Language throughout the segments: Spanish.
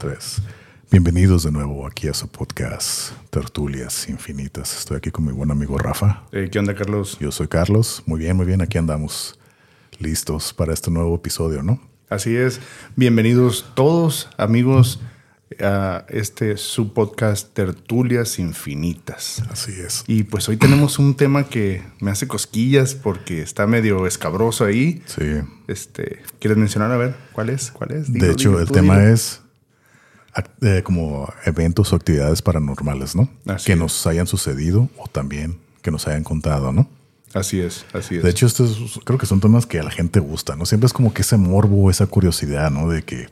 tres. Bienvenidos de nuevo aquí a su podcast Tertulias Infinitas. Estoy aquí con mi buen amigo Rafa. Eh, ¿Qué onda, Carlos? Yo soy Carlos. Muy bien, muy bien. Aquí andamos listos para este nuevo episodio, ¿no? Así es. Bienvenidos todos, amigos, a este su podcast Tertulias Infinitas. Así es. Y pues hoy tenemos un tema que me hace cosquillas porque está medio escabroso ahí. Sí. Este, ¿quieres mencionar a ver cuál es? ¿Cuál es? Dilo, de hecho, dilo, el tema dilo. es eh, como eventos o actividades paranormales, ¿no? Así que es. nos hayan sucedido o también que nos hayan contado, ¿no? Así es, así es. De hecho, estos creo que son temas que a la gente gusta, ¿no? Siempre es como que ese morbo, esa curiosidad, ¿no? De que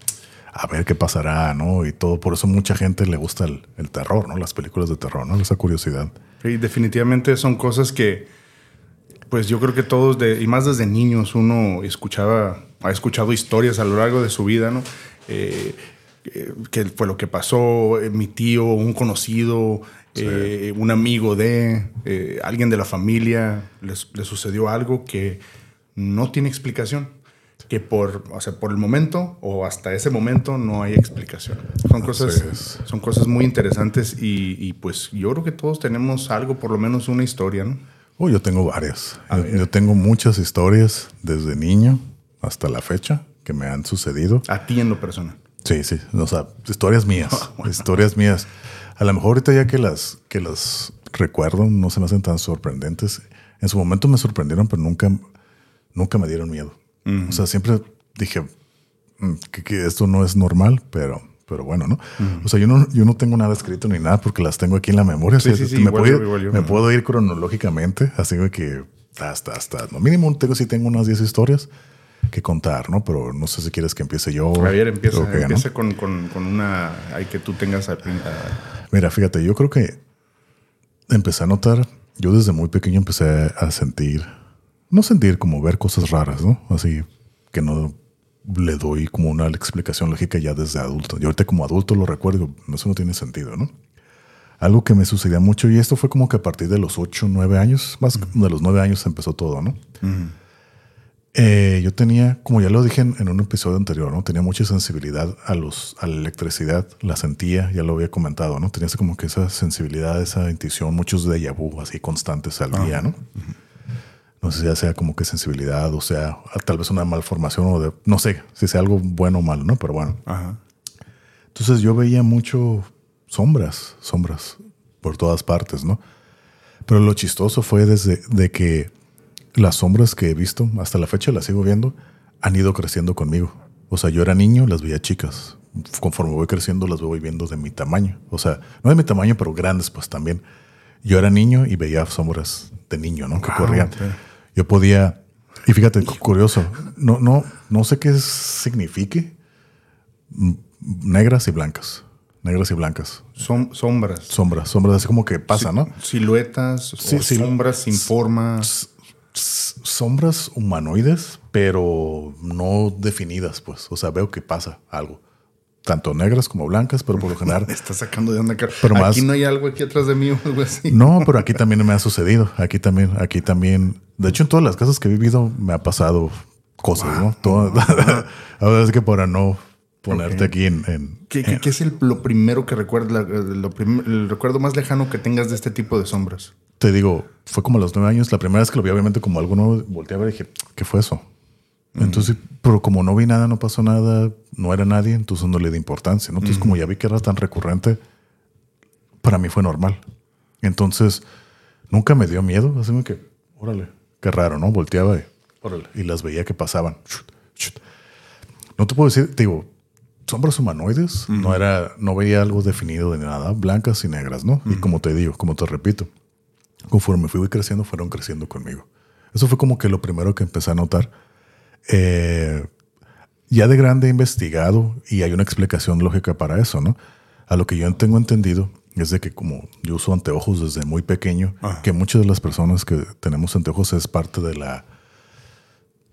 a ver qué pasará, ¿no? Y todo. Por eso mucha gente le gusta el, el terror, ¿no? Las películas de terror, ¿no? Esa curiosidad. Sí, definitivamente son cosas que, pues yo creo que todos, de, y más desde niños, uno escuchaba, ha escuchado historias a lo largo de su vida, ¿no? Eh, eh, ¿Qué fue lo que pasó? Eh, mi tío, un conocido, eh, un amigo de, eh, alguien de la familia, le sucedió algo que no tiene explicación. Que por, o sea, por el momento o hasta ese momento no hay explicación. Son cosas, son cosas muy interesantes y, y, pues yo creo que todos tenemos algo, por lo menos una historia, ¿no? Oh, yo tengo varias. Yo, yo tengo muchas historias desde niño hasta la fecha que me han sucedido. A ti en lo personal. Sí, sí. O sea, historias mías. historias mías. A lo mejor ahorita ya que las, que las recuerdo no se me hacen tan sorprendentes. En su momento me sorprendieron, pero nunca, nunca me dieron miedo. O sea, siempre dije mm, que, que esto no es normal, pero, pero bueno, ¿no? O sea, yo no, yo no tengo nada escrito ni nada porque las tengo aquí en la memoria. Sí, O sea, sí, sí, me, puedo, yo, yo. me puedo ir cronológicamente, así de que hasta, hasta, no, mínimo tengo, sí tengo unas 10 historias que contar, ¿no? Pero no sé si quieres que empiece yo. Javier, empieza, o qué, ¿no? empieza con, con- con una... Hay que tú tengas... prin- a- Mira, fíjate, yo creo que empecé a notar, yo desde muy pequeño empecé a sentir, no sentir como ver cosas raras, ¿no? Así que no le doy como una explicación lógica ya desde adulto. Yo ahorita como adulto lo recuerdo, eso no tiene sentido, ¿no? Algo que me sucedía mucho y esto fue como que a partir de los 8, 9 años, más de los 9 años empezó todo, ¿no? Eh, yo tenía, como ya lo dije en, en un episodio anterior, ¿no? Tenía mucha sensibilidad a los, a la electricidad, la sentía, ya lo había comentado, ¿no? Tenía como que esa sensibilidad, esa intuición, muchos déjà vu así constantes al día, ¿no? No sé si ya sea como que sensibilidad o sea tal vez una malformación o de, no sé si sea algo bueno o malo, ¿no? Pero bueno. Ajá. Entonces yo veía mucho sombras, sombras por todas partes, ¿no? Pero lo chistoso fue desde de que las sombras que he visto, hasta la fecha las sigo viendo, han ido creciendo conmigo. O sea, yo era niño, las veía chicas. Conforme voy creciendo, las voy viendo de mi tamaño. O sea, no de mi tamaño, pero grandes, pues también. Yo era niño y veía sombras de niño, ¿no? Que Wow, corrían. ok. Yo podía. Y fíjate, cu- curioso. No, no, no sé qué signifique. Mm, Negras y blancas. Negras y blancas. Som- sombras. Sombras, sombras, así como que pasa, ¿no? Siluetas Sí, o sí. sombras sin forma. Sombras humanoides, pero no definidas, pues. O sea, veo que pasa algo. Tanto negras como blancas, pero por lo general. Me está sacando de onda, Pero Aquí más- no hay algo aquí atrás de mí o algo así. No, pero aquí también me ha sucedido. Aquí también, aquí también. De hecho, en todas las casas que he vivido me ha pasado cosas, ¿no? Todo- Ahora es que para no ponerte aquí en, en- ¿Qué, qué- qué es el- lo primero que recuerdas, lo prim- el recuerdo más lejano que tengas de este tipo de sombras? te digo, fue como a los nueve años. La primera vez que lo vi, obviamente, como algo nuevo, volteé a ver y dije, ¿qué fue eso? Entonces, pero como no vi nada, no pasó nada, no era nadie, entonces no le di importancia, ¿no? Entonces, como ya vi que era tan recurrente, para mí fue normal. Entonces, nunca me dio miedo, así que, órale, qué raro, ¿no? Volteaba y, órale, y las veía que pasaban. No te puedo decir, te digo, sombras humanoides, no era, no veía algo definido de nada, blancas y negras, ¿no? Y como te digo, como te repito, conforme fui creciendo, fueron creciendo conmigo. Eso fue como que lo primero que empecé a notar. Eh, ya de grande he investigado y hay una explicación lógica para eso, ¿no? A lo que yo tengo entendido es de que como yo uso anteojos desde muy pequeño, Ajá. que muchas de las personas que tenemos anteojos es parte de la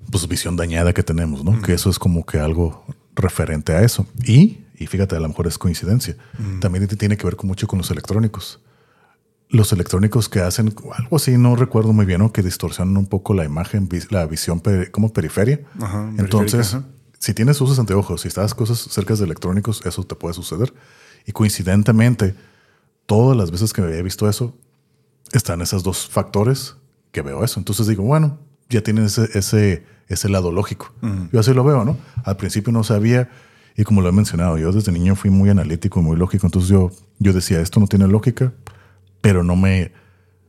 pues, visión dañada que tenemos, ¿no? Que eso es como que algo referente a eso. Y, y fíjate, a lo mejor es coincidencia, también te tiene que ver con mucho con los electrónicos. Los electrónicos que hacen algo así, no recuerdo muy bien, ¿no? Que distorsionan un poco la imagen, la visión pe- como periferia. Ajá, Entonces, periférica, si tienes usas anteojos, si estás cosas cerca de electrónicos, eso te puede suceder. Y coincidentemente, todas las veces que me había visto eso, están esos dos factores que veo eso. Entonces digo, bueno, ya tienen ese, ese, ese lado lógico. Yo así lo veo, ¿no? Al principio no sabía, y como lo he mencionado, yo desde niño fui muy analítico, muy lógico. Entonces yo, yo decía, esto no tiene lógica, pero no me.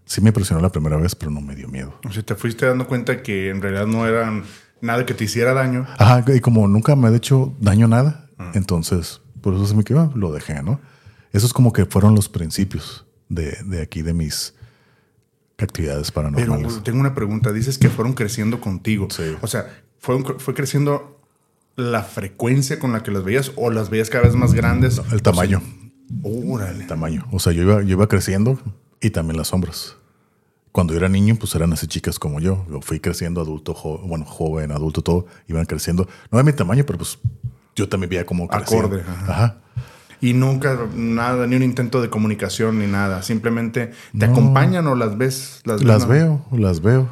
Sí me impresionó la primera vez, pero no me dio miedo. O sea, te fuiste dando cuenta que en realidad no eran nada que te hiciera daño. Ajá, y como nunca me ha hecho daño nada, entonces por eso se me quedó, lo dejé, ¿no? Esos como que fueron los principios de, de aquí, de mis actividades paranormales. Pero tengo una pregunta. Dices que fueron creciendo contigo. Sí. O sea, ¿fue, fue creciendo la frecuencia con la que las veías o las veías cada vez más grandes? el tamaño. Órale. El tamaño. O sea, yo iba, yo iba creciendo y también las sombras. Cuando yo era niño, pues eran así chicas como yo. Yo fui creciendo adulto, jo- bueno, joven, adulto, todo. Iban creciendo. No de mi tamaño, pero pues yo también veía como. Acorde, ajá. Ajá. Y nunca nada, ni un intento de comunicación, ni nada. Simplemente te acompañan o las ves. Las, Las ¿no? veo, las veo.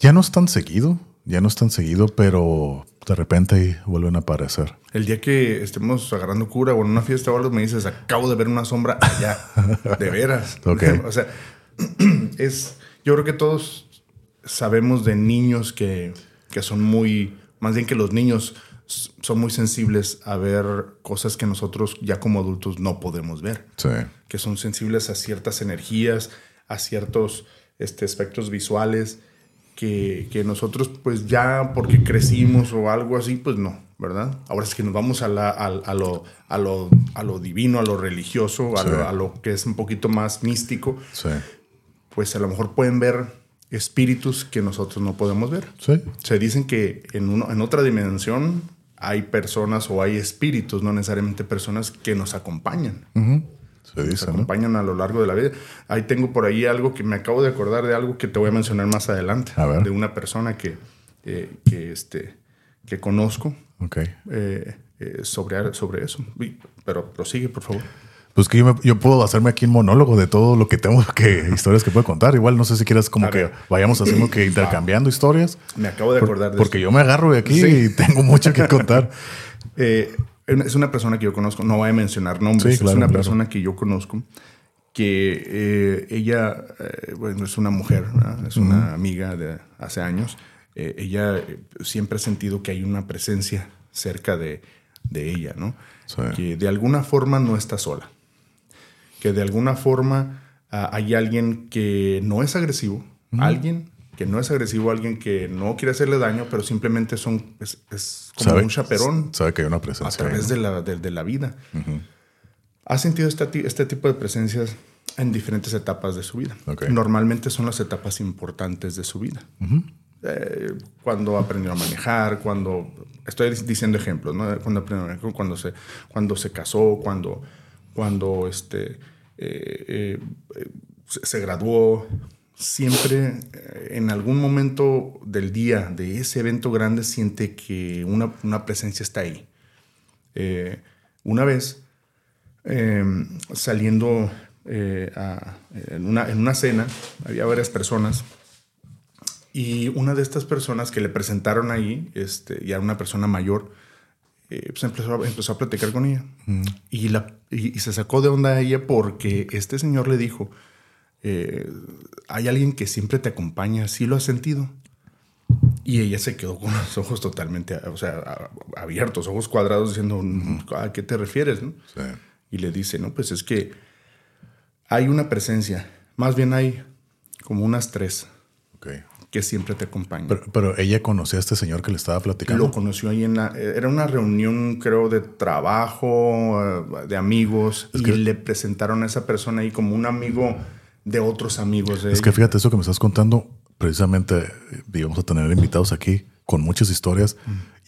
Ya no es tan seguido, ya no es tan seguido, pero de repente ahí vuelven a aparecer. El día que estemos agarrando cura o en una fiesta o algo, me dices, acabo de ver una sombra allá. de veras. Ok. o sea, es. Yo creo que todos sabemos de niños que, que son muy. Más bien que los niños son muy sensibles a ver cosas que nosotros ya como adultos no podemos ver. Sí. que son sensibles a ciertas energías, a ciertos este, aspectos visuales, que, que nosotros pues ya porque crecimos o algo así, pues no, ¿verdad? Ahora es que nos vamos a, la- al- a lo, a, lo, a lo divino, a lo religioso, a, Sí. lo, a lo que es un poquito más místico, Sí. pues a lo mejor pueden ver espíritus que nosotros no podemos ver. Sí. Se dicen que en, uno, en otra dimensión hay personas o hay espíritus, no necesariamente personas que nos acompañan Ujú. Se nos dice, ¿no? acompañan a lo largo de la vida. Ahí tengo por ahí algo que me acabo de acordar de algo que te voy a mencionar más adelante. A ver. De una persona que, eh, que, este, que conozco Ok. eh, eh, sobre, sobre eso. Pero prosigue, por favor. Pues que yo, me- yo puedo hacerme aquí un monólogo de todo lo que tengo, que historias que puedo contar. Igual no sé si quieras como que vayamos haciendo que intercambiando historias. Me acabo de acordar de porque yo me agarro de aquí Sí. y tengo mucho que contar. Eh, es una persona que yo conozco, no voy a mencionar nombres, Sí, claro, es una claro. persona que yo conozco que eh, ella, eh, bueno, es una mujer, es una amiga de hace años. Eh, ella siempre ha sentido que hay una presencia cerca de, de ella, ¿no? Sí. Que de alguna forma no está sola. Que de alguna forma ah, hay alguien que no es agresivo, alguien que no es agresivo, alguien que no quiere hacerle daño, pero simplemente son, es, es como ¿Sabe? un chaperón Sabe que hay una a presencia. ahí, través ¿no? de la, de, de la vida. Ha sentido este, este tipo de presencias en diferentes etapas de su vida. Normalmente son las etapas importantes de su vida. Eh, cuando aprendió a manejar, cuando... Estoy diciendo ejemplos, ¿no? Cuando aprendió a manejar, cuando se, cuando se casó, cuando, cuando este, eh, eh, se graduó. Siempre eh, en algún momento del día de ese evento grande siente que una, una presencia está ahí. Eh, una vez, eh, saliendo eh, a- en, una, en una cena, había varias personas y una de estas personas que le presentaron ahí, este, ya una persona mayor, pues empezó, a- empezó a platicar con ella. Y, la, y, y se sacó de onda a ella porque este señor le dijo, eh, hay alguien que siempre te acompaña, ¿sí lo has sentido? Y ella se quedó con los ojos totalmente, o sea, abiertos, ojos cuadrados, diciendo, ¿a qué te refieres? no? Sí. Y le dice, no, pues es que hay una presencia, más bien hay como unas tres que siempre te acompañan. Pero, pero ella conocía a este señor que le estaba platicando. Lo conoció ahí en la... Era una reunión, creo, de trabajo, eh, de amigos, y que- le presentaron a esa persona ahí como un amigo de otros amigos de Es que ella. fíjate, eso que me estás contando, precisamente eh, íbamos a tener invitados aquí con muchas historias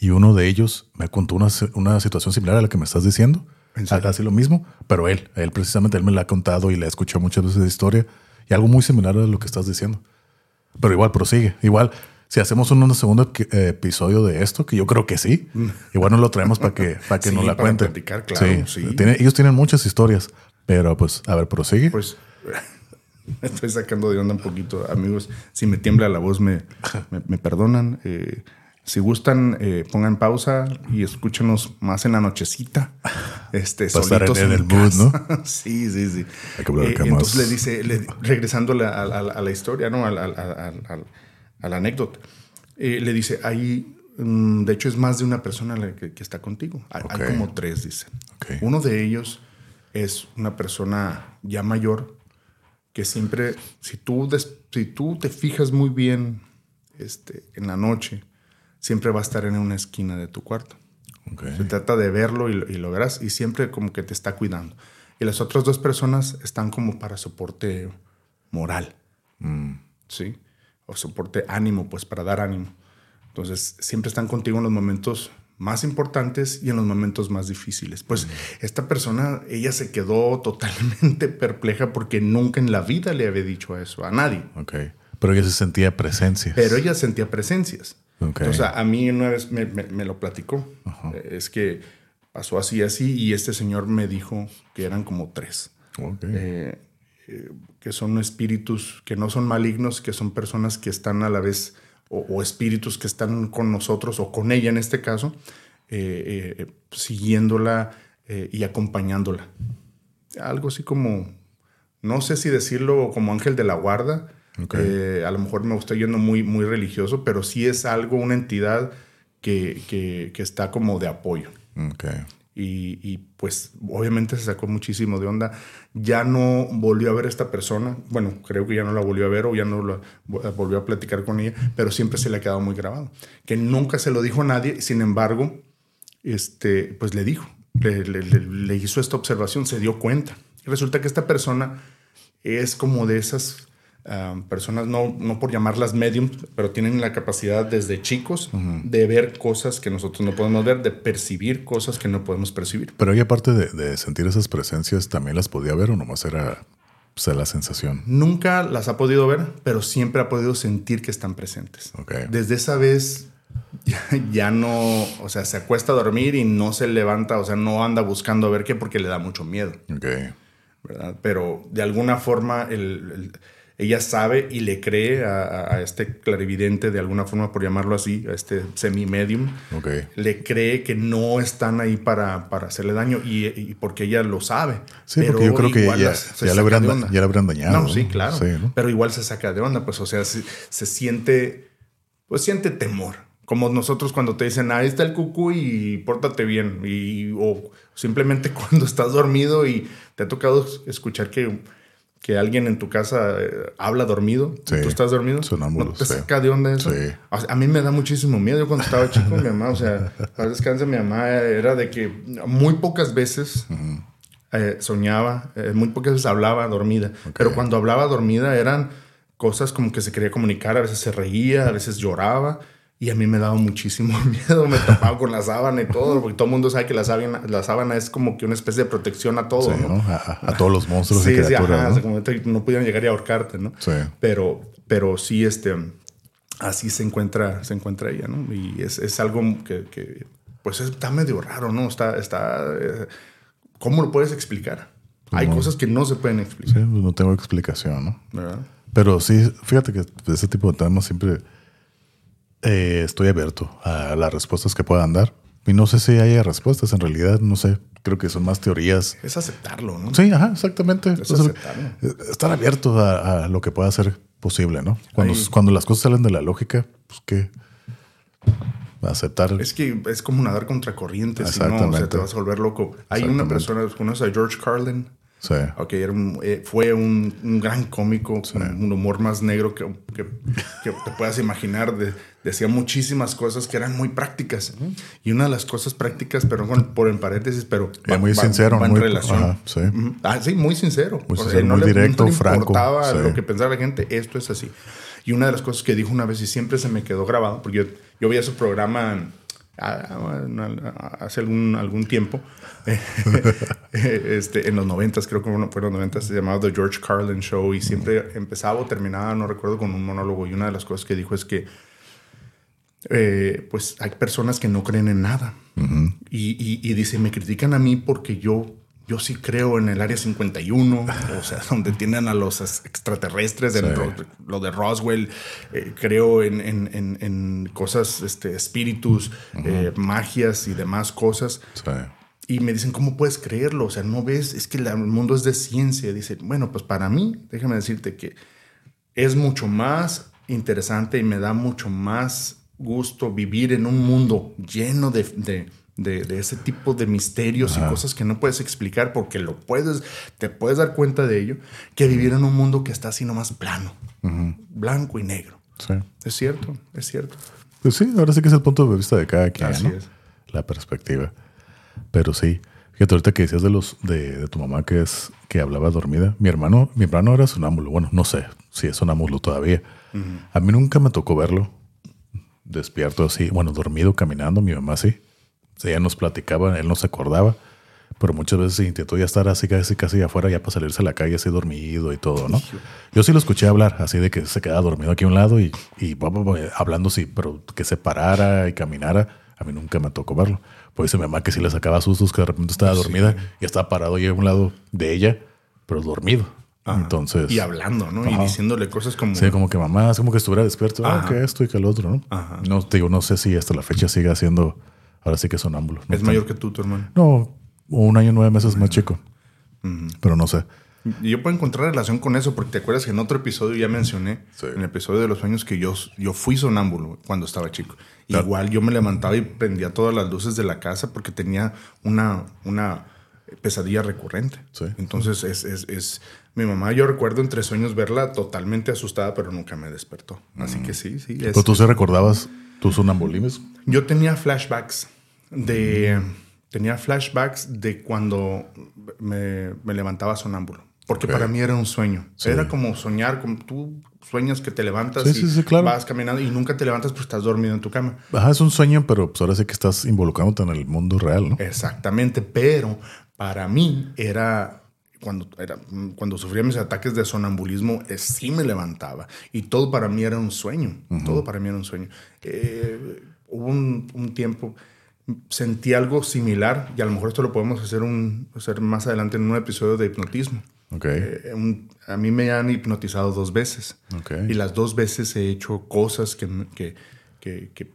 y uno de ellos me contó una, una situación similar a la que me estás diciendo. Así lo mismo, pero él, él precisamente, él me la ha contado y le ha escuchado muchas veces de historia y algo muy similar a lo que estás diciendo. Pero igual prosigue. Igual, si hacemos un segundo epi- eh, episodio de esto, que yo creo que sí, igual nos lo traemos para que, para que Mm. Sí, nos la cuente. claro, sí. Tiene- ellos tienen muchas historias, pero pues, a ver, prosigue. Pues estoy sacando de onda un poquito, amigos. Si me tiembla la voz, me, me, me perdonan. Eh, Si gustan, eh, pongan pausa y escúchenos más en la nochecita. Este, Pasar solitos en, en el mood. ¿no? sí, sí, sí. Hay que hablar Eh, entonces le dice, le- regresando a la, a la- a la historia, ¿no? A la anécdota. Eh, le dice, ahí, mm, de hecho, es más de una persona la que, que está contigo. Hay, como tres, dice. Ok. Uno de ellos es una persona ya mayor que siempre, si tú, des- si tú te fijas muy bien este, en la noche, siempre va a estar en una esquina de tu cuarto. Se trata de verlo y, y lo verás y siempre como que te está cuidando. Y las otras dos personas están como para soporte moral, ¿sí? O soporte ánimo, pues para dar ánimo. Entonces, siempre están contigo en los momentos más importantes y en los momentos más difíciles. Pues esta persona, ella se quedó totalmente perpleja porque nunca en la vida le había dicho eso a nadie. Ok. Pero ella se sentía presencia. Pero ella sentía presencias. Ok. O sea, a mí una vez me, me- me lo platicó. Eh, Es que pasó así, así, y este señor me dijo que eran como tres. Ok. Eh, eh, que son espíritus que no son malignos, que son personas que están a la vez, o, o espíritus que están con nosotros, o con ella en este caso, eh, eh, siguiéndola eh, y acompañándola. Algo así como, no sé si decirlo como ángel de la guarda, a lo mejor me estoy yendo muy, muy religioso, pero sí es algo, una entidad que, que- que está como de apoyo. Y, pues obviamente se sacó muchísimo de onda. Ya no volvió a ver a esta persona. Bueno, creo que ya no la volvió a ver o ya no la vo- volvió a platicar con ella, pero siempre se le ha quedado muy grabado. Que nunca se lo dijo a nadie, sin embargo, este, pues le dijo, le, le- hizo esta observación, se dio cuenta. Resulta que esta persona es como de esas personas, no, no por llamarlas mediums, pero tienen la capacidad desde chicos de ver cosas que nosotros no podemos ver, de percibir cosas que no podemos percibir. Pero ella, aparte de, de sentir esas presencias, ¿también las podía ver o nomás era pues, la sensación? Nunca las ha podido ver, pero siempre ha podido sentir que están presentes. Desde esa vez ya, ya no, o sea, se acuesta a dormir y no se levanta, o sea, no anda buscando a ver qué porque le da mucho miedo. Ok. ¿verdad? Pero de alguna forma el- el- ella sabe y le cree a, este clarividente, de alguna forma por llamarlo así, a este semi-medium, Ok. le cree que no están ahí para, para hacerle daño y, y porque ella lo sabe. Sí, Pero porque yo creo que ya, se onda. le habrían dañado. No, sí, claro. Sí, ¿no? Pero igual se saca de onda, pues, o sea, se, se siente, pues siente temor. Como nosotros cuando te dicen, ahí está el cucú y pórtate bien. Y, o simplemente cuando estás dormido y te ha tocado escuchar que, que alguien en tu casa eh, habla dormido. Sí. Tú estás dormido. ¿No te sí. saca de onda eso? Sí. A mí me da muchísimo miedo. Yo cuando estaba chico, mi mamá, o sea, para descanse, mi mamá era de que muy pocas veces eh, soñaba, eh, muy pocas veces hablaba dormida. Pero cuando hablaba dormida eran cosas como que se quería comunicar, a veces se reía, a veces lloraba. Y a mí me daba muchísimo miedo, me tapaba con la sábana y todo, porque todo el mundo sabe que la sábana, la sábana es como que una especie de protección a todo, Sí, ¿no? ¿no? A, a- todos los monstruos Sí, y sí, criaturas. ajá, ¿no? o sea, no pudieran llegar y ahorcarte, ¿no? Sí. Pero, pero sí, este, así se encuentra, se encuentra ella, ¿no? Y es, es algo que, que, pues está medio raro, ¿no? Está, está, eh, ¿cómo lo puedes explicar? Hay No. cosas que no se pueden Sí, explicar, pues no tengo explicación, ¿no? ¿verdad? Pero sí, fíjate que ese tipo de temas siempre eh, estoy abierto a las respuestas que puedan dar. Y no sé si haya respuestas, en realidad, no sé. Creo que son más teorías. Es aceptarlo, ¿no? Sí, ajá, exactamente. Es aceptarlo. eh, estar abierto a, a lo que pueda ser posible, ¿no? Cuando, Ahí- cuando las cosas salen de la lógica, pues que aceptar. Es que es como nadar contra corriente, si no, o sea, Exactamente. te vas a volver loco. Hay una persona, ¿conoces a George Carlin? Sí. Ok, era un- eh, fue un, un gran cómico, con un humor más negro que, que- que te puedas imaginar. De- decía muchísimas cosas que eran muy prácticas. Y una de las cosas prácticas, pero bueno, por en paréntesis, pero Era muy sincero, va en muy- relación. ajá, sí. Ujú. Ah, sí, muy sincero. Muy O sea, sincero, no muy le- no directo, le franco, importaba sí. lo que pensaba la gente, esto es así. Y una de las cosas que dijo una vez y siempre se me quedó grabado, porque yo, yo veía su programa hace algún, algún tiempo, este, en los noventas, creo que fue en los noventas, se llamaba The George Carlin Show y siempre empezaba o terminaba, no recuerdo, con un monólogo. Y una de las cosas que dijo es que eh, pues hay personas que no creen en nada. y, y- y dice, me critican a mí porque yo yo sí creo en el área 51, o sea, donde tienen a los extraterrestres, en lo de Roswell, eh, creo en, en, en, cosas, este, espíritus, eh, magias y demás cosas. Y me dicen, ¿cómo puedes creerlo? O sea, no ves, es que el mundo es de ciencia. Dicen, bueno, pues para mí, déjame decirte que es mucho más interesante y me da mucho más gusto vivir en un mundo lleno de de, ese tipo de misterios y cosas que no puedes explicar porque lo puedes, te puedes dar cuenta de ello, que vivir en un mundo que está así nomás plano, blanco y negro. Sí. Es cierto, es cierto. Pues sí, ahora sí que es el punto de vista de cada quien. Así es. La perspectiva. Pero sí, fíjate ahorita que decías de los de, tu mamá que es que hablaba dormida. Mi hermano, mi hermano era sonámbulo. Bueno, no sé si es sonámbulo todavía. A mí nunca me tocó verlo despierto así, bueno, dormido, caminando. Mi mamá sí ella nos platicaba, él no se acordaba, pero muchas veces intentó ya estar así casi casi afuera ya para salirse a la calle así dormido y todo, ¿no? Yo sí lo escuché hablar, así de que se quedaba dormido aquí a un lado y, y hablando sí, pero que se parara y caminara, a mí nunca me tocó verlo. Pues dice mi mamá que sí le sacaba sustos, que de repente estaba dormida y estaba parado ahí a un lado de ella, pero dormido. Entonces. Y hablando, ¿no? Y diciéndole cosas como. Sí, como que mamá, es como que estuviera despierto. Ah, que esto y que el otro, ¿no? No, digo, no sé si hasta la fecha sigue haciendo Ahora sí que son ámbulos. ¿Es mayor que tú, tu hermano? No, un año nueve meses más chico. Pero no sé. Yo puedo encontrar relación con eso porque te acuerdas que en otro episodio ya mencioné, en el episodio de los sueños, que yo, yo fui sonámbulo cuando estaba chico. Igual yo me levantaba y prendía todas las luces de la casa porque tenía una, una pesadilla recurrente. Entonces es, es, es, mi mamá, yo recuerdo entre sueños verla totalmente asustada, pero nunca me despertó. Así que sí, sí. ¿Pero tú se recordabas tus sonambulismos? Yo tenía flashbacks de... Tenía flashbacks de cuando me, levantaba sonámbulo. Porque para mí era un sueño. Era como soñar, como tú sueñas que te levantas y vas caminando y nunca te levantas porque estás dormido en tu cama. Ajá, es un sueño, pero pues ahora sí que estás involucrándote en el mundo real, ¿no? Exactamente, pero para mí era cuando, era, cuando sufría mis ataques de sonambulismo, eh, sí me levantaba. Y todo para mí era un sueño. Todo para mí era un sueño. Eh, hubo un, un tiempo sentí algo similar y a lo mejor esto lo podemos hacer, un, hacer más adelante en un episodio de hipnotismo. Okay. Eh, a mí me han hipnotizado dos veces okay. y las dos veces he hecho cosas que, que, que,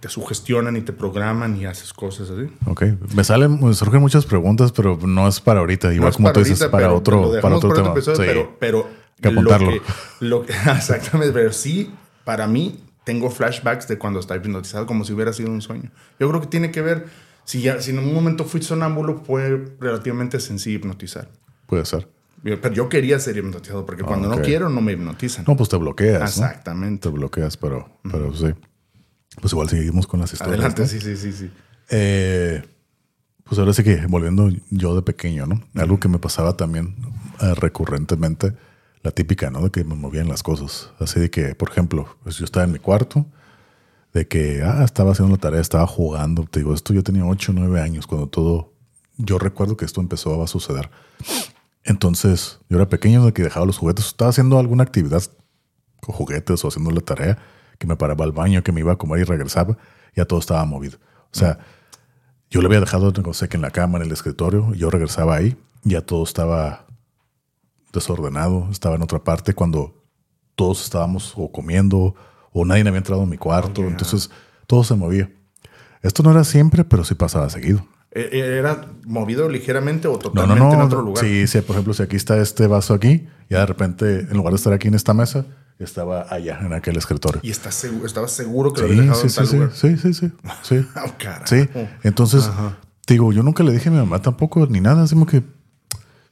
te sugestionan y te programan y haces cosas así. Ok, me salen, me surgen muchas preguntas, pero no es para ahorita. Igual como tú dices, para otro, para otro tema. Pero, pero que apuntarlo. Lo que, exactamente, pero sí, para mí tengo flashbacks de cuando estaba hipnotizado como si hubiera sido un sueño. Yo creo que tiene que ver, si, ya, si en un momento fui sonámbulo, fue relativamente sencillo hipnotizar. Puede ser. Pero yo quería ser hipnotizado porque cuando no quiero no me hipnotizan. No, pues te bloqueas. Exactamente. Te bloqueas, pero, pero sí. Pues igual seguimos con las historias. Adelante, sí, sí, sí, sí. Eh, pues ahora sí que volviendo yo de pequeño, ¿no? Algo que me pasaba también eh, recurrentemente la típica, ¿no? De que me movían las cosas. Así de que, por ejemplo, pues yo estaba en mi cuarto, de que, ah, estaba haciendo la tarea, estaba jugando. Te digo, esto yo tenía 8 o 9 años cuando todo, yo recuerdo que esto empezó a suceder. Entonces, yo era pequeño de que dejaba los juguetes, estaba haciendo alguna actividad con juguetes o haciendo la tarea, que me paraba al baño, que me iba a comer y regresaba, ya todo estaba movido. O sea, yo le había dejado, no sé, que en la cama, en el escritorio, yo regresaba ahí, ya todo estaba desordenado, estaba en otra parte cuando todos estábamos o comiendo o nadie había entrado en mi cuarto, entonces todo se movía. Esto no era siempre, pero sí pasaba seguido. ¿E-, e-, ¿Era movido ligeramente o totalmente en otro lugar? Sí, sí, por ejemplo, si aquí está este vaso aquí, ya de repente, en lugar de estar aquí en esta mesa, estaba allá en aquel escritorio. ¿Y estás seguro, estabas seguro que lo había dejado sí, en tal sí, lugar? Sí, sí, sí. Sí. oh, sí. Entonces, digo, yo nunca le dije a mi mamá tampoco ni nada, así como que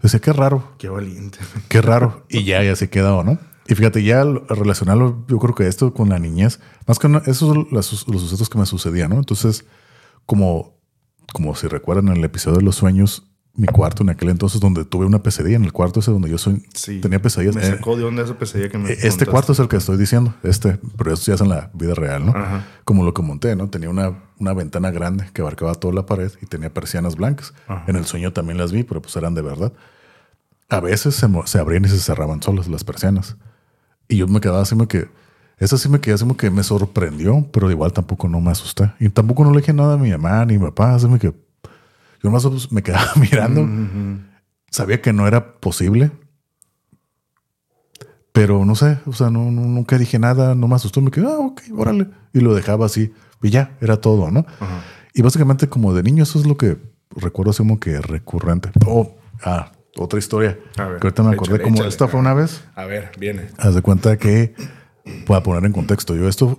Decía, qué raro. Qué valiente. Qué raro. Y ya, ya se quedó, ¿no? Y fíjate, ya relacionarlo, yo creo que esto con la niñez, más que esos son los, sucesos que me sucedían, ¿no? Entonces, como, como si recuerdan en el episodio de los sueños, mi cuarto en aquel entonces donde tuve una pesadilla en el cuarto ese donde yo soy, tenía pesadillas. Me sacó de onda esa pesadilla que me e-, Este cuarto es el que estoy diciendo, este, pero esto ya es en la vida real, ¿no? Como lo que monté, ¿no? Tenía una, una ventana grande que abarcaba toda la pared y tenía persianas blancas. En el sueño también las vi, pero pues eran de verdad. A veces se, se abrían y se cerraban solas las persianas. Y yo me quedaba así como que, eso sí me quedé así como que me sorprendió, pero igual tampoco no me asusté. Y tampoco no le dije nada a mi mamá ni a mi papá, así como que yo más me quedaba mirando. sabía que no era posible. Pero no sé, o sea, no, no- nunca dije nada, no me asustó, me quedé, ah, ok, órale. Y lo dejaba así, y ya, era todo, ¿no? Y básicamente como de niño, eso es lo que recuerdo así como que recurrente. Oh, ah, otra historia. A ver, que ahorita me acordé échale, como échale. esta fue una vez. A ver, viene. Haz de cuenta que, para poner en contexto, yo esto,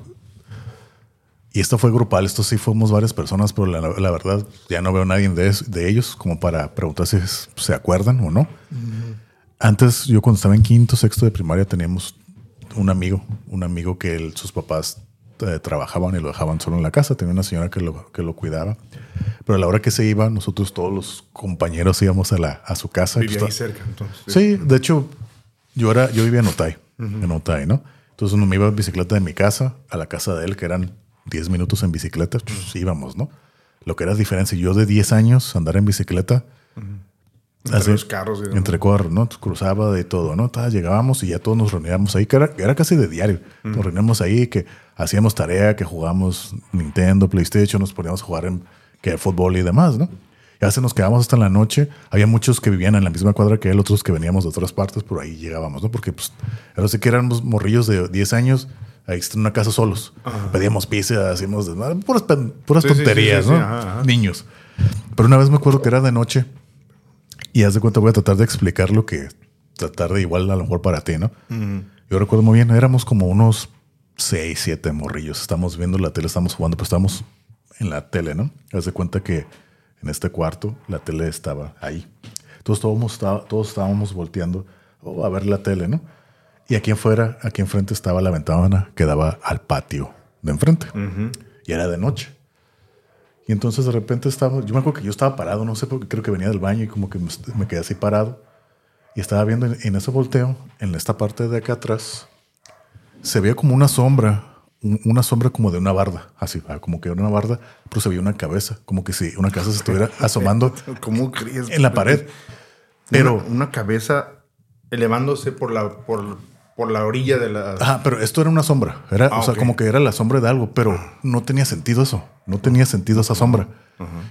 y esto fue grupal, esto sí fuimos varias personas, pero la, la verdad ya no veo a nadie de, de ellos como para preguntar si se acuerdan o no. Antes, yo cuando estaba en quinto, sexto de primaria, teníamos un amigo, un amigo que él- sus papás eh, trabajaban y lo dejaban solo en la casa. Tenía una señora que lo, que lo cuidaba. Pero a la hora que se iba, nosotros todos los compañeros íbamos a, la, a su casa. Vivía pues, ahí cerca, entonces. Sí, de hecho, yo era, yo vivía en Otay, en Otay, ¿no? Entonces uno me iba en bicicleta de mi casa a la casa de él, que eran 10 minutos en bicicleta, pues íbamos, ¿no? Lo que era diferencia, yo de 10 años andar en bicicleta, Entre los carros entre carros, ¿no? Cruzaba de todo, ¿no? Llegábamos y ya todos nos reuníamos ahí, que era, era casi de diario. Nos reuníamos ahí, que hacíamos tarea, que jugábamos Nintendo, PlayStation, nos poníamos a jugar en que fútbol y demás, ¿no? Y a veces nos quedábamos hasta en la noche. Había muchos que vivían en la misma cuadra que él, otros que veníamos de otras partes, por ahí llegábamos, ¿no? Porque, pues, ahora sí que éramos morrillos de 10 años, ahí está en una casa solos. Pedíamos pizza, hacíamos puras, puras Sí, tonterías, sí, sí, ¿no? ajá, ajá. Niños. Pero una vez me acuerdo que era de noche y haz de cuenta, voy a tratar de explicar lo que tratar de igual a lo mejor para ti, ¿no? Yo recuerdo muy bien, éramos como unos seis, siete morrillos. Estamos viendo la tele, estamos jugando, pero estamos en la tele, ¿no? Haz de cuenta que en este cuarto la tele estaba ahí. Entonces todos, estaba- todos estábamos volteando oh, a ver la tele, ¿no? Y aquí afuera, aquí enfrente estaba la ventana que daba al patio de enfrente. Y era de noche. Y entonces de repente estaba, yo me acuerdo que yo estaba parado, no sé por qué, creo que venía del baño y como que me, me quedé así parado. Y estaba viendo en, en ese volteo, en esta parte de acá atrás, se veía como una sombra, un- una sombra como de una barda, así, ah, como que era una barda, pero se veía una cabeza, como que si una cabeza se estuviera asomando ¿Cómo crees? en la pared. Pero, Una, una cabeza elevándose por la, por, por la orilla de la. ajá, pero esto era una sombra, era, Ah, o sea, como que era la sombra de algo, pero no tenía sentido eso, no tenía sentido esa sombra.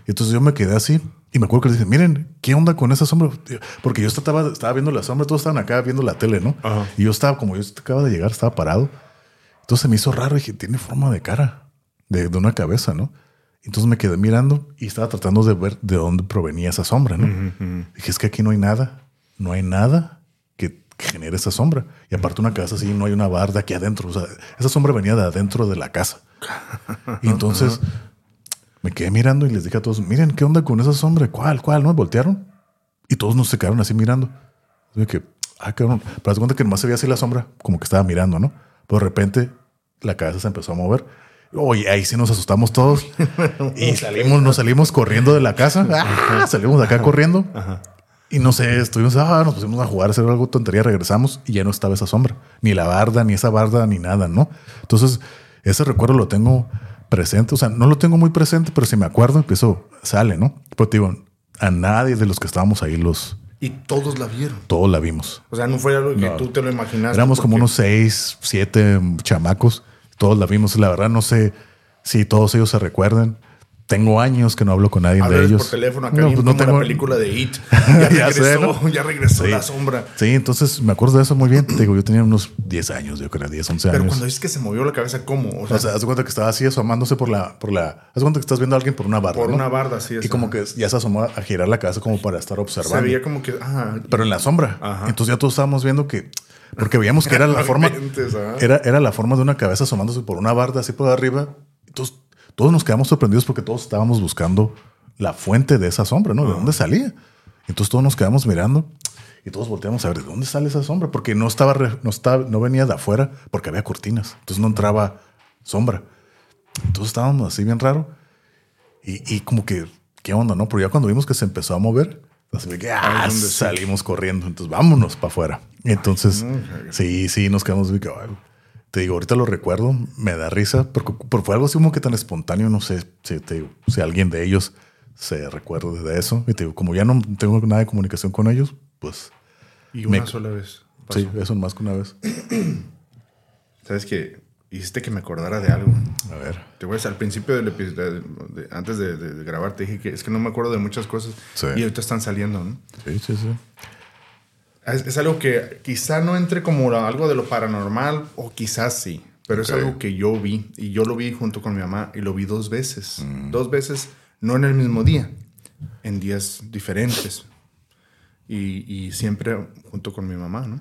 Y entonces yo me quedé así y me acuerdo que le dije, miren, ¿qué onda con esa sombra? Porque yo estaba, estaba viendo la sombra, todos estaban acá viendo la tele, ¿no? Y yo estaba, como yo acaba de llegar, estaba parado. Entonces me hizo raro y dije, tiene forma de cara, de, de una cabeza, ¿no? Entonces me quedé mirando y estaba tratando de ver de dónde provenía esa sombra, ¿no? Dije, es que aquí no hay nada, no hay nada que, genere esa sombra. Y aparte una casa así, no hay una barda aquí adentro. O sea, esa sombra venía de adentro de la casa. Y entonces me quedé mirando y les dije a todos, miren, ¿qué onda con esa sombra? ¿Cuál, cuál? ¿No? Voltearon. Y todos nos se quedaron así mirando. Yo que, ah, cabrón. Pero de cuenta que nomás se veía así la sombra, como que estaba mirando, ¿no? Pero de repente la cabeza se empezó a mover. Oye, ahí sí nos asustamos todos. y salimos, nos salimos corriendo de la casa. ¡Ah! Salimos de acá corriendo. Y no sé, estuvimos, ah, nos pusimos a jugar, a hacer algo tontería, regresamos y ya no estaba esa sombra. Ni la barda, ni esa barda, ni nada, ¿no? Entonces, ese recuerdo lo tengo presente. O sea, no lo tengo muy presente, pero si me acuerdo, empiezo, sale, ¿no? Pero te digo, a nadie de los que estábamos ahí los, Y todos la vieron. todos la vimos. O sea, no fue algo que No. tú te lo imaginaste. Éramos como unos seis, siete chamacos. Todos la vimos. La verdad, no sé si todos ellos se recuerden. Tengo años que no hablo con nadie de Hablas ellos. por teléfono acá No, pues no tengo- la película de It. Ya, Ya sé, regresó, ¿no? ya regresó Sí. la sombra. Sí, entonces me acuerdo de eso muy bien. Te digo, yo tenía unos 10 años, yo creo, 10, 11 Pero años. cuando dices que se movió la cabeza, ¿cómo? O sea, O sea, haz de cuenta que estaba así asomándose por la, por la. Haz cuenta que estás viendo a alguien por una barra. por ¿no? una barda, sí. Y como que ya se asomó a girar la cabeza como para estar se observando. veía como que. Ah, pero en la sombra. Ajá. Entonces ya todos estábamos viendo que. Porque veíamos que era la forma. Era, era la forma de una cabeza asomándose por una barda así por arriba. Entonces todos nos quedamos sorprendidos porque todos estábamos buscando la fuente de esa sombra, ¿no? ¿De dónde salía? Entonces todos nos quedamos mirando y todos volteamos a ver de dónde sale esa sombra, porque no estaba, no estaba, no venía de afuera, porque había cortinas. Entonces no entraba sombra. Entonces estábamos así bien raro y, y como que, ¿qué onda, no? Pero ya cuando vimos que se empezó a mover, así que ah, salimos corriendo. Entonces vámonos para afuera. Entonces, sí, sí, nos quedamos ay, te digo, ahorita lo recuerdo, me da risa, porque, porque fue algo así como que tan espontáneo, no sé si, te digo, si alguien de ellos se recuerda de eso. Y te digo, como ya no tengo nada de comunicación con ellos, pues Y una me- sola vez. pasó. sí, eso más que una vez. Sabes que hiciste que me acordara de algo. A ver. Te voy a decir, al principio del episodio, de- de- antes de, de- de grabar, te dije que es que no me acuerdo de muchas cosas Sí. y ahorita están saliendo, ¿no? Sí, sí, sí. Es, es algo que quizá no entre como algo de lo paranormal o quizás sí, pero es algo que yo vi y yo lo vi junto con mi mamá y lo vi dos veces. Dos veces, no en el mismo día, en días diferentes. Y, y siempre junto con mi mamá, ¿no?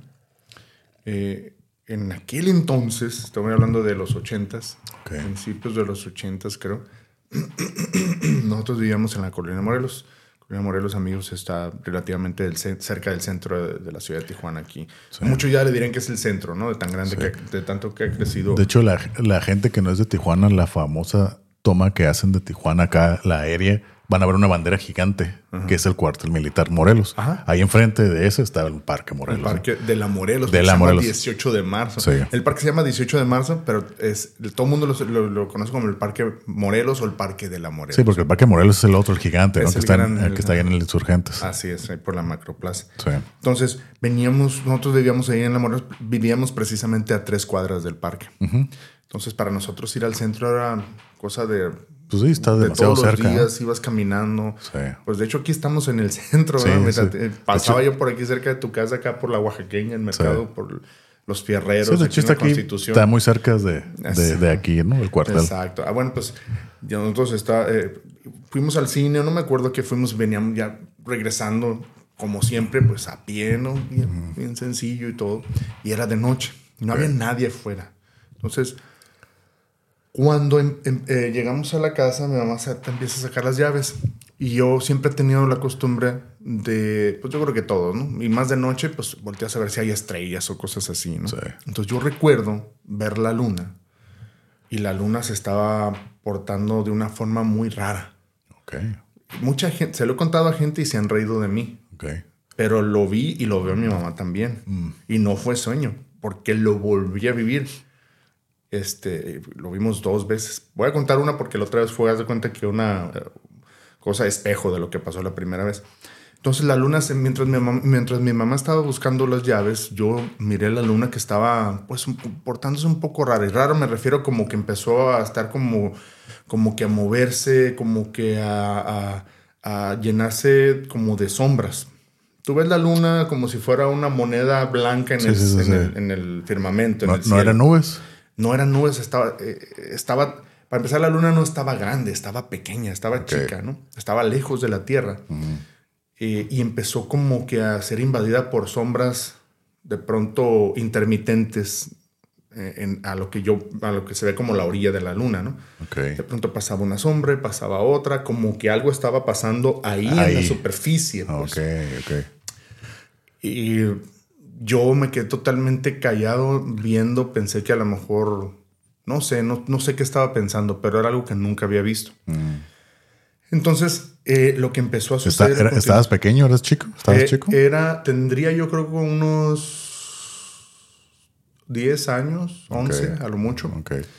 Eh, en aquel entonces, estoy hablando de los ochentas, Ok. principios de los ochentas creo, nosotros vivíamos en la Colonia Morelos. Colonia Morelos, amigos, está relativamente del cerca del centro de, de la ciudad de Tijuana aquí. Sí. Muchos ya le dirán que es el centro, ¿no? De tan grande, Sí. que, de tanto que ha crecido. De hecho, la, la gente que no es de Tijuana, la famosa toma que hacen de Tijuana acá, la aérea, van a ver una bandera gigante, que es el cuartel militar Morelos. Ajá. Ahí enfrente de ese está el Parque Morelos. el parque de la Morelos. De la se llama Morelos. 18 de marzo. Sí. El parque se llama 18 de marzo, pero es, todo el mundo lo, lo- lo conoce como el Parque Morelos o el Parque de la Morelos. Sí, porque el Parque Morelos es el otro, el gigante, ¿no? Es Que el está, en, el que está ahí en el Insurgentes. Así es, ahí por la Macroplaza. Sí. Entonces, veníamos, nosotros vivíamos ahí en la Morelos, vivíamos precisamente a tres cuadras del parque. Entonces, para nosotros ir al centro era cosa de, Pues sí, está de demasiado todos cerca. los ¿no? días, ibas caminando. Sí. Pues de hecho aquí estamos en el centro, Sí, te- Pasaba yo por aquí cerca de tu casa, acá por la Oaxaqueña, el mercado, por los fierreros, Sí, de hecho está aquí, Constitución. está muy cerca de, de, de aquí, ¿no? El cuartel. Exacto. Ah, bueno, pues ya nosotros está, eh, fuimos al cine, no me acuerdo que fuimos, veníamos ya regresando, como siempre, pues a pie, ¿no? Bien, bien sencillo y todo. Y era de noche, no había nadie afuera. Entonces, cuando em- em- eh, llegamos a la casa, mi mamá se, empieza a sacar las llaves. Y yo siempre he tenido la costumbre de, pues yo creo que todos, ¿no? Y más de noche, pues volteas a ver si hay estrellas o cosas así, ¿no? Sí. Entonces yo recuerdo ver la luna y la luna se estaba portando de una forma muy rara. Ok, Mucha gente, se lo he contado a gente y se han reído de mí, ok. pero lo vi y lo veo mi mamá también. Y no fue sueño, porque lo volví a vivir. Este, lo vimos dos veces. Voy a contar una porque la otra vez fue, haz de cuenta que una eh, cosa espejo de lo que pasó la primera vez. Entonces la luna, mientras mi, mamá, mientras mi mamá estaba buscando las llaves, yo miré la luna que estaba pues portándose un poco rara. Y raro me refiero como que empezó a estar como, como que a moverse, como que a, a- a llenarse como de sombras. Tú ves la luna como si fuera una moneda blanca en, Sí, el, sí, sí, en el- en el firmamento. en No, el no cielo. eran nubes. No eran nubes, estaba, eh, estaba, para empezar la luna no estaba grande, estaba pequeña, estaba chica, ¿no? Estaba lejos de la Tierra. Eh, y empezó como que a ser invadida por sombras de pronto intermitentes eh, en- a lo que yo, a lo que se ve como la orilla de la luna, ¿no? Ok. De pronto pasaba una sombra, pasaba otra, como que algo estaba pasando ahí, en la superficie. pues. Ok, ok. Y yo me quedé totalmente callado viendo, pensé que a lo mejor, no sé, no, no sé qué estaba pensando, pero era algo que nunca había visto. Entonces, eh, lo que empezó a suceder... era- ¿Estabas pequeño? ¿Eres chico? ¿Estabas eh, chico? Era, tendría yo creo que unos 10 años, 11 a lo mucho.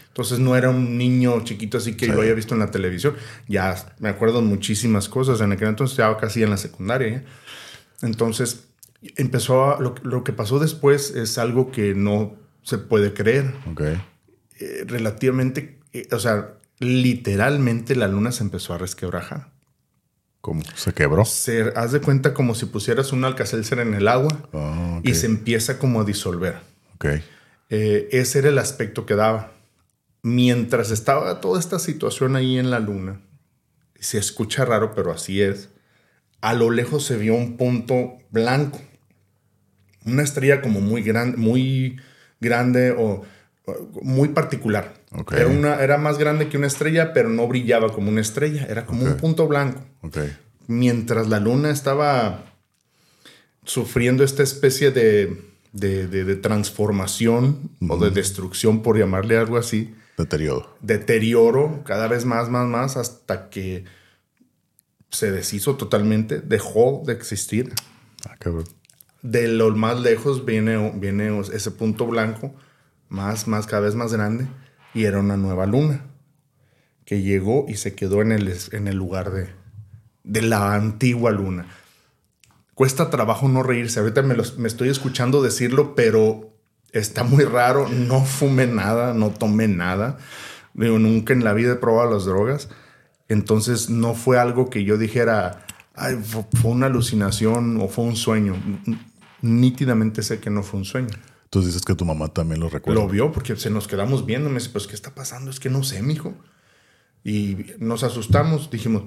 Entonces no era un niño chiquito así que Sí. lo haya visto en la televisión. Ya me acuerdo muchísimas cosas. En aquel entonces estaba casi en la secundaria. ¿eh? Entonces empezó a, lo, lo que pasó después es algo que no se puede creer. Ok. Eh, relativamente, eh, o sea, literalmente la luna se empezó a resquebrajar. ¿Cómo? ¿Se quebró? Se, haz de cuenta como si pusieras un alcacelser en el agua Oh, ok. y se empieza como a disolver. Ok. Eh, ese era el aspecto que daba. Mientras estaba toda esta situación ahí en la luna, se escucha raro, pero así es, a lo lejos se vio un punto blanco. Una estrella como muy, gran, muy grande o, muy particular. Ok. Era, una, era más grande que una estrella, pero no brillaba como una estrella. Era como un punto blanco mientras la luna estaba sufriendo esta especie de, de- de- de transformación o de destrucción, por llamarle algo así, Deterioro. deterioro cada vez más, más, más, hasta que se deshizo totalmente, dejó de existir. Ah, cabrón. De lo más lejos viene, viene ese punto blanco, más, más, cada vez más grande, y era una nueva luna que llegó y se quedó en el, en el lugar de, de la antigua luna. Cuesta trabajo no reírse. Ahorita me, estoy escuchando decirlo, pero está muy raro. No fumé nada, no tomé nada. Digo, nunca en la vida he probado las drogas. Entonces no fue algo que yo dijera, fue una alucinación o fue un sueño. Nítidamente sé que no fue un sueño. Entonces dices que tu mamá también lo recuerda. Lo vio porque se nos quedamos viendo. Me dice, pues, ¿qué está pasando? Es que no sé, mijo. Y nos asustamos. Dijimos,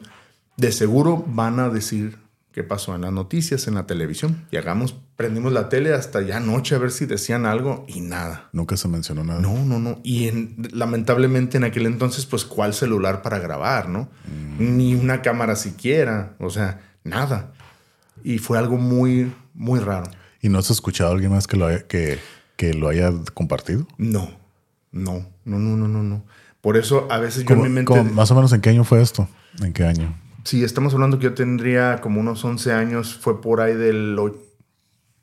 de seguro van a decir qué pasó en las noticias, en la televisión. Y hagamos, prendimos la tele hasta ya anoche a ver si decían algo y nada. Nunca se mencionó nada. No, no, no. Y en- lamentablemente en aquel entonces, pues, ¿cuál celular para grabar, no? Ni una cámara siquiera. O sea, nada. Y fue algo muy, muy raro. ¿Y no has escuchado a alguien más que lo haya, que, que lo haya compartido? No, no, no, no, no, no, no. Por eso a veces yo en ¿Cómo- mi mente... cómo- más o menos en qué año fue esto? ¿En qué año? Sí, estamos hablando que yo tendría como unos 11 años, fue por ahí del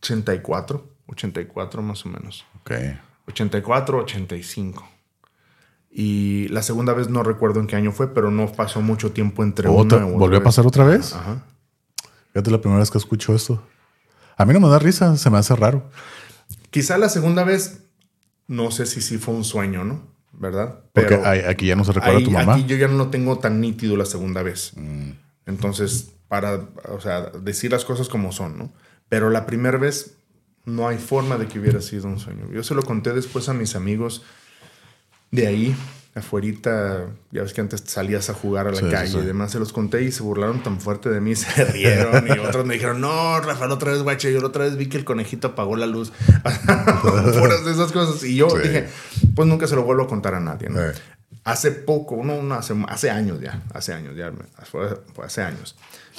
84, 84 más o menos. Ok. 84, 85. Y la segunda vez no recuerdo en qué año fue, pero no pasó mucho tiempo entre ¿Otra- una u otra ¿Volvió a pasar otra vez? Ajá. Fíjate la primera vez que escucho esto. A mí no me da risa, se me hace raro. Quizá la segunda vez, no sé si sí fue un sueño, ¿no? ¿Verdad? Porque aquí ya no se recuerda ahí- tu mamá. Aquí yo ya no lo tengo tan nítido la segunda vez. Mm. Entonces, para, o sea, decir las cosas como son, ¿no? Pero la primera vez no hay forma de que hubiera sido un sueño. Yo se lo conté después a mis amigos de ahí, afuerita, ya ves que antes salías a jugar a la Sí, calle sí. y demás, se los conté y se burlaron tan fuerte de mí, se rieron y otros me dijeron, no, Rafael, otra vez, guache, yo la otra vez vi que el conejito apagó la luz. Puras de esas cosas. Y yo Sí. dije, pues nunca se lo vuelvo a contar a nadie, ¿no? Eh. Hace poco, no, no, hace, hace años ya, hace años ya, fue, fue hace años.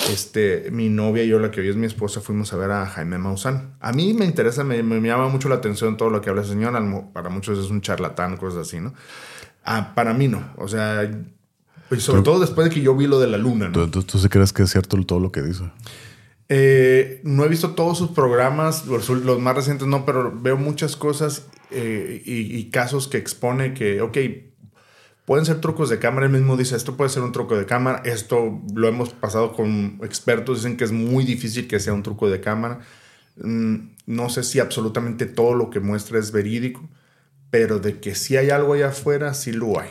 Este, mi novia y yo, la que hoy es mi esposa, fuimos a ver a Jaime Maussan. A mí me interesa, me, me llama mucho la atención todo lo que habla ese señor. Para muchos es un charlatán, cosas así, ¿no? Ah, para mí no. O sea, y sobre todo después de que yo vi lo de la luna, ¿no? ¿Tú, tú, tú sí crees que es cierto todo lo que dice? Eh, no he visto todos sus programas, los, los más recientes no, pero veo muchas cosas eh, y, y casos que expone que, ok, pueden ser trucos de cámara. Él mismo dice, esto puede ser un truco de cámara. Esto lo hemos pasado con expertos, dicen que es muy difícil que sea un truco de cámara. Mm, no sé si absolutamente todo lo que muestra es verídico, pero de que si hay algo allá afuera, sí lo hay.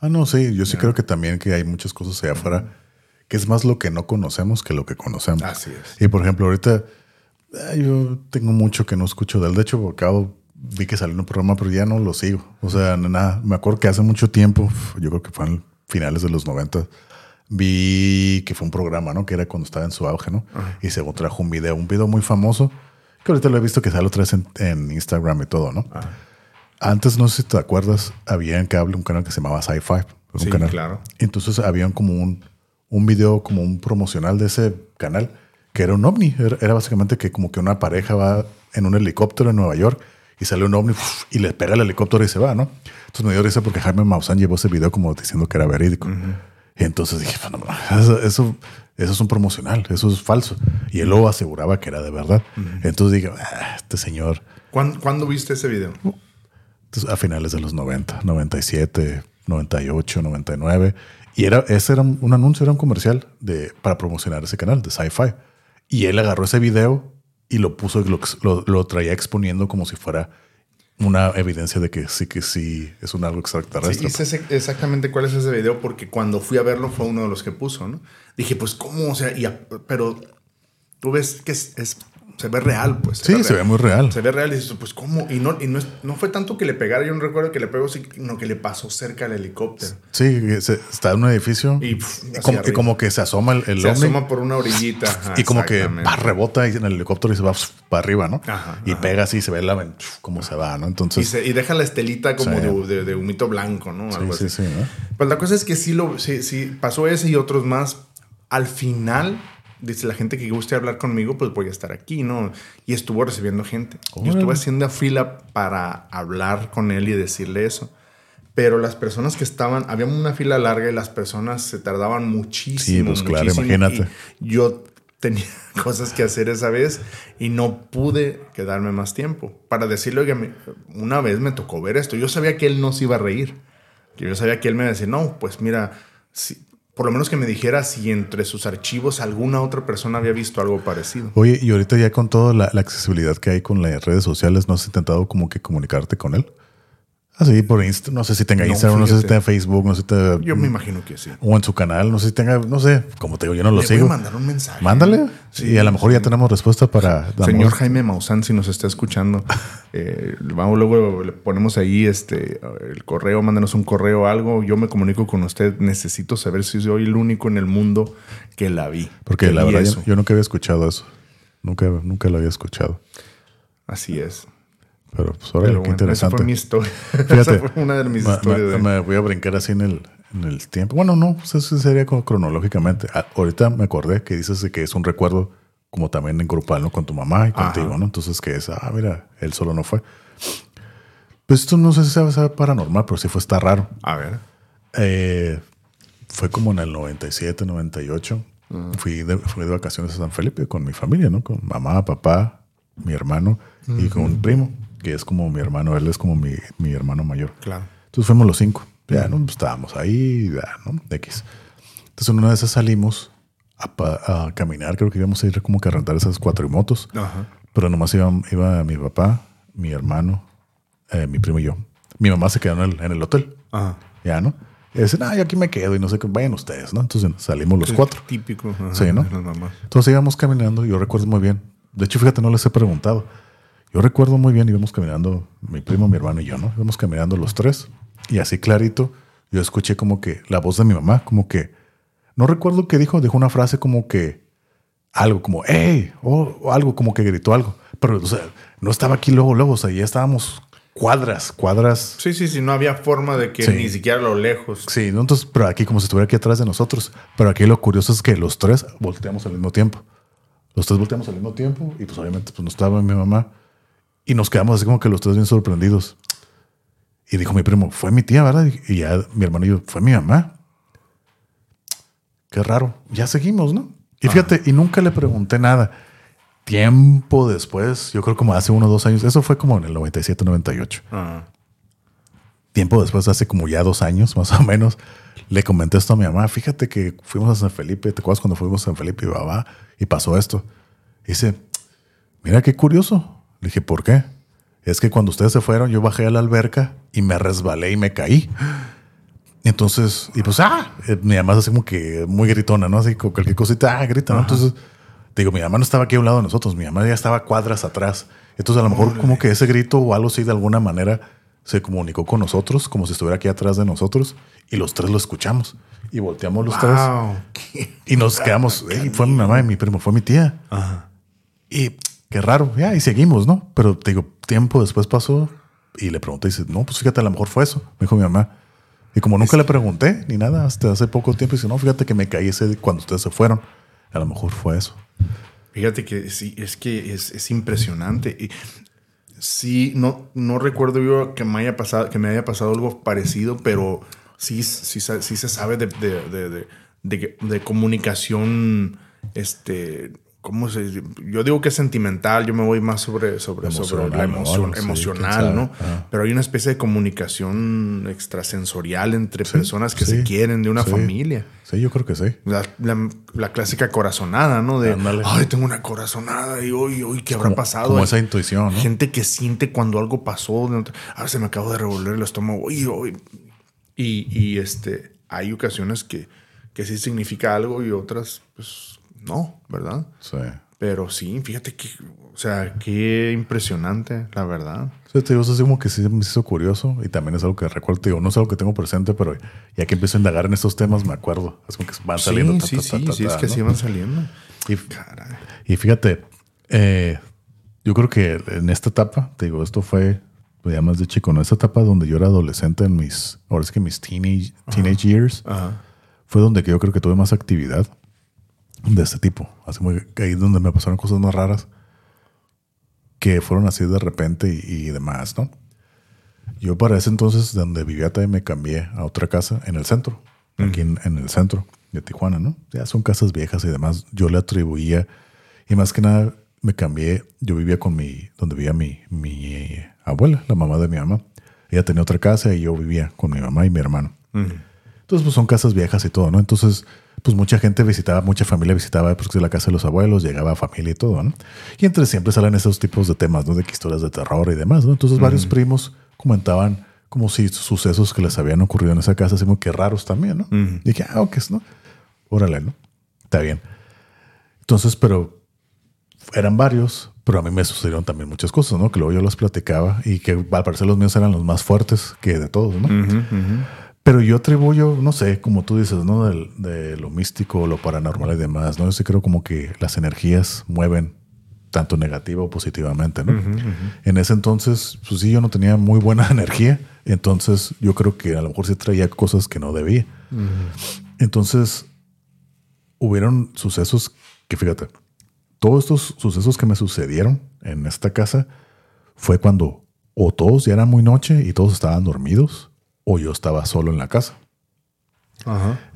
Ah, no, sí. Yo sí creo que también que hay muchas cosas allá afuera que es más lo que no conocemos que lo que conocemos. Así es. Y por ejemplo, ahorita ah, yo tengo mucho que no escucho de él. De hecho, acabo, vi que salió en un programa, pero ya no lo sigo. O sea, nada. Me acuerdo que hace mucho tiempo, yo creo que fue en finales de los 90, vi que fue un programa, ¿no? Que era cuando estaba en su auge, ¿no? Y se trajo un video, un video muy famoso, que ahorita lo he visto que sale otra vez en, en Instagram y todo, ¿no? Antes, no sé si te acuerdas, había en cable un canal que se llamaba Sci-Fi. Sí, canal. claro. Entonces habían como un, un video, como un promocional de ese canal, que era un ovni. Era, era básicamente que como que una pareja va en un helicóptero en Nueva York y sale un ovni uf, y le pega el helicóptero y se va, ¿no? Entonces me dio risa porque Jaime Maussan llevó ese video como diciendo que era verídico. Y entonces dije, "No, no, eso, eso, eso es un promocional, eso es falso. Y él lo aseguraba que era de verdad. Entonces dije, "Ah, este señor, ¿Cuándo, cuándo viste ese video? A finales de los 90, 97, 98, 99. Y era, ese era un anuncio, era un comercial de, para promocionar ese canal de sci-fi. Y él agarró ese video y lo puso, lo, lo, traía exponiendo como si fuera una evidencia de que sí, que sí es un algo Sí, extraterrestre. y sé exactamente cuál es ese video porque cuando fui a verlo fue uno de los que puso, ¿no? Dije, pues, ¿cómo? O sea, pero tú ves que es- se ve real, pues. sí, se real. ve muy real. Se ve real y dices, pues, ¿cómo? Y no, y no, es- no fue tanto que le pegara, yo no recuerdo que le pegó, sino que le pasó cerca al helicóptero. Sí, se- está en un edificio Y, y, pf, hacia como, y como que se asoma el, el Se ovni asoma por una orillita. ajá, y como que pa, rebota y en el helicóptero y se va para arriba, ¿no? Ajá, y ajá. pega así, se ve la, cómo se va, ¿no? Y, Entonces, se- y deja la estelita como Sí. de, de- de humito blanco, ¿no? sí, Algo sí, así. sí, ¿no? Pues la cosa es que sí, lo, sí, sí, pasó ese y otros más. Al final, dice la gente que guste hablar conmigo, pues voy a estar aquí, ¿no? Y estuvo recibiendo gente. Yo Órale. estuve haciendo fila para hablar con él y decirle eso. Pero las personas que estaban, había una fila larga y las personas se tardaban muchísimo. Sí, pues claro, imagínate. Yo tenía cosas que hacer esa vez y no pude quedarme más tiempo para decirle, oiga, me- una vez me tocó ver esto. Yo sabía que él no se iba a reír. Que Yo sabía que él me decía, no, pues mira, si- por lo menos que me dijera si entre sus archivos alguna otra persona había visto algo parecido. Oye, y ahorita ya con toda la, la accesibilidad que hay con las redes sociales, ¿no has intentado como que comunicarte con él? Ah, sí, por Insta. No sé si tenga No, Instagram, no sé si tenga Facebook, no sé si tenga. Yo me imagino que sí. O en su canal, no sé si tenga, no sé, como te digo, yo no lo Le voy sigo. a mandar un mensaje. Mándale. Sí, y a lo mejor ya tenemos respuesta para. Señor Jaime Maussan, si nos está escuchando, eh, vamos luego le ponemos ahí este el correo, mándanos un correo o algo. Yo me comunico con usted. Necesito saber si soy el único en el mundo que la vi. Porque que la verdad, yo, yo nunca había escuchado eso. Nunca, nunca lo había escuchado. Así es. Pero pues ahora Pero qué bueno, esa interesante. fue mi historia. Fíjate. esa fue una de mis Me- historias. me, de- me voy a brincar así en el, en el tiempo. Bueno, no, pues eso sería como cronológicamente. Ah, ahorita me acordé que dices que es un recuerdo como también en grupal, ¿no? Con tu mamá y contigo, Ajá. ¿no? Entonces que es, ah, mira, él solo no fue. Pues esto no sé si sea, paranormal, pero sí fue está raro. A ver. Eh, fue como en el 97, 98. Fui, de, fui de vacaciones a San Felipe con mi familia, ¿no? Con mamá, papá, mi hermano y con un primo, que es como mi hermano, él es como mi, mi hermano mayor. Claro. Entonces fuimos los cinco. Ya, ¿no? Pues estábamos ahí, ya, ¿no? X. Entonces en una de esas salimos a, a caminar, creo que íbamos a ir como que a rentar esas cuatrimotos. Ajá. Pero nomás iba, iba mi papá, mi hermano, eh, mi primo y yo. Mi mamá se quedó en el, en el hotel. Ajá. Ya, ¿no? Y dicen, ah, yo aquí me quedo y no sé qué, vayan ustedes, ¿no? Entonces salimos los cuatro. Típico. ajá, Sí, ¿no? Entonces íbamos caminando, yo recuerdo muy bien. De hecho, fíjate, no les he preguntado. Yo recuerdo muy bien, íbamos caminando, mi primo, mi hermano y yo, ¿no? Íbamos caminando los tres y así clarito, yo escuché como que la voz de mi mamá, como que, no recuerdo qué dijo, dijo una frase como que, algo como, hey, o o algo como que gritó algo. Pero, o sea, no estaba aquí luego, luego, o sea, ya estábamos cuadras, cuadras Sí, sí, sí. No había forma de que Sí. ni siquiera a lo lejos. Sí, ¿no? entonces, pero aquí como si estuviera aquí atrás de nosotros. Pero aquí lo curioso es que los tres volteamos al mismo tiempo. Los tres volteamos al mismo tiempo y pues obviamente pues no estaba mi mamá. Y nos quedamos así como que los tres bien sorprendidos. Y dijo mi primo, fue mi tía, ¿verdad? Y ya mi hermano y yo, fue mi mamá. Qué raro. Ya seguimos, ¿no? Y fíjate, y nunca le pregunté nada. Tiempo después, yo creo como hace uno o dos años, eso fue como en el 97, 98 Ajá. tiempo después, hace como ya dos años más o menos, le comenté esto a mi mamá. Fíjate que fuimos a San Felipe, ¿te acuerdas cuando fuimos a San Felipe y babá? Y pasó esto. Y dice, mira qué curioso. Le dije, ¿por qué? Es que cuando ustedes se fueron, yo bajé a la alberca y me resbalé y me caí. Entonces, y pues, ah, eh, mi mamá es así como que muy gritona, ¿no? Así con cualquier cosita, ah, grita, ¿no? Entonces, te digo, mi mamá no estaba aquí a un lado de nosotros, mi mamá ya estaba cuadras atrás. Entonces, a lo mejor como que ese grito o algo así de alguna manera se comunicó con nosotros, como si estuviera aquí atrás de nosotros, y los tres lo escuchamos. Y volteamos los tres Wow. y nos quedamos, "Ey, fue mi mamá y mi primo, fue mi tía. Ajá. Y qué raro, ya, y seguimos, ¿no? Pero te digo, tiempo después pasó y le pregunté y dice, no, pues fíjate, a lo mejor fue eso, me dijo mi mamá. Y como nunca le pregunté ni nada, hasta hace poco tiempo, dice, no, fíjate que me caí ese cuando ustedes se fueron. A lo mejor fue eso. Fíjate que sí, es que es, es impresionante. Y sí, no, no recuerdo yo que me haya pasado, que me haya pasado algo parecido, pero sí, sí, sí se sabe de, de- de- de comunicación, este, ¿cómo se? Yo digo que es sentimental, yo me voy más sobre, sobre, sobre la Emocional, emoción, Sí, emocional. ¿no? Ajá. Pero hay una especie de comunicación extrasensorial entre personas que sí, se quieren de una sí. familia. Sí, yo creo que sí. La, la- la clásica corazonada, ¿no? De, Ándale. ay, tengo una corazonada y hoy, hoy, ¿qué habrá Como, pasado? como esa intuición, ¿no? Gente que siente cuando algo pasó. A ver, se me acabo de revolver el estómago. uy, uy. Y, y, este, hay ocasiones que, que sí significa algo y otras, pues, no, ¿verdad? Sí. Pero sí, fíjate que, o sea, qué impresionante, la verdad. Sí, te digo, eso es como que sí me hizo curioso y también es algo que recuerdo, te digo, no es algo que tengo presente, pero ya que empiezo a indagar en estos temas me acuerdo. Es como que van saliendo. sí, ta, sí, ta, sí, ta, sí, es que ¿no? sí van saliendo. Y, Caray. y fíjate, eh, yo creo que en esta etapa, te digo, esto fue pues, ya más de chico, ¿no? Esta etapa donde yo era adolescente en mis, ahora es que mis teenage, teenage years, Ajá. fue donde yo creo que tuve más actividad de este tipo. Así muy, ahí es donde me pasaron cosas más raras que fueron así de repente y, y demás, ¿no? Yo para ese entonces, donde vivía también me cambié a otra casa en el centro, aquí en, en el centro de Tijuana, ¿no? Ya son casas viejas y demás. Yo le atribuía, y más que nada me cambié, yo vivía con mi, donde vivía mi, mi abuela, la mamá de mi mamá. Ella tenía otra casa y yo vivía con mi mamá y mi hermano. Entonces, pues son casas viejas y todo, ¿no? Entonces, pues mucha gente visitaba, mucha familia visitaba pues, la casa de los abuelos, llegaba familia y todo, ¿no? Y entre siempre salen esos tipos de temas, ¿no? De que historias de terror y demás, ¿no? Entonces, varios primos comentaban como si sucesos que les habían ocurrido en esa casa, así como que raros también, ¿no? Y dije, ah, ok, ¿no? Órale, ¿no? Está bien. Entonces, pero eran varios, pero a mí me sucedieron también muchas cosas, ¿no? Que luego yo las platicaba y que al parecer los míos eran los más fuertes que de todos, ¿no? Pero yo atribuyo, no sé, como tú dices, ¿no? De, lo místico, lo paranormal y demás, ¿no? Yo sí creo como que las energías mueven tanto negativo o positivamente, ¿no? En ese entonces, pues sí, yo no tenía muy buena energía, entonces yo creo que a lo mejor sí traía cosas que no debía. Entonces, hubieron sucesos que, fíjate, todos estos sucesos que me sucedieron en esta casa fue cuando o todos ya eran muy noche y todos estaban dormidos, o yo estaba solo en la casa.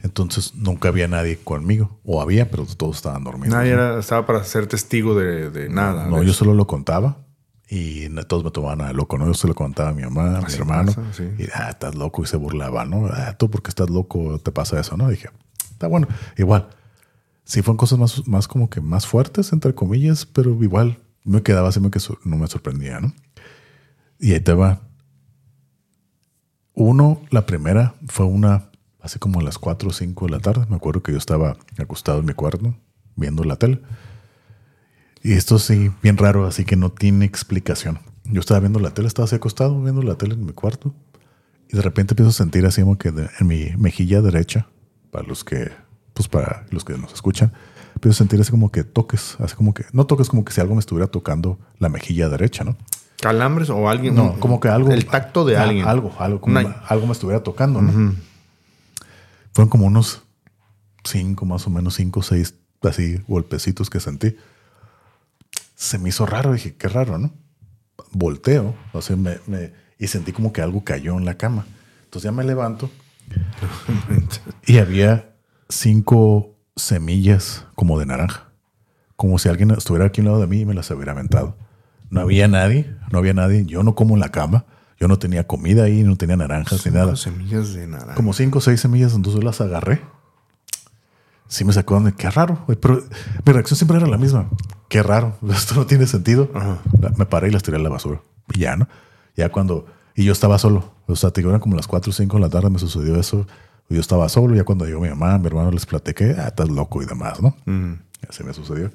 Entonces nunca había nadie conmigo. O había, pero todos estaban dormidos. Nadie estaba para ser testigo de, nada. No, yo solo lo contaba y todos me tomaban a loco, ¿no? Yo se lo contaba a mi mamá, a mi hermano. Y, ah, estás loco. Y se burlaba, ¿no? Ah, tú porque estás loco te pasa eso, ¿no? dije, está bueno. Igual, sí fueron cosas más, más como que más fuertes, entre comillas, pero igual me quedaba así que no me sorprendía, ¿no? Y ahí te va. Uno, la primera fue una, hace como a las 4 o 5 de la tarde. Me acuerdo que yo estaba acostado en mi cuarto viendo la tele. Y esto sí, bien raro, así que no tiene explicación. Yo estaba viendo la tele, estaba así acostado viendo la tele en mi cuarto. Y de repente empiezo a sentir así como que en mi mejilla derecha, para los que, pues para los que nos escuchan, empiezo a sentir así como que toques, así como que, no toques como que si algo me estuviera tocando la mejilla derecha, ¿no? ¿Calambres o alguien? No, como que algo. El tacto de alguien. Algo, algo, como algo me estuviera tocando, ¿no? Fueron como unos cinco, más o menos, cinco, seis, así, golpecitos que sentí. Se me hizo raro, dije, qué raro, ¿no? Volteo, o sea, me, me, y sentí como que algo cayó en la cama. Entonces ya me levanto y había cinco semillas como de naranja. Como si alguien estuviera aquí al lado de mí y me las hubiera aventado. No había nadie, no había nadie. Yo no como en la cama. Yo no tenía comida ahí, no tenía naranjas ni nada. semillas de naranja. Como cinco o seis semillas, entonces las agarré. Sí me sacó de qué raro. Pero mi reacción siempre era la misma. Qué raro. Esto no tiene sentido. Me paré y las tiré a la basura. Y ya, ¿no? Ya cuando... Y yo estaba solo. O sea, te eran como las cuatro o cinco de la tarde me sucedió eso. Yo estaba solo. Ya cuando llegó mi mamá, mi hermano les platiqué. Ah, estás loco y demás, ¿no? Así me sucedió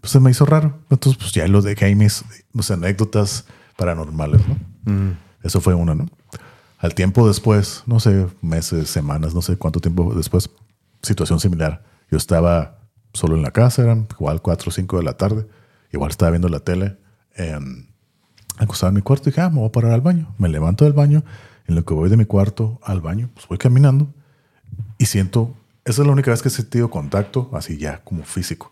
pues se me hizo raro. Entonces, pues ya lo dejé ahí mis, anécdotas paranormales, ¿no? Mm. Eso fue una, ¿no? Al tiempo después, no sé, meses, semanas, no sé cuánto tiempo después, situación similar. Yo estaba solo en la casa, eran igual 4 o 5 de la tarde, igual estaba viendo la tele, eh, acostado en mi cuarto y dije, ah, me voy a parar al baño. Me levanto del baño, en lo que voy de mi cuarto al baño, pues voy caminando y siento, esa es la única vez que he sentido contacto, así ya como físico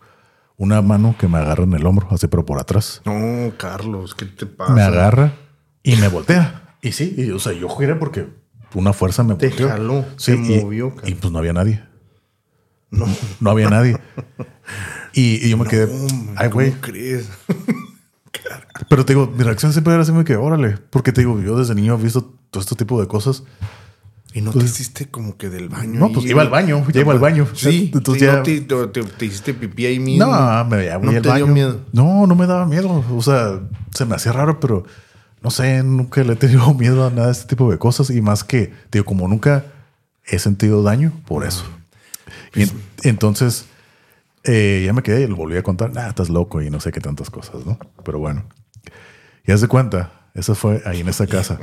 una mano que me agarra en el hombro, así pero por atrás. No, Carlos, ¿qué te pasa? Me agarra y me voltea. Y sí, o sea, yo giré porque una fuerza me te jaló, se movió. Y, pues no había nadie. No. No había nadie. Y, yo me quedé, ay, güey. Pero te digo, mi reacción siempre era así, me quedé, órale. Porque te digo, yo desde niño he visto todo este tipo de cosas. ¿Y no te hiciste como que del baño? No, pues iba al baño, ya iba al baño. Sí, entonces ya... No te, te, hiciste pipí ahí mismo. No, me ya ¿No te dio miedo? No, no me daba miedo. O sea, se me hacía raro, pero no sé, nunca le he tenido miedo a nada de este tipo de cosas. Y más que, digo, como nunca he sentido daño, por eso. Y entonces, eh, ya me quedé y le volví a contar, ah, estás loco y no sé qué tantas cosas, ¿no? Pero bueno, ya se cuenta, eso fue ahí en esa casa.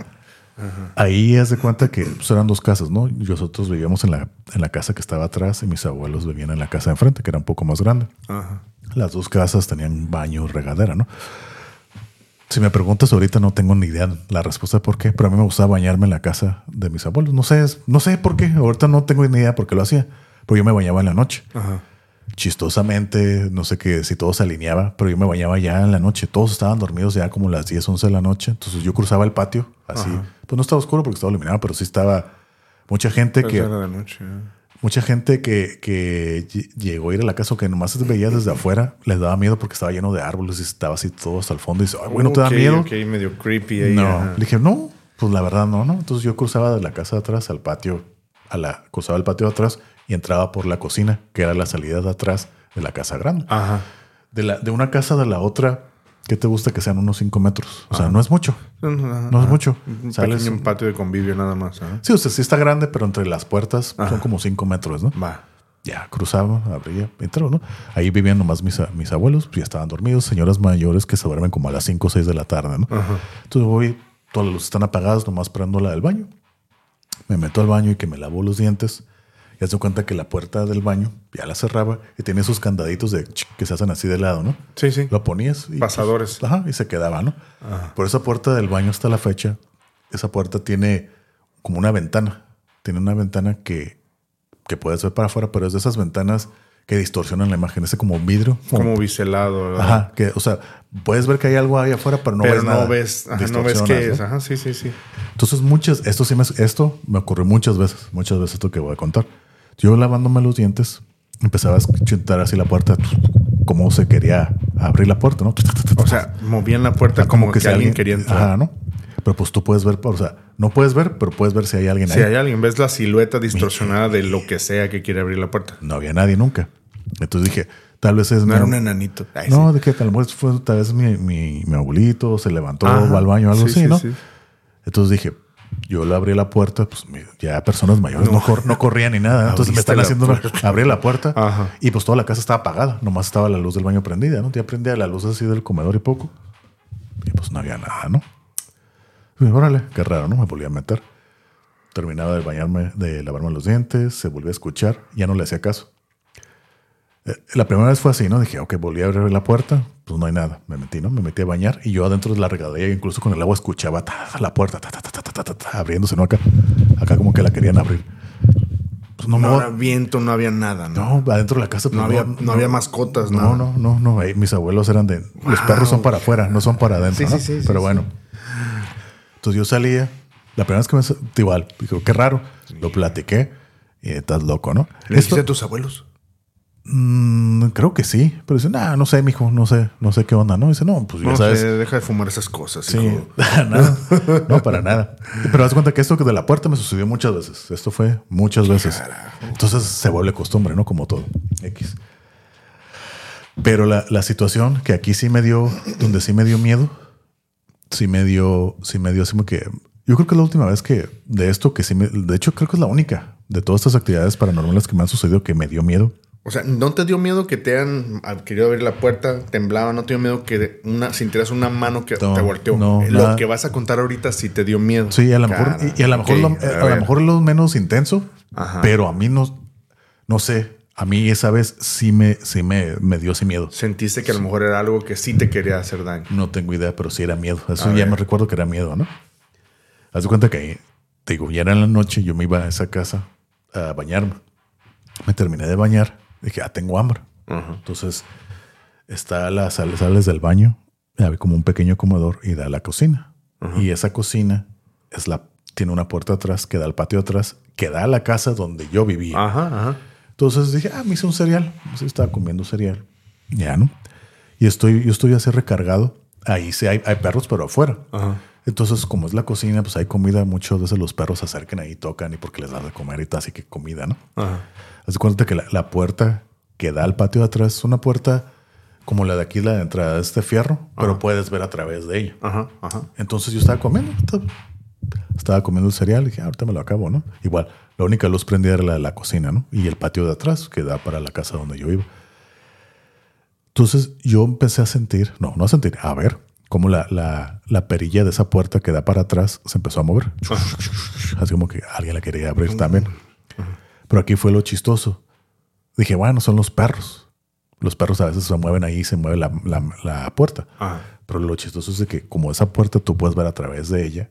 Ahí haz de cuenta que pues, eran dos casas, ¿no? Nosotros vivíamos en la, en la casa que estaba atrás y mis abuelos vivían en la casa de enfrente, que era un poco más grande. Las dos casas tenían baño, regadera, ¿no? Si me preguntas ahorita no tengo ni idea la respuesta de por qué, pero a mí me gustaba bañarme en la casa de mis abuelos. No sé, no sé por qué. Ahorita no tengo ni idea por qué lo hacía, pero yo me bañaba en la noche. Ajá chistosamente, no sé qué, si todo se alineaba, pero yo me bañaba ya en la noche. Todos estaban dormidos ya como las 10, 11 de la noche. Entonces yo cruzaba el patio, así. Pues no estaba oscuro porque estaba iluminado, pero sí estaba mucha gente que... Mucha gente que, que llegó a ir a la casa o que nomás se veía desde afuera, les daba miedo porque estaba lleno de árboles y estaba así todo hasta el fondo. Y dice, Ay, ¿no te da miedo? Ok, medio creepy ahí. No, le dije, no, pues la verdad no, no. Entonces yo cruzaba de la casa de atrás al patio, a la, cruzaba el patio de atrás y entraba por la cocina, que era la salida de atrás de la casa grande. Ajá. De, la, de una casa de la otra ¿Qué te gusta que sean unos 5 metros? O sea, no es mucho. No es mucho. Un Sales- pequeño patio de convivio nada más. ¿ah? Sí, o sea, sí está grande, pero entre las puertas son como 5 metros, ¿no? Va. Ya cruzaba, abría, entró, ¿no? Ahí vivían nomás mis, mis abuelos, ya estaban dormidos, señoras mayores que se duermen como a las 5 o 6 de la tarde, ¿no? Entonces voy, todas las luces están apagadas, nomás prendo la del baño. Me meto al baño y que me lavo los dientes. Y hace cuenta que la puerta del baño ya la cerraba y tenía esos candaditos de que se hacen así de lado, ¿no? Sí, sí. Lo ponías y, Pasadores. pues, ajá, y se quedaba, ¿no? Por esa puerta del baño hasta la fecha, esa puerta tiene como una ventana. Tiene una ventana que, que puedes ver para afuera, pero es de esas ventanas que distorsionan la imagen. Ese como vidrio. Como biselado. ¿verdad? Ajá, que, o sea, puedes ver que hay algo ahí afuera, pero no Pero ves no nada. ves, ajá, no ves qué ¿no? es. Ajá, sí, sí, sí. Entonces, muchas, esto sí me, esto me ocurrió muchas veces, muchas veces esto que voy a contar. Yo lavándome los dientes, empezaba a escuchar así la puerta, cómo se quería abrir la puerta, ¿no? O sea, movían la puerta como, que, si alguien quería entrar. Ajá, ¿no? Pero pues tú puedes ver, o sea, no puedes ver, pero puedes ver si hay alguien Si ahí. hay alguien, ves la silueta distorsionada de lo que sea que quiere abrir la puerta. No había nadie nunca. Entonces dije, tal vez es No mi- era un enanito. Ay, no, de que tal vez fue tal vez mi, mi, mi abuelito se levantó Ajá. va al baño o algo Sí, así, sí, ¿no? sí. Entonces dije, yo le abrí la puerta, pues ya personas mayores no, cor- no corrían ni nada. Entonces me están haciendo puerta. abrí la puerta Ajá. y pues toda la casa estaba apagada, nomás estaba la luz del baño prendida, ¿no? Ya prendía la luz así del comedor y poco. Y pues no había nada, ¿no? Y, órale, qué raro, ¿no? Me volví a meter. Terminaba de bañarme, de lavarme los dientes, se volvió a escuchar, ya no le hacía caso. La primera vez fue así, ¿no? Dije, ok, volví a abrir la puerta, pues no hay nada. Me metí, ¿no? Me metí a bañar y yo adentro de la regadera, incluso con el agua, escuchaba la puerta ta, ta, abriéndose, ¿no? Acá, acá como que la querían abrir. Pues no, no había viento, no había nada, ¿no? No, adentro de la casa. Pues, no, había, no, había mascotas, ¿no? No, no, no, no. mis abuelos eran de. Los perros son para afuera, no son para adentro. Sí, sí, sí, Pero bueno. Entonces yo salía. La primera vez que me. Igual, dijo, qué raro. Lo platiqué y estás loco, ¿no? ¿Le Esto, dijiste a tus abuelos? Mm, creo que sí. Pero dice, nah, no sé, mijo, no sé, no sé qué onda, ¿no? Dice, no, pues ya No sabes. deja de fumar esas cosas. Sí. No, para nada. Pero haz cuenta que esto de la puerta me sucedió muchas veces. Esto fue muchas veces. Entonces se vuelve costumbre, ¿no? Como todo. X. Pero la, la situación que aquí sí me dio, donde sí me dio miedo, sí me dio, sí me dio así como que. Yo creo que es la última vez que de esto que sí me. De hecho, creo que es la única de todas estas actividades paranormales que me han sucedido que me dio miedo. O sea, ¿no te dio miedo que te han querido abrir la puerta, temblaba? ¿No te dio miedo que una, sintieras una mano que No, te volteó? no, Eh, lo nada. que vas a contar ahorita sí te dio miedo. Sí, a lo mejor, y, y a lo mejor, ok, lo, a a lo mejor lo menos intenso, Ajá. pero a mí no, no sé, a mí esa vez sí me, sí me, me dio ese miedo. Sentiste que a lo mejor era algo que sí te quería hacer daño. No tengo idea, pero sí era miedo. Eso A ya ver. me recuerdo que era miedo, ¿no? Haz de cuenta que, te digo, ya era en la noche, yo me iba a esa casa a bañarme. Me terminé de bañar, dije, ah, tengo hambre. Entonces, está la sal- sales del baño, hay como un pequeño comedor y da a la cocina. Y esa cocina es la, tiene una puerta atrás que da al patio atrás, que da a la casa donde yo vivía. Ajá, ajá. Entonces dije, ah, me hice un cereal. Pues estaba comiendo cereal. Ya, ¿no? Y estoy, yo estoy así recargado. Ahí sí hay, hay perros, pero afuera. Ajá. Entonces, como es la cocina, pues hay comida. Muchos veces los perros se acercan ahí, tocan y porque les da de comer y tal, así que comida, ¿no? Ajá. Haz de cuenta que la, la puerta que da al patio de atrás es una puerta como la de aquí, la de entrada de este fierro, pero puedes ver a través de ella. Ajá, ajá. Entonces yo estaba comiendo, estaba, estaba comiendo el cereal y dije, "Ah, ahorita me lo acabo, ¿no? Igual, la única luz prendida era la de la cocina, ¿no? Y el patio de atrás que da para la casa donde yo iba. Entonces yo empecé a sentir, no, no a sentir, a ver cómo la, la, la perilla de esa puerta que da para atrás se empezó a mover. Así como que alguien la quería abrir también. Pero aquí fue lo chistoso. Dije, bueno, son los perros. Los perros a veces se mueven ahí y se mueve la, la- puerta. Ajá. Pero lo chistoso es de que como esa puerta tú puedes ver a través de ella,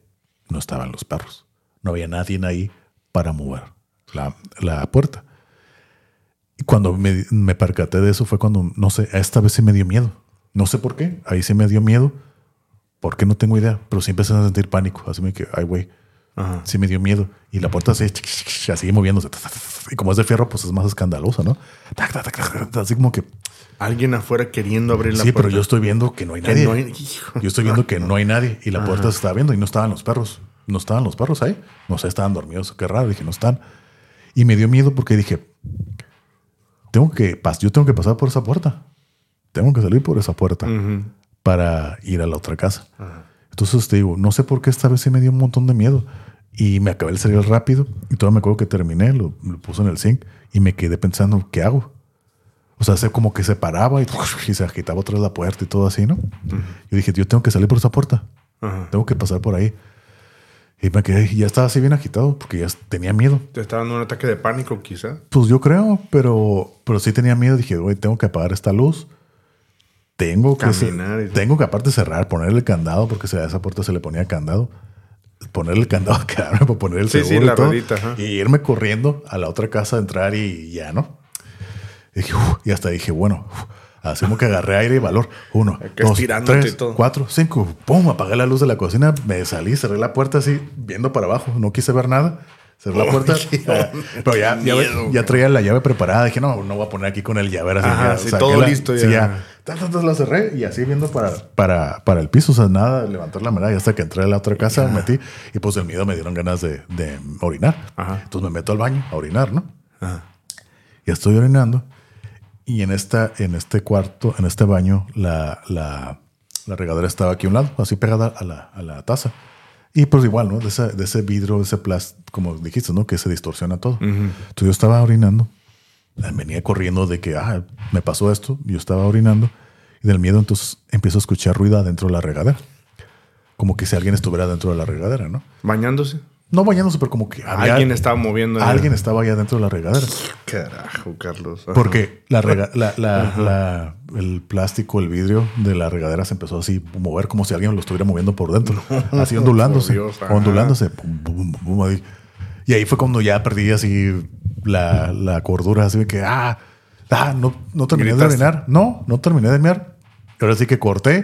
no estaban los perros. No había nadie ahí para mover la, la puerta. Y cuando me, me percaté de eso fue cuando, no sé, esta vez sí me dio miedo. No sé por qué. Ahí sí me dio miedo. ¿Por qué no tengo idea? Pero sí empecé a sentir pánico. Así me que, ay, güey, Ajá. sí me dio miedo. Y la puerta así, así moviéndose. Y como es de fierro, pues es más escandalosa, ¿no? Así como que, Alguien afuera queriendo abrir la sí, puerta. pero yo estoy viendo que no hay nadie. no hay-. Yo estoy viendo que no hay nadie y la puerta se estaba viendo y no estaban los perros. No estaban los perros ahí. No sé, estaban dormidos. Qué raro. Dije, no están. Y me dio miedo porque dije, tengo que yo tengo que pasar por esa puerta. Tengo que salir por esa puerta. Para ir a la otra casa. Entonces te digo, no sé por qué esta vez sí me dio un montón de miedo. Y me acabé el cereal rápido y todo me acuerdo que terminé, lo, lo puse en el zinc y me quedé pensando, ¿qué hago? O sea, se como que se paraba y, y se agitaba otra vez la puerta y todo así, ¿no? Yo dije, yo tengo que salir por esa puerta. Tengo que pasar por ahí. Y me quedé, y ya estaba así bien agitado porque ya tenía miedo. Te estaba dando un ataque de pánico, quizá. Pues yo creo, pero, pero sí tenía miedo. Dije, güey, tengo que apagar esta luz. Tengo que, Caminar y todo. tengo que aparte cerrar, ponerle el candado, porque a esa puerta se le ponía candado. Ponerle el candado, quedarme para poner el Sí, sí, seguro y la todo. ruedita, ajá. Y irme corriendo a la otra casa, entrar y ya, ¿no? Y, dije, "Uf", y hasta dije, bueno, uf, como que agarré aire y valor. Uno, dos, tres, y todo. cuatro, cinco. Pum, apagué la luz de la cocina, me salí, cerré la puerta así, viendo para abajo. No quise ver nada. Cerré la puerta. pero ya, ya, miedo, ya traía la llave preparada. Dije, no, no voy a poner aquí con el llavero. Así, Ajá, ya sí, todo la- listo sí, ya. La cerré y así viendo para, para, para el piso. O sea, nada, levantar la mirada. Y hasta que entré a la otra casa, metí. Y pues del miedo me dieron ganas de, de orinar. Ajá. Entonces me meto al baño a orinar, ¿no? Ajá. Y estoy orinando. Y en, esta, en este cuarto, en este baño, la, la, la regadera estaba aquí a un lado, así pegada a la, a la taza. Y pues igual, ¿no? De ese, de ese vidrio, de ese plástico, como dijiste, ¿no? Que se distorsiona todo. Entonces yo estaba orinando. Venía corriendo de que, ah, me pasó esto. Yo estaba orinando. Y del miedo entonces empiezo a escuchar ruido adentro de la regadera. Como que si alguien estuviera dentro de la regadera, ¿no? Bañándose. No bañándose, pero como que había- Alguien estaba moviendo. alguien estaba allá dentro de la regadera. Carajo, Carlos. Ajá. Porque la rega- la- la- la- el plástico, el vidrio de la regadera se empezó así a mover como si alguien lo estuviera moviendo por dentro. así ondulándose. Dios, ondulándose. Pum, pum, pum, pum, ahí. Y ahí fue cuando ya perdí así la, la cordura. Así de que, ah, ah no, no terminé Gritaste. de mirar. No, no terminé de mirar. Ahora sí que corté.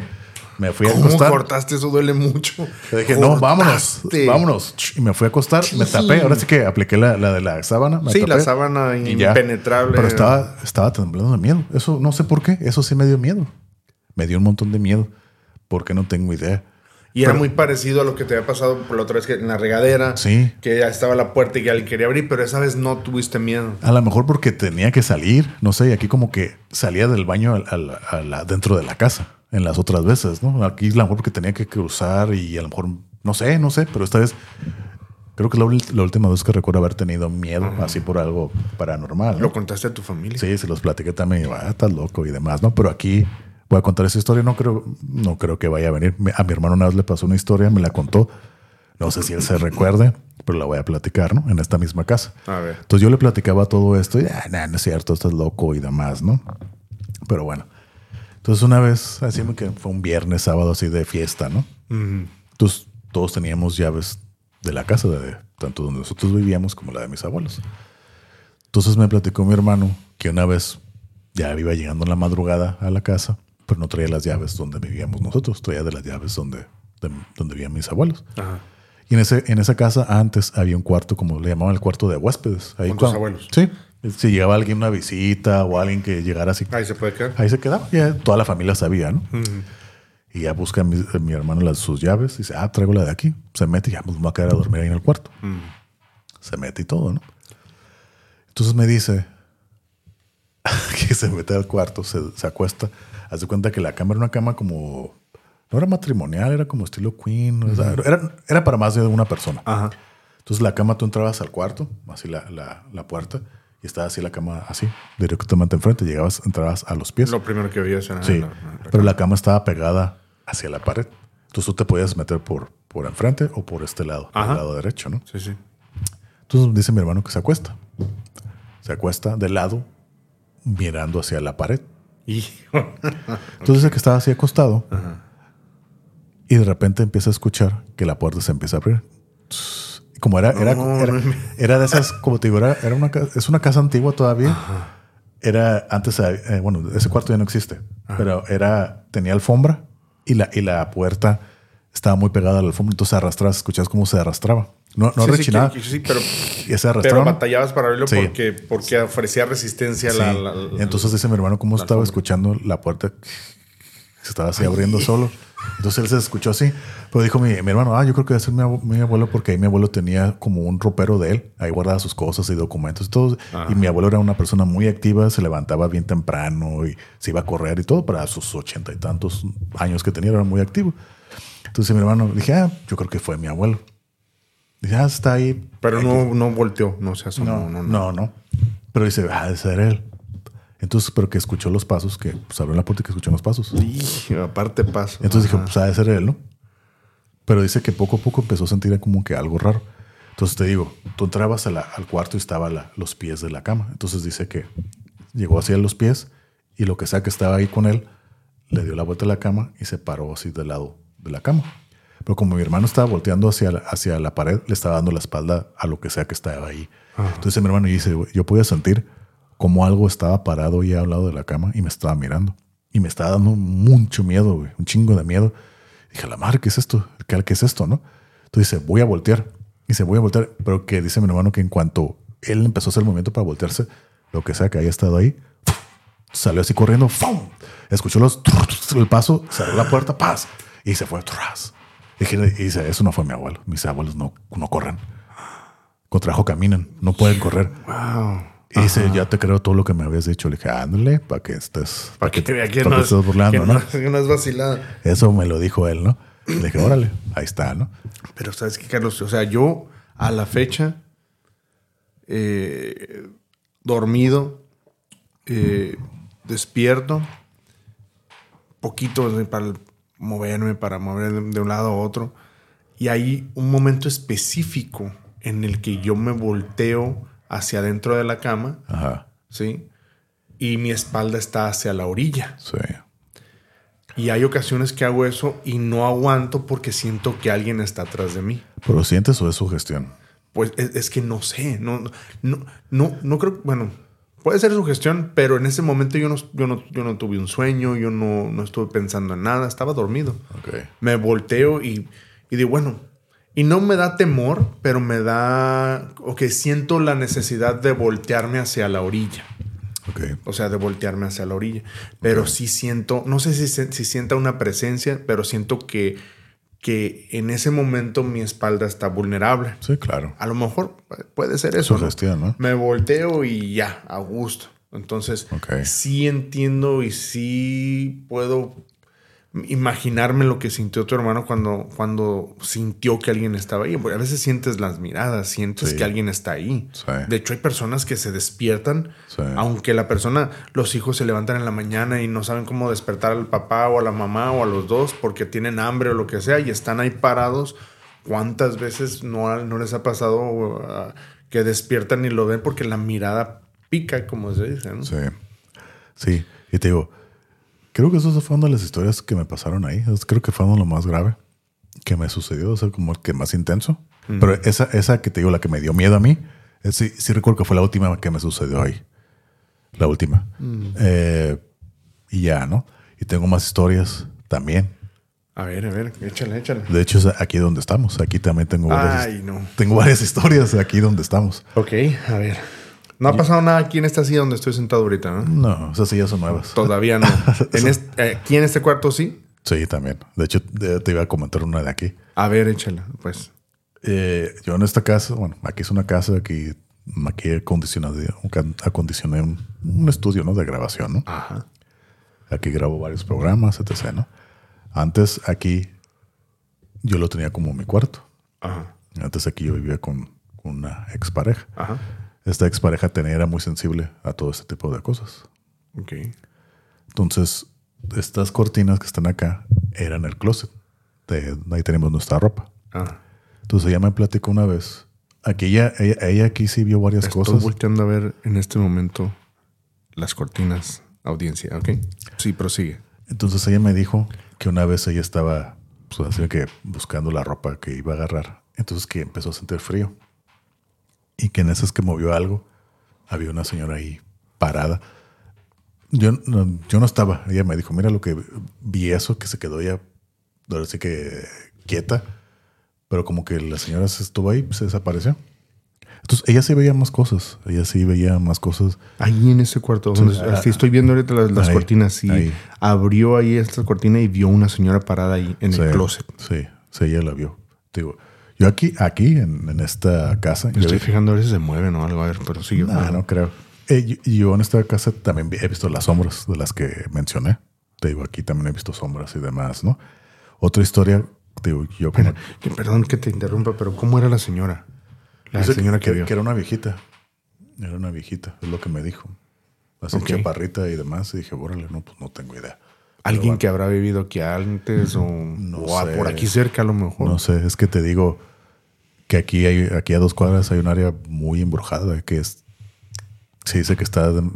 Me fui a ¿Cómo acostar. cortaste? Eso duele mucho. Le dije, no, vámonos, vámonos. Y me fui a acostar, me tapé. Ahora sí que apliqué la, la de la sábana. me Sí, la sábana ya. impenetrable. Pero estaba, estaba temblando de miedo. Eso no sé por qué. Eso sí me dio miedo. Me dio un montón de miedo. Porque no tengo idea. Y era Pero- muy parecido a lo que te había pasado por la otra vez que en la regadera. Sí. Que ya estaba la puerta y que alguien quería abrir, pero esa vez no tuviste miedo. A lo mejor porque tenía que salir. No sé. Y aquí como que salía del baño al- al- a la- dentro de la casa. En las otras veces, ¿no? Aquí a lo mejor porque tenía que cruzar y a lo mejor, no sé, no sé. Pero esta vez creo que es la, la última vez que recuerdo haber tenido miedo así por algo paranormal. ¿no? Lo contaste a tu familia. Sí, se los platiqué también. Ah, estás loco y demás, ¿no? Pero aquí voy a contar esa historia. No creo, no creo que vaya a venir. A mi hermano una vez le pasó una historia, me la contó. No sé si él se recuerde, pero la voy a platicar, ¿no? En esta misma casa. A ver. Entonces yo le platicaba todo esto y, ah, nah, no es cierto, estás loco y demás, ¿no? Pero bueno. Entonces una vez, así que fue un viernes, sábado así de fiesta, ¿no? Entonces todos teníamos llaves de la casa, de, tanto donde nosotros vivíamos como la de mis abuelos. Entonces me platicó mi hermano que una vez ya iba llegando en la madrugada a la casa, pero no traía las llaves donde vivíamos nosotros, traía de las llaves donde, de- donde vivían mis abuelos. Ajá. Y en, ese, en esa casa antes había un cuarto, como le llamaban el cuarto de huéspedes. Ahí Con tus cuando- abuelos. Sí. Si llegaba alguien una visita o alguien que llegara así, Ahí se puede quedar. ahí se quedaba. Ya toda la familia sabía, ¿no? Y ya busca mi, mi hermano las, sus llaves y dice, ah, traigo la de aquí. Se mete y ya, pues me voy a quedar a dormir ahí en el cuarto. Se mete y todo, ¿no? Entonces me dice que se mete al cuarto, se, se acuesta. Haz de cuenta que la cama era una cama como. No era matrimonial, era como estilo Queen. o sea, era, era para más de una persona. Ajá. Entonces la cama tú entrabas al cuarto, así la, la, la puerta, y estaba así la cama así, directamente enfrente. Llegabas, entrabas a los pies. Lo primero que veías era Sí, la- pero la cama estaba pegada hacia la pared. Entonces tú te podías meter por, por enfrente o por este lado, Ajá. el lado derecho, ¿no? Sí, sí. Entonces dice mi hermano que se acuesta. Se acuesta de lado, mirando hacia la pared. Entonces dice que estaba así acostado. Y de repente empieza a escuchar que la puerta se empieza a abrir. Y Como era, era, No, era, no me- era de esas, como te digo, era, era una, es una casa antigua todavía. Era antes, eh, bueno, ese cuarto ya no existe, pero era, tenía alfombra y la, y la puerta estaba muy pegada a la alfombra. Entonces arrastrabas, escuchabas cómo se arrastraba. No, no sí, sí, rechinaba. que sí, pero, y se pero batallabas para abrirlo Sí. porque, porque ofrecía resistencia a la, Sí. la- la- Entonces dice mi hermano cómo estaba alfombra. escuchando la puerta. Se estaba así abriendo solo. Entonces él se escuchó así. Pero dijo mi, mi hermano, ah, yo creo que debe ser mi, mi abuelo porque ahí mi abuelo tenía como un ropero de él. Ahí guardaba sus cosas y documentos y todo. Y mi abuelo era una persona muy activa, se levantaba bien temprano y se iba a correr y todo. Para sus ochenta y tantos años que tenía, era muy activo. Entonces mi hermano, dije, ah, yo creo que fue mi abuelo. Dije, ah, está ahí. Pero no, no volteó, no se asomó. No, No, no, no. no. Pero dice, ah, de ser él. Entonces, pero que escuchó los pasos, que pues abrió la puerta y que escuchó los pasos. Y aparte paso. Entonces Ajá. pues ha de ser él, ¿no? Pero dice que poco a poco empezó a sentir como que algo raro. Entonces te digo, tú entrabas a la- al cuarto y estaba la- los pies de la cama. Entonces dice que llegó hacia los pies y lo que sea que estaba ahí con él, le dio la vuelta a la cama y se paró así del lado de la cama. Pero como mi hermano estaba volteando hacia la, hacia la pared, le estaba dando la espalda a lo que sea que estaba ahí. Entonces mi hermano dice, "Güey, yo podía sentir como algo estaba parado y al lado de la cama y me estaba mirando. Y me estaba dando mucho miedo, güey, un chingo de miedo. Dije, la madre, ¿qué es esto? ¿Qué, qué es esto, no? Entonces dice, voy a voltear. Dice, voy a voltear. Pero que dice mi hermano que en cuanto él empezó a hacer el movimiento para voltearse, lo que sea que haya estado ahí, salió así corriendo, ¡fum! escuchó los el paso, cerró la puerta, paz, y se fue. tras. Y dice, eso no fue mi abuelo. Mis abuelos no, no corren. Con trabajo caminan, no pueden correr. Wow. Y dice, ya te creo todo lo que me habías dicho. Le dije, ándale, para que estés. Para que te vea que pa' no, que es- estés burlando, que ¿no? no, que no es vacilada. Eso me lo dijo él, ¿no? Le dije, órale, ahí está, ¿no? Pero sabes que, Carlos, o sea, yo a la fecha, eh, dormido, eh, despierto, poquito para moverme, para mover de, un lado a otro. Y hay un momento específico en el que yo me volteo hacia adentro de la cama, Ajá, ¿sí? Y mi espalda está hacia la orilla. sí. Y hay ocasiones que hago eso y no aguanto porque siento que alguien está atrás de mí. ¿Pero sientes o es sugestión? Pues es, es que no sé, no, no, no, no creo, bueno, puede ser sugestión, pero en ese momento yo no, yo no, yo no tuve un sueño, yo no, no estuve pensando en nada, estaba dormido. Me volteo y, y digo, bueno, y no me da temor, pero me da, o que siento la necesidad de voltearme hacia la orilla. Ok. O sea, de voltearme hacia la orilla. Pero sí siento, no sé si, si sienta una presencia, pero siento que, que en ese momento mi espalda está vulnerable. Sí, claro. A lo mejor puede ser eso. ¿no? ¿no? Me volteo y ya, a gusto. Entonces, sí entiendo y sí puedo imaginarme lo que sintió tu hermano cuando, cuando sintió que alguien estaba ahí. Porque a veces sientes las miradas, sientes Sí. que alguien está ahí. Sí. De hecho, hay personas que se despiertan, Sí. aunque la persona, los hijos se levantan en la mañana y no saben cómo despertar al papá o a la mamá o a los dos porque tienen hambre o lo que sea y están ahí parados. ¿Cuántas veces no, no les ha pasado uh, que despiertan y lo ven porque la mirada pica, como se dice? ¿no? Sí. Sí. Y te digo, creo que eso fue una de las historias que me pasaron ahí. Creo que fue uno de lo más grave que me sucedió. O sea, como el que más intenso. Pero esa, esa que te digo, la que me dio miedo a mí, sí, sí recuerdo que fue la última que me sucedió ahí. La última. Eh, y ya, ¿no? Y tengo más historias también. A ver, a ver, échale, échale. De hecho, es aquí donde estamos. Aquí también tengo varias, Ay, no. tengo varias historias aquí donde estamos. Ok, a ver. No ha pasado nada aquí en esta silla donde estoy sentado ahorita, ¿no? No, esas sillas son nuevas. Todavía no. En este- aquí en este cuarto sí. Sí, también. De hecho, te iba a comentar una de aquí. A ver, échala, pues. Eh, yo en esta casa, bueno, aquí es una casa, aquí, aquí acondicioné, acondicioné un, un estudio ¿no? de grabación, ¿no? Ajá. Aquí grabo varios programas, etc., ¿no? Antes aquí yo lo tenía como mi cuarto. Ajá. Antes aquí yo vivía con, con una expareja. Ajá. Esta expareja tenía, era muy sensible a todo este tipo de cosas. Ok. Entonces, estas cortinas que están acá eran el closet. De- ahí tenemos nuestra ropa. Ah. Entonces ella me platicó una vez. Aquí ella, ella, ella aquí sí vio varias Estoy cosas. volteando a ver en este momento las cortinas, audiencia, ¿ok? Sí, prosigue. Entonces ella me dijo que una vez ella estaba, pues así que buscando la ropa que iba a agarrar. Entonces que empezó a sentir frío. Y que en esas que movió algo, había una señora ahí parada. Yo no, yo no estaba. Ella me dijo, mira lo que vi eso, que se quedó ella, ahora sí que quieta. Pero como que la señora se estuvo ahí, se desapareció. Entonces, ella sí veía más cosas. Ella sí veía más cosas. Ahí en ese cuarto, donde ah, sí, estoy viendo ahorita las, las ahí, cortinas y ahí. abrió ahí esta cortina y vio una señora parada ahí en sí, el closet. Sí, sí, ella la vio. Te digo, yo aquí, aquí en, en esta casa. Me estoy vi- fijando a ver si se mueven o algo, a ver, pero sí. No, no creo. Eh, yo, yo en esta casa también he visto las sombras de las que mencioné. Te digo, aquí también he visto sombras y demás, ¿no? Otra historia, te digo, yo como... Que- perdón que te interrumpa, pero ¿cómo era la señora? La señora que, que, vio. que era una viejita. Era una viejita, es lo que me dijo. Así Ok. chaparrita y demás. Y dije, órale, no, pues no tengo idea. Alguien que habrá vivido aquí antes o, No o a- sé. por aquí cerca a lo mejor. No sé, es que te digo que aquí hay, aquí a dos cuadras hay un área muy embrujada que es, se dice que está de-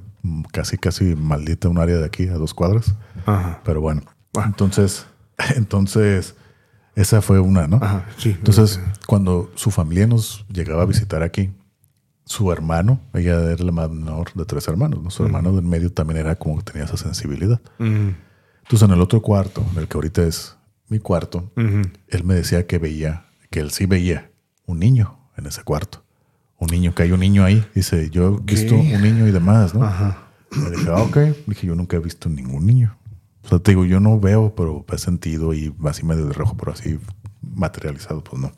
casi, casi maldita un área de aquí a dos cuadras. Ajá. Pero bueno, Bueno. entonces, entonces, esa fue una, ¿no? Ajá, sí. Entonces, cuando su familia nos llegaba a visitar aquí, su hermano, ella era la menor de tres hermanos, ¿no? Su hermano del medio también era como que tenía esa sensibilidad. Mm, Entonces, en el otro cuarto, en el que ahorita es mi cuarto, él me decía que veía, que él sí veía un niño en ese cuarto. Un niño, que hay un niño ahí. Dice, yo he visto un niño y demás, ¿no? Ajá. Le dije, ah, ok. Dije, yo nunca he visto ningún niño. O sea, te digo, yo no veo, pero he sentido y así medio de rojo, pero así materializado, pues no.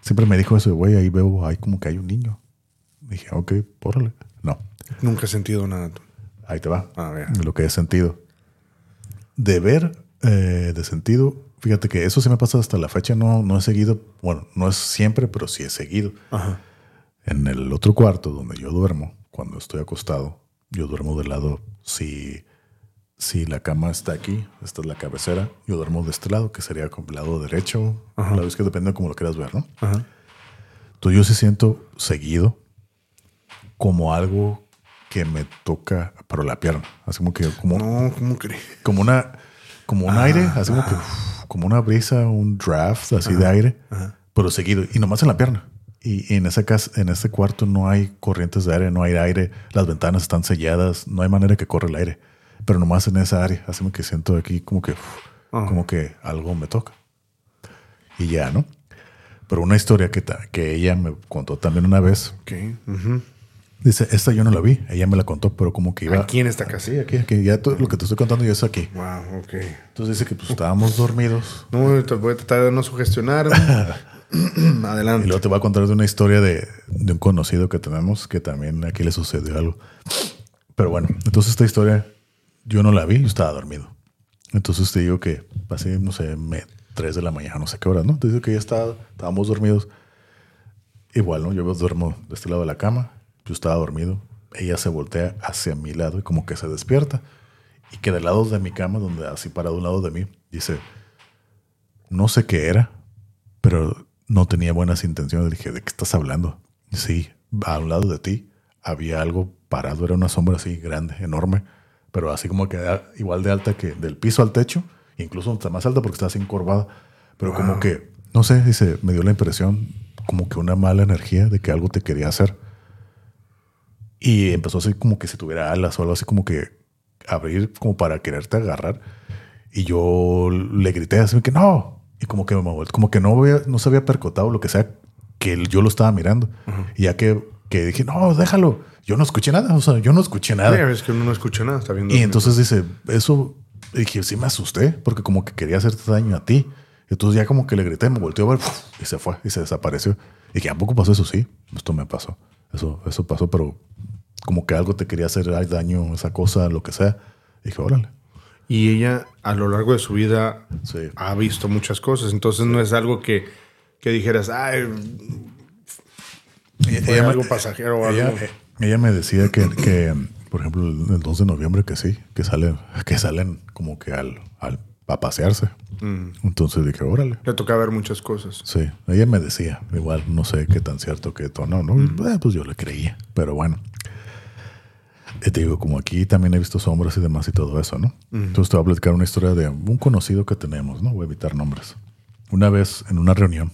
Siempre me dijo eso, güey, ahí veo, hay como que hay un niño. Dije, ok, pórale. No, Nunca he sentido nada. tú. ahí te va. A ver. Lo que he sentido. De ver, eh, de sentido, fíjate que eso sí me pasa hasta la fecha, no, no he seguido, bueno, no es siempre, pero sí he seguido. Ajá. En el otro cuarto donde yo duermo, cuando estoy acostado, yo duermo del lado, si, si la cama está aquí, esta es la cabecera, yo duermo de este lado, que sería como el lado derecho, Ajá. la vez que depende de cómo lo quieras ver, ¿no? Ajá. Entonces yo sí siento seguido como algo que me toca, pero la pierna, así como que, como, No, ¿cómo crees? como una, como un aire, así como que, uf, como una brisa, un draft así de aire, pero seguido y nomás en la pierna. Y, y en esa casa, en este cuarto no hay corrientes de aire, no hay aire, las ventanas están selladas, no hay manera que corra el aire, pero nomás en esa área, así que siento aquí como que, uf, Ajá. como que algo me toca. Y ya, ¿no? Pero una historia que, que ella me contó también una vez, Ok. ujú. Dice, esta yo no la vi, ella me la contó, pero como que iba... Aquí en esta casa. Sí, aquí, aquí, ya todo lo que te estoy contando ya es aquí. Wow, ok. Entonces dice que pues estábamos dormidos. No, te voy a tratar de no sugestionar. Y Adelante. luego te voy a contar de una historia de, de un conocido que tenemos que también aquí le sucedió algo. Pero bueno, entonces esta historia yo no la vi, yo estaba dormido. Entonces te digo que pasé, no sé, me, 3 de la mañana, no sé qué hora, ¿no? Te digo que ya estaba, estábamos dormidos. Igual, ¿no? Yo duermo de este lado de la cama, yo estaba dormido. Ella se voltea hacia mi lado y como que se despierta. Y que del lado de mi cama, donde así parado a un lado de mí, dice, no sé qué era, pero no tenía buenas intenciones. Le dije, ¿de qué estás hablando? Sí, a un lado de ti había algo parado, era una sombra así grande, enorme, pero así como que igual de alta que del piso al techo, incluso hasta más alta porque está así encorvada, pero como que, no sé, dice, me dio la impresión como que una mala energía de que algo te quería hacer. Y empezó así como que si tuviera alas o algo así como que abrir como para quererte agarrar. Y yo le grité así que no. Y como que me vol- como que no, había- no se había percotado lo que sea que yo lo estaba mirando. Y ya que, que dije, no, déjalo. Yo no escuché nada. O sea, yo no escuché nada. Ya ves que uno no escucha nada, está viendo. Y entonces dice, eso, y dije, sí me asusté, porque como que quería hacerte daño a ti. Entonces ya como que le grité, me volteó a ver, y se fue, y se desapareció. Y dije, ¿a poco pasó eso? Sí, esto me pasó. Eso, eso pasó, pero como que algo te quería hacer daño, esa cosa, lo que sea. Y dije, órale. Y ella a lo largo de su vida Sí. ha visto muchas cosas. Entonces no es algo que, que dijeras, ay, fue Ella me- algo pasajero o Ella, algo. ella me decía que, que, por ejemplo, el 2 de noviembre que sí, que salen, que salen como que al, al a pasearse. Mm. Entonces dije, órale. Le toca ver muchas cosas. Sí, ella me decía, igual no sé qué tan cierto que todo, no, no, eh, pues yo le creía, pero bueno. Y te digo, como aquí también he visto sombras y demás y todo eso, ¿no? Entonces te voy a platicar una historia de un conocido que tenemos, ¿no? Voy a evitar nombres. Una vez en una reunión,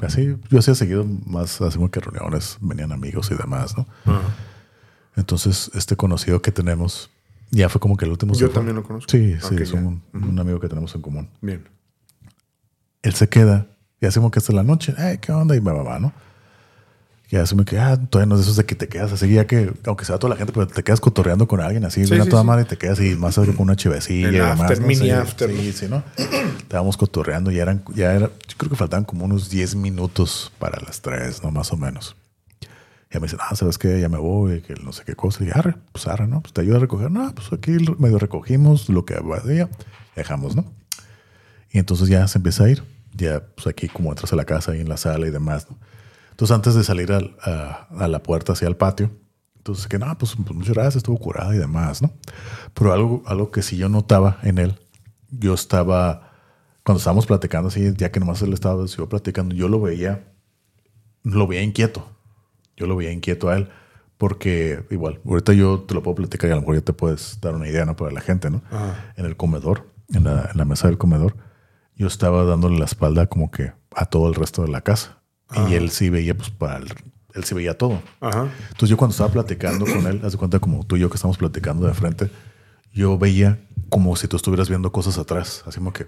así, yo hacía seguido más, así como que reuniones, venían amigos y demás, ¿no? Entonces, este conocido que tenemos, ya fue como que el último. Yo se también lo conozco. Sí, sí, es un, un amigo que tenemos en común Bien. él se queda y hacemos que hasta la noche, "Ay, ¿qué onda? Y me va, ¿no? Ya se me que, ah, todavía no es eso de que te quedas así, ya que, aunque sea toda la gente, pero te quedas cotorreando con alguien así, Sí, toda sí. madre y te quedas así más con una chivecilla El y demás. after, ¿no? mini after, Sí, ¿no? sí, ¿no? Estábamos cotorreando y eran, ya era, yo creo que faltaban como unos 10 minutos para las 3, ¿no? Más o menos. Ya me dicen, ah, ¿sabes qué? Ya me voy, que no sé qué cosa. Y dije, arre, pues arre, ¿no? Pues te ayuda a recoger. No, pues aquí medio recogimos lo que había, dejamos, ¿no? Y entonces ya se empieza a ir. Ya, pues aquí como entras a la casa y en la sala y demás, ¿no? Entonces antes de salir al- a, a la puerta hacia el patio, entonces que no, pues, pues, muchas gracias, estuvo curada y demás, ¿no? Pero algo, algo que sí yo notaba en él, yo estaba, cuando estábamos platicando así, ya que nomás él estaba yo platicando, yo lo veía, lo veía inquieto. Yo lo veía inquieto a él. Porque igual, ahorita yo te lo puedo platicar y a lo mejor ya te puedes dar una idea, ¿no? Para la gente, ¿no? Ajá. En el comedor, en la, en la mesa del comedor, yo estaba dándole la espalda como que a todo el resto de la casa. Y él sí veía, pues, para el- él sí veía todo. Ajá. Entonces yo cuando estaba platicando con él, haz de cuenta como tú y yo que estamos platicando de frente, yo veía como si tú estuvieras viendo cosas atrás, así como que...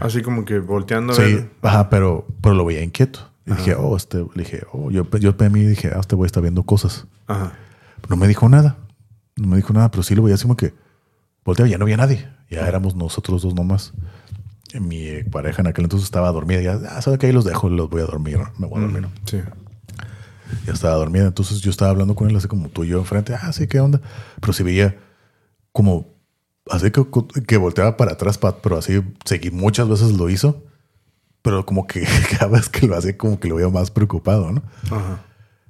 Así como que volteando a Sí, ver. ajá, pero, pero lo veía inquieto. Y dije, oh, este, le dije, oh, yo, yo a mí dije, ah, este güey está viendo cosas. Ajá. No me dijo nada. No me dijo nada, pero sí lo veía así como que volteaba, ya no había nadie. Ya éramos nosotros dos nomás. Y Mi pareja en aquel entonces estaba dormida. Ya, ah, sabe que ahí los dejo, los voy a dormir. Me voy a dormir. ¿no? Sí. Ya estaba dormida. Entonces yo estaba hablando con él así como tú y yo enfrente. Ah, sí, ¿qué onda? Pero sí veía como así que, que volteaba para atrás, pero así seguí muchas veces lo hizo. Pero como que cada vez que lo hacía, como que lo veía más preocupado, ¿no? Ajá.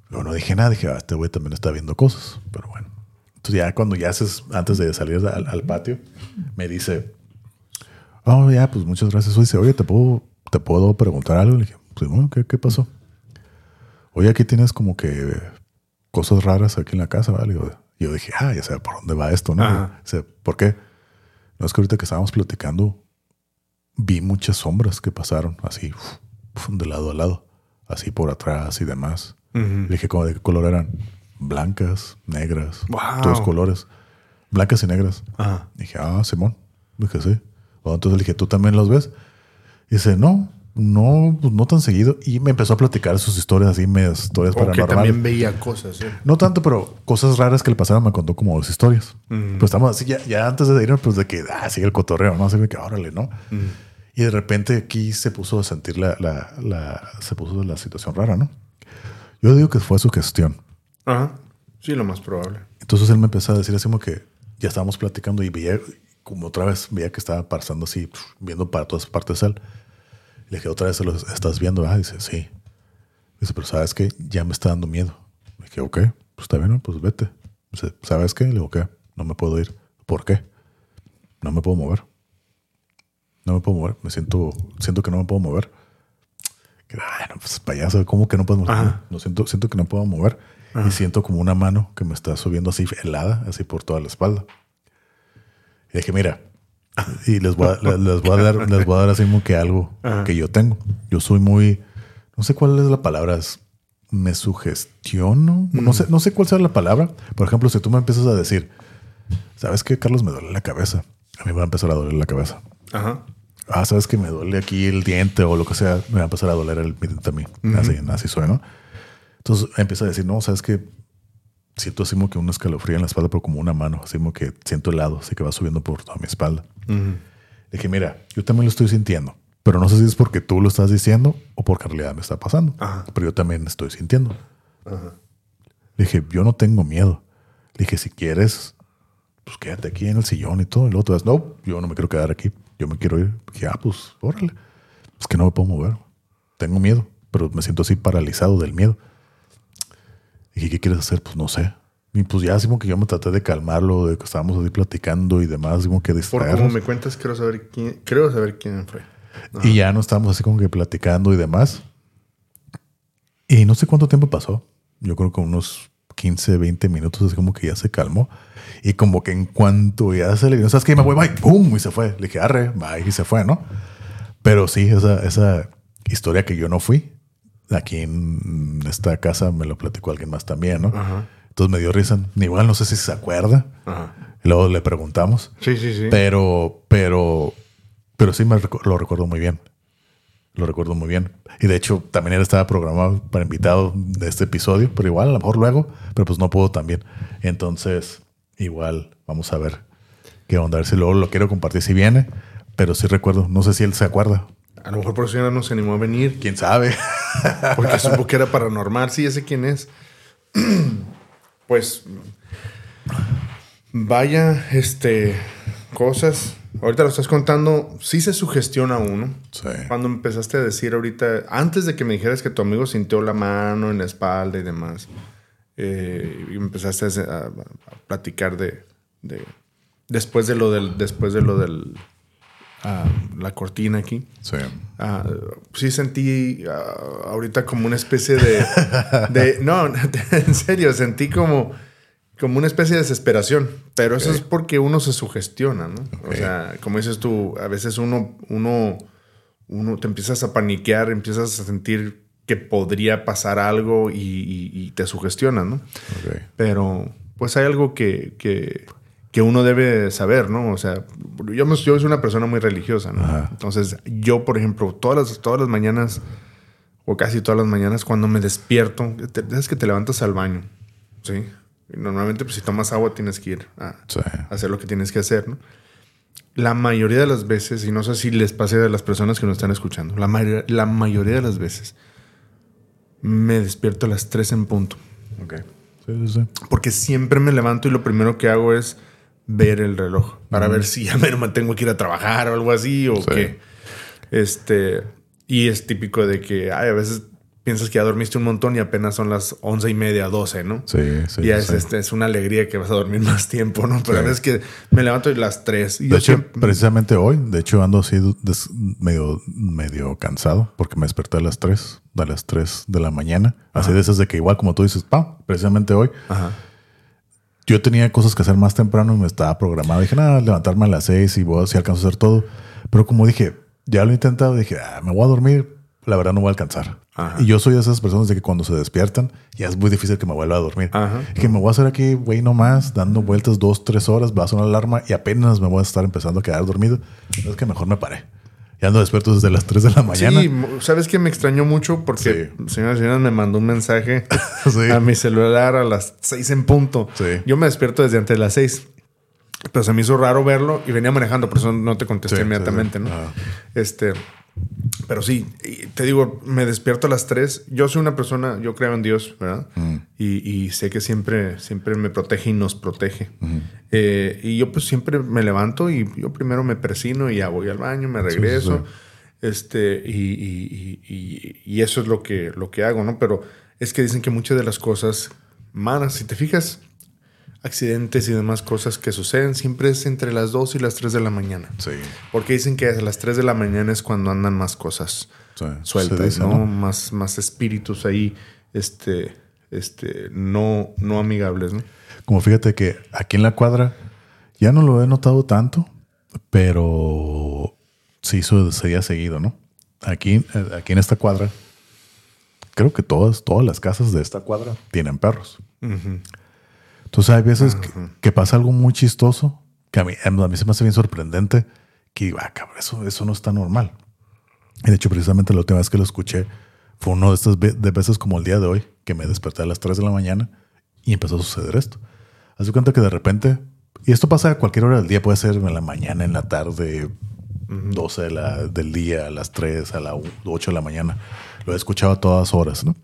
Pero no dije nada, dije, ah, este güey también está viendo cosas. Pero bueno. Entonces ya cuando ya haces, antes de salir al, al patio, me dice, oh, ya, pues muchas gracias. Dice, oye, ¿te puedo, ¿te puedo preguntar algo? Le dije, pues bueno, ¿qué, qué pasó? Oye, aquí tienes como que cosas raras aquí en la casa, ¿vale? Y yo, dije, ah, ya sé por dónde va esto, ¿no? Dice, ¿por qué? No es que ahorita que estábamos platicando, vi muchas sombras que pasaron así, de lado a lado, así por atrás y demás. Le dije, ¿cómo de qué color eran? Blancas, negras, Wow. todos colores. Blancas y negras. Ajá. Dije, ah, Simón. Dije, sí. Bueno, entonces le dije, ¿tú también los ves? Y dice, no, no, pues no tan seguido. Y me empezó a platicar sus historias así, medias historias que paranormales. también veía cosas. ¿eh? No tanto, pero cosas raras que le pasaron me contó como dos historias. Ujú. Pues estamos así, ya, ya antes de irnos, pues de que, ah, sigue el cotorreo, ¿no? Así que, órale, ¿no? Mm. Y de repente aquí se puso a sentir la, la, la, se puso la situación rara, ¿no? Yo digo que fue su gestión. Ajá. Sí, lo más probable. Entonces él me empezó a decir así como que ya estábamos platicando y veía como otra vez, veía que estaba pasando así, viendo para todas partes él. Le dije, otra vez lo estás viendo, ah, dice, sí. Dice, pero sabes que ya me está dando miedo. Le dije, ok, pues está bien, ¿no? pues vete. Dice, ¿sabes qué? Le digo, ¿qué? No me puedo ir. ¿Por qué? No me puedo mover. No me puedo mover. Me siento, siento que no me puedo mover. Que, Bueno, pues payaso, ¿cómo que no puedo mover? Ajá. No siento, siento que no puedo mover. Y siento como una mano que me está subiendo así helada, así por toda la espalda. Y dije, mira, y les voy a, les, voy a dar, les voy a dar así como que algo Ajá. que yo tengo. Yo soy muy, no sé cuál es la palabra, es- me sugestiono. No sé, no sé cuál sea la palabra. Por ejemplo, si tú me empiezas a decir, ¿sabes qué, Carlos? Me duele la cabeza. A mí me va a empezar a doler la cabeza. Ajá. Ah, ¿sabes que me duele aquí el diente o lo que sea? Me va a empezar a doler el diente también. Así, así suena. Entonces empieza a decir, no, ¿sabes que Siento así como que una escalofrío en la espalda, pero como una mano, así como que siento helado, así que va subiendo por toda mi espalda. Ujú. Le dije, mira, yo también lo estoy sintiendo, pero no sé si es porque tú lo estás diciendo o porque en realidad me está pasando. Ajá. Pero yo también estoy sintiendo. Ajá. Le dije, yo no tengo miedo. Le dije, si quieres, pues quédate aquí en el sillón y todo. Y luego tú vas, no, yo no me quiero quedar aquí. Yo me quiero ir. dije, ah, pues, órale. Es que no me puedo mover. Tengo miedo, pero me siento así paralizado del miedo. Dije, ¿qué quieres hacer? Pues no sé. Y pues ya así como que yo me traté de calmarlo, de que estábamos así platicando y demás, así como que Por distraernos. cómo me cuentas, quiero saber quién, creo saber quién fue. Y ya no estábamos así como que platicando y demás. Y no sé cuánto tiempo pasó. Yo creo que unos 15, 20 minutos, así como que ya se calmó. Y como que en cuanto ya se le vino, ¿sabes qué? Me voy, bye, ¡pum! Y se fue. Le dije, arre, bye, y se fue, ¿no? Pero sí, esa, esa historia que yo no fui, aquí en esta casa me lo platicó alguien más también, ¿no? Ajá. Entonces me dio risa. Igual no sé si se acuerda. Ajá. Luego le preguntamos. Sí, sí, sí. Pero, pero, pero sí me recu- lo recuerdo muy bien. Lo recuerdo muy bien. Y de hecho, también él estaba programado para invitado de este episodio, pero igual, a lo mejor luego, pero pues no pudo también. Entonces, igual, vamos a ver qué onda. A ver si luego lo quiero compartir si viene, pero sí recuerdo. No sé si él se acuerda. A lo mejor por eso ya no se animó a venir. Quién sabe. Porque supo que era paranormal. Sí, ese quién es. pues. Vaya, este. Cosas. Ahorita lo estás contando. Sí se sugestiona uno. Sí. Cuando empezaste a decir ahorita. Antes de que me dijeras que tu amigo sintió la mano en la espalda y demás. eh, y empezaste a, a- a platicar de, de- Después de lo del. Después de lo del. Ah, la cortina aquí. Sí. Ah, sí sentí ah, ahorita como una especie de, de- no, en serio, sentí como, como una especie de desesperación, pero eso es porque uno se sugestiona, ¿no? O sea, como dices tú, a veces uno, uno, uno te empiezas a paniquear, empiezas a sentir que podría pasar algo y, y- y te sugestionas, ¿no? Pero pues hay algo que, que, que uno debe saber, ¿no? O sea, yo, me- yo soy una persona muy religiosa, ¿no? Ajá. Entonces, yo, por ejemplo, todas las, todas las mañanas, o casi todas las mañanas, cuando me despierto, te- es que te levantas al baño, ¿sí? Y normalmente, pues si tomas agua, tienes que ir a, Sí. a hacer lo que tienes que hacer, ¿no? La mayoría de las veces, y no sé si les pase a las personas que nos están escuchando, la, mayoría- la mayoría de las veces me despierto a las 3 en punto. Ok. Sí, sí, sí. Porque siempre me levanto y lo primero que hago es ver el reloj para ver si ya me tengo que ir a trabajar o algo así o Sí. qué. Este, y es típico de que ay, a veces piensas que ya dormiste un montón y apenas son las once y media, doce, ¿no? Sí, sí. y es, sí. este, es una alegría que vas a dormir más tiempo, ¿no? Pero Sí. a veces que me levanto y las tres. Y De yo hecho, siempre- precisamente hoy, de hecho ando así des- medio, medio cansado porque me desperté a las 3, a las 3 de la mañana. Así de esas de que igual como tú dices, pa, precisamente hoy. Ajá. Yo tenía cosas que hacer más temprano y me estaba programado. Dije, nada, levantarme a las 6 y voy a si alcanzo a hacer todo. Pero como dije, ya lo he intentado, dije, ah, me voy a dormir. La verdad no voy a alcanzar. Ajá. Y yo soy de esas personas de que cuando se despiertan ya es muy difícil que me vuelva a dormir. Ajá. Que me voy a hacer aquí, güey, nomás, dando vueltas dos, tres horas, va a sonar la alarma y apenas me voy a estar empezando a quedar dormido. Es que mejor me paré. Ya ando despierto desde las 3 de la mañana. Sí, ¿sabes que me extrañó mucho? Porque, señoras y señores, me mandó un mensaje Sí. a mi celular a las seis en punto. Sí. Yo me despierto desde antes de las seis. Pero se me hizo raro verlo y venía manejando, por eso no te contesté Sí, sí, inmediatamente, sí. ¿no? Ajá. Este, pero sí, te digo, me despierto a las 3. Yo soy una persona, yo creo en Dios, ¿verdad? Mm. Y, y sé que siempre, siempre me protege y nos protege. Eh, y yo pues siempre me levanto y yo primero me persino y ya voy al baño, me regreso. sí. Este, y- y- y eso es lo que, lo que hago, ¿no? Pero es que dicen que muchas de las cosas malas, si te fijas, accidentes y demás cosas que suceden siempre es entre las 2 y las 3 de la mañana. Sí. Porque dicen que a las 3 de la mañana es cuando andan más cosas Sí. sueltas, dice, ¿no? ¿no? Más, más espíritus ahí, este, este, no, no amigables, ¿no? Como fíjate que aquí en la cuadra ya no lo he notado tanto, pero sí sucedía seguido, ¿no? Aquí, eh, aquí en esta cuadra, creo que todas, todas las casas de esta cuadra tienen perros. Entonces hay veces que, que pasa algo muy chistoso que a mí, a mí se me hace bien sorprendente que ah, cabrón, eso, eso no está normal. Y de hecho, precisamente la última vez que lo escuché fue uno de estas de veces como el día de hoy, que me desperté a las 3 de la mañana y empezó a suceder esto. Haz de cuenta que de repente, y esto pasa a cualquier hora del día, puede ser en la mañana, en la tarde, 12 de la- del día, a las 3, a las 8 de la mañana. Lo he escuchado a todas horas, ¿no?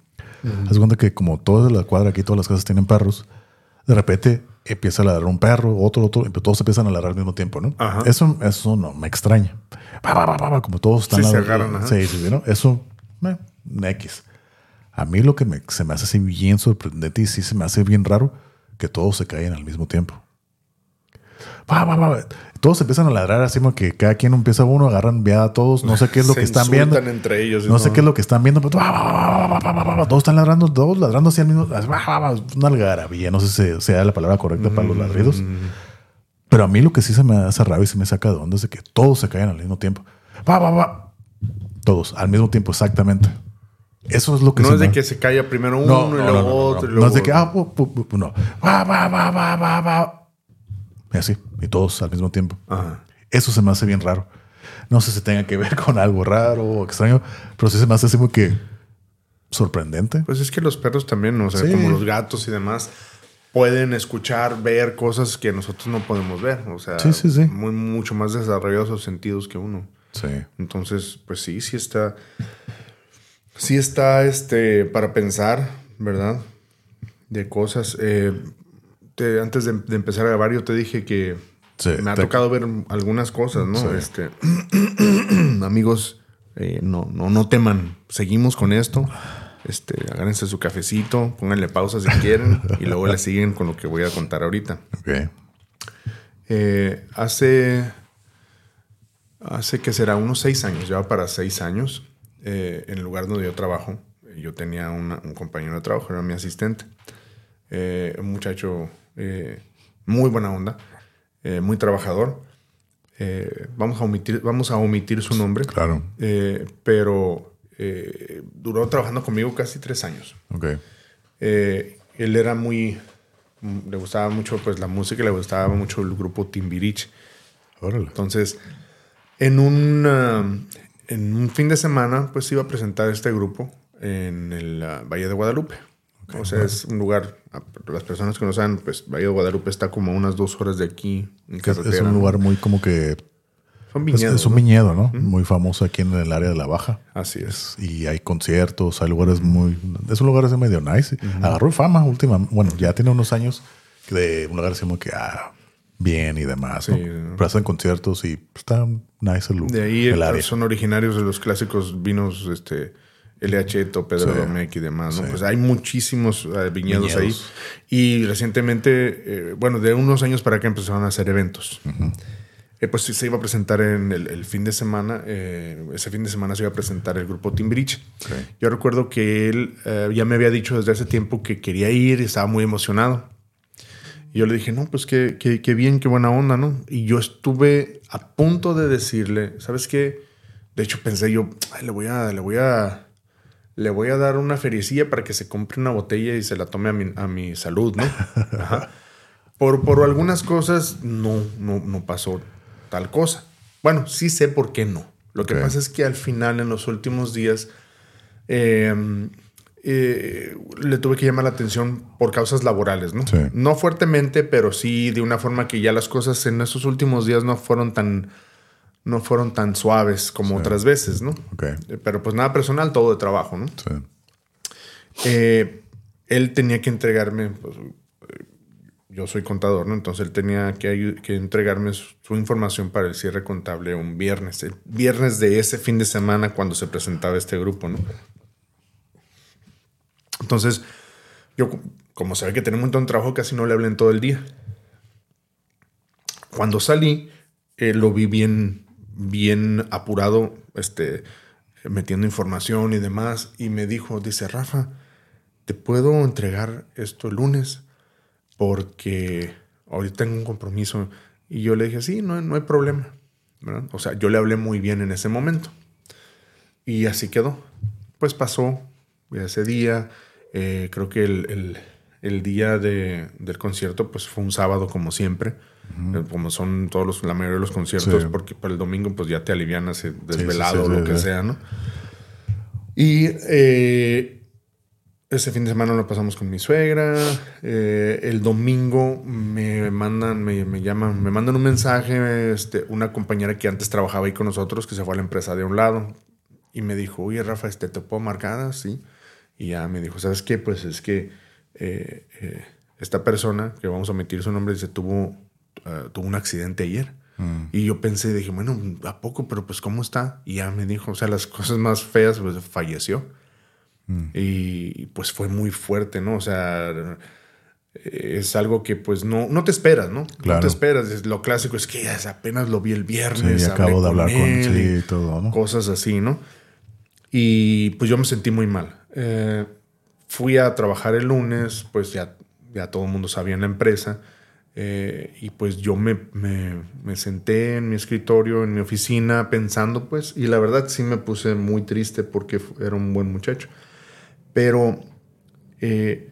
Haz de cuenta que como toda la cuadra aquí, todas las casas tienen perros, de repente empieza a ladrar un perro, otro, otro, y todos empiezan a ladrar al mismo tiempo, ¿no? Ajá. Eso, eso no me extraña. Pa, pa, pa, como todos están Sí, se agarran. Sí, sí, sí, ¿no? Eso, eh, X. A mí lo que me- se me hace así bien sorprendente y sí se me hace bien raro que todos se caen al mismo tiempo. Todos empiezan a ladrar así como que cada quien empieza uno, agarran viada a todos, no sé qué es lo Se que están viendo. entre ellos. No sé qué es lo que están viendo, pero todos están ladrando, todos ladrando así al mismo Una algarabía, no sé si sea la palabra correcta para los Mm. ladridos. Pero a mí lo que sí se me hace raro y se me saca de onda es de que todos se caen al mismo tiempo. Pa, pa, pa. Todos, al mismo tiempo, exactamente. Eso es lo que No se es de me- que se calla primero uno no, y luego otro. no. y luego No es de que, ah, no. Va, va, va, va, va, va. Y así, y todos al mismo tiempo. Ajá. Eso se me hace bien raro. No sé si tenga que ver con algo raro o extraño, pero sí se me hace así como que sorprendente. Pues es que los perros también, o sea, como los gatos y demás, pueden escuchar, ver cosas que nosotros no podemos ver. O sea, Muy, mucho más desarrollados los sentidos que uno. Sí. Entonces, pues sí, sí está. Sí está este, para pensar, ¿verdad? De cosas. Eh, antes de, empezar a grabar, yo te dije que me ha tocado ver algunas cosas, ¿no? Este, amigos, eh, no, no, no teman. Seguimos con esto. Este, agárrense su cafecito, pónganle pausa si quieren y luego le siguen con lo que voy a contar ahorita. Ok. Eh, hace, hace que será unos seis años, ya para seis años, eh, en el lugar donde yo trabajo, yo tenía un compañero de trabajo, era mi asistente, eh, un muchacho muy buena onda, muy trabajador. vamos, a omitir, vamos a omitir su nombre. Claro. pero eh, duró trabajando conmigo casi tres años. Eh, él era muy, le gustaba mucho pues la música, le gustaba mucho el grupo Timbirich. Entonces, en un, um, en un fin de semana, pues iba a presentar este grupo en el uh, Valle de Guadalupe. o sea, es un lugar, las personas que no saben, pues Valle de Guadalupe está como a unas dos horas de aquí. En carretera, es un lugar muy como que es, un viñedo, ¿no? Muy famoso aquí en el área de la Baja. Así es. Y hay conciertos, hay lugares muy... Es un lugar así medio nice. Agarró fama última... Bueno, ya tiene unos años de un lugar así como que... Ah, bien y demás. Sí, Pero hacen conciertos y está nice el lugar. De ahí son originarios de los clásicos vinos... este LH, Pedro Domecq y demás, ¿no? Pues hay muchísimos eh, viñedos, ahí. Y recientemente, eh, bueno, de unos años para acá empezaron a hacer eventos. Eh, pues se iba a presentar en el, fin de semana. Eh, ese fin de semana se iba a presentar el grupo Timbridge. Yo recuerdo que él eh, ya me había dicho desde hace tiempo que quería ir y estaba muy emocionado. Y yo le dije, no, pues qué, qué, bien, qué buena onda, ¿no? Y yo estuve a punto de decirle, ¿sabes qué? De hecho pensé yo, le voy a, le voy a, le voy a dar una fericilla para que se compre una botella y se la tome a mi, a mi salud, ¿no? Por, por algunas cosas no, no, no pasó tal cosa. Bueno, sí sé por qué no. Lo que pasa es que al final, en los últimos días, em, eh, le tuve que llamar la atención por causas laborales, ¿no? No fuertemente, pero sí de una forma que ya las cosas en esos últimos días no fueron tan, no fueron tan suaves como otras veces, ¿no? Eh, pero pues nada personal, todo de trabajo, ¿no? Eh, él tenía que entregarme pues, yo soy contador, ¿no? Entonces él tenía que, entregarme su, información para el cierre contable un viernes, el viernes de ese fin de semana cuando se presentaba este grupo, ¿no? Entonces, yo, como sabía que tenía un montón de trabajo, casi no le hablé en todo el día. Cuando salí, eh, lo vi bien, bien apurado, este, metiendo información y demás, y me dijo, dice, Rafa, ¿te puedo entregar esto el lunes? porque ahorita tengo un compromiso. Y yo le dije, sí, no, no hay problema. O sea, yo le hablé muy bien en ese momento. Y así quedó. Pues pasó ese día. Eh, creo que el, día del concierto pues fue un sábado como siempre. Eh, como son todos los, la mayoría de los conciertos, porque para el domingo pues ya te alivianas eh, desvelado o lo que sea, ¿no? Y ese fin de semana lo pasamos con mi suegra. Eh, el domingo me mandan, me, llaman, me mandan un mensaje, este, una compañera que antes trabajaba ahí con nosotros, que se fue a la empresa de un lado, y me dijo, oye, Rafa, este, ¿te puedo marcar? Sí. Y ya me dijo, ¿sabes qué? Pues es que eh, eh, esta persona, que vamos a omitir su nombre, dice, tuvo, tuvo un accidente ayer. Mm. Y yo pensé, dije, bueno, ¿a poco? Pero pues, ¿cómo está? Y ya me dijo, o sea, las cosas más feas, pues falleció. Mm. Y pues fue muy fuerte, ¿no? O sea, es algo que pues no, no te esperas, ¿no? No te esperas. Lo clásico es que apenas lo vi el viernes. Sí, acabo de hablar con él, y todo, ¿no? Cosas así, ¿no? Y pues yo me sentí muy mal. Eh, fui a trabajar el lunes, pues ya, ya todo el mundo sabía en la empresa. Eh, y pues yo me, me, me, senté en mi escritorio, en mi oficina, pensando, pues, y la verdad sí me puse muy triste porque era un buen muchacho. Pero eh,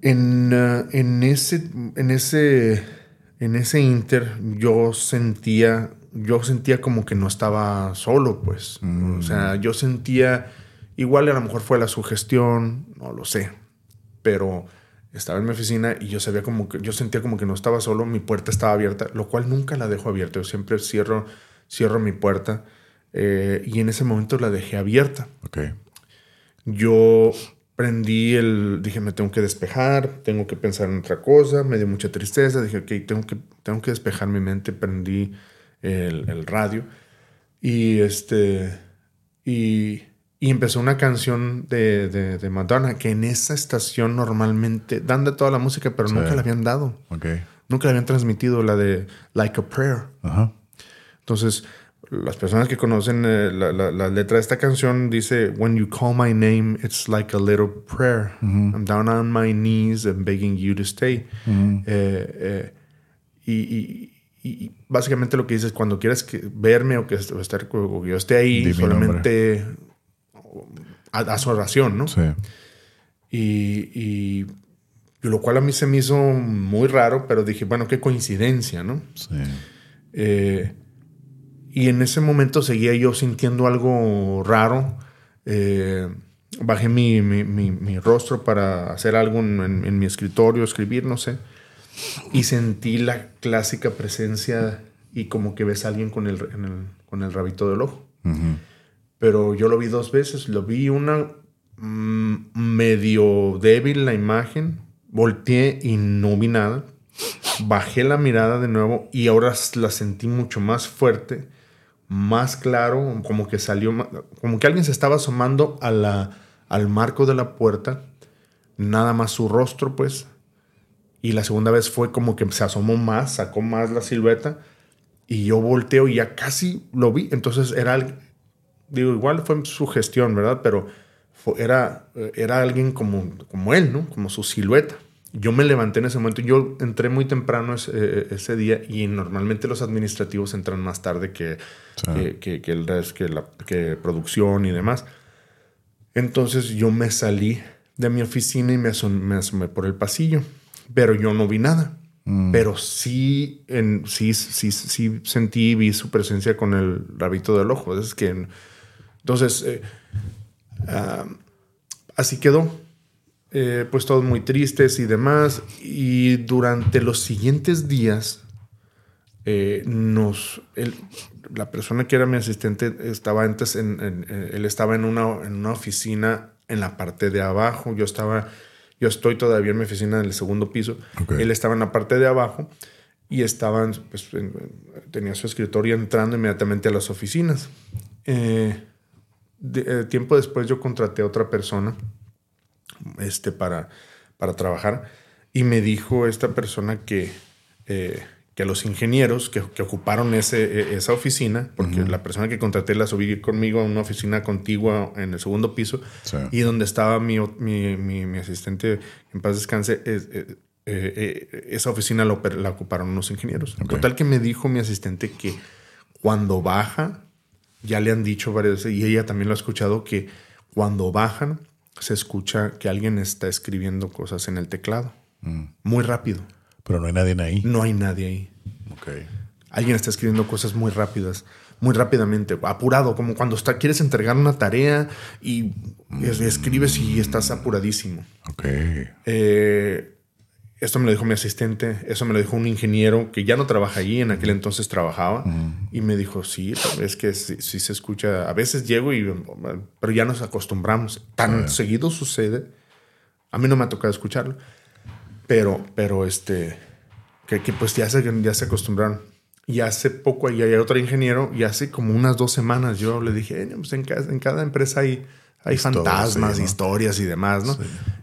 en, uh, en, ese, en, ese, en ese inter yo sentía yo sentía como que no estaba solo, pues. O sea, yo sentía, igual a lo mejor fue la sugestión, no lo sé, pero estaba en mi oficina y yo sabía como que, yo sentía como que no estaba solo, mi puerta estaba abierta, lo cual nunca la dejo abierta, yo siempre cierro, cierro mi puerta eh, y en ese momento la dejé abierta. Ok. Yo prendí el, dije, me tengo que despejar, tengo que pensar en otra cosa, me dio mucha tristeza, dije, ok, tengo que, tengo que despejar mi mente, prendí el, el radio y este, y, y empezó una canción de, de, de, Madonna que en esa estación normalmente dan de toda la música, pero Sí. nunca la habían dado. Nunca la habían transmitido, la de Like a Prayer. Entonces, las personas que conocen eh, la, la- la letra de esta canción dice, When you call my name, it's like a little prayer. I'm down on my knees and begging you to stay. Eh, eh, y, y- básicamente lo que dice es, cuando quieras que, verme o que, estar, o yo esté ahí, mi solamente haz haz oración, ¿no? Sí. Y, y- y lo cual a mí se me hizo muy raro, pero dije, bueno, qué coincidencia, ¿no? Sí. Eh, y en ese momento seguía yo sintiendo algo raro. Eh, bajé mi, mi- mi- mi rostro para hacer algo en, en- en mi escritorio, escribir, no sé. Y sentí la clásica presencia y como que ves a alguien con el, en el- con el rabito del ojo. Ujú. Pero yo lo vi dos veces. Lo vi una mm, medio débil la imagen. Volteé y no vi nada. Bajé la mirada de nuevo y ahora la sentí mucho más fuerte, más claro, como que salió, como que alguien se estaba asomando a la, al marco de la puerta, nada más su rostro, pues. Y la segunda vez fue como que se asomó más, sacó más la silueta y yo volteo y ya casi lo vi. Entonces era digo, igual fue su gestión, ¿verdad? Pero fue- era, era alguien como, como él, ¿no? Como su silueta. Yo me levanté en ese momento. Yo entré muy temprano ese, eh, ese día y normalmente los administrativos entran más tarde que, Sí. que, que- que el resto, que, la, que producción y demás. Entonces yo me salí de mi oficina y me asomé, me asomé por el pasillo, pero yo no vi nada. Pero sí, en, sí, sí, sí sentí y vi su presencia con el rabito del ojo. Es que, entonces, eh, ah, así quedó. Eh, pues todos muy tristes y demás. Y durante los siguientes días, eh, nos, el- la persona que era mi asistente estaba antes en, en- eh, él estaba en una, en una oficina en la parte de abajo. Yo estaba, yo estoy todavía en mi oficina en el segundo piso. Ok. Él estaba en la parte de abajo y estaban, pues, en- tenía su escritorio entrando inmediatamente a las oficinas. Eh, de- eh, tiempo después yo contraté a otra persona este, para, para trabajar y me dijo esta persona que, eh, que los ingenieros que, que ocuparon ese, e- esa oficina, porque la persona que contraté la subí conmigo a una oficina contigua en el segundo piso Sí. y donde estaba mi, mi, mi- mi asistente en paz descanse, es- eh, eh, eh, esa oficina la, ocuparon unos ingenieros. Ok. Total que me dijo mi asistente que cuando baja, ya le han dicho varias veces, y ella también lo ha escuchado, que cuando bajan se escucha que alguien está escribiendo cosas en el teclado. Muy rápido. Pero no hay nadie ahí. No hay nadie ahí. Ok. Alguien está escribiendo cosas muy rápidas, muy rápidamente, apurado, como cuando está, quieres entregar una tarea y es- escribes y estás apuradísimo. Ok. Eh, esto me lo dijo mi asistente, eso me lo dijo un ingeniero que ya no trabaja allí, en aquel entonces trabajaba, y me dijo, sí, es que sí, sí se escucha, a veces llego y, pero ya nos acostumbramos, tan seguido sucede, a mí no me ha tocado escucharlo, pero, pero este, que, que pues ya se, ya se acostumbraron. Y hace poco ahí hay otro ingeniero, y hace como unas dos semanas yo le dije, "Eh, pues en, cada, en cada empresa hay, hay fantasmas, sí, ¿no? historias y demás, ¿no?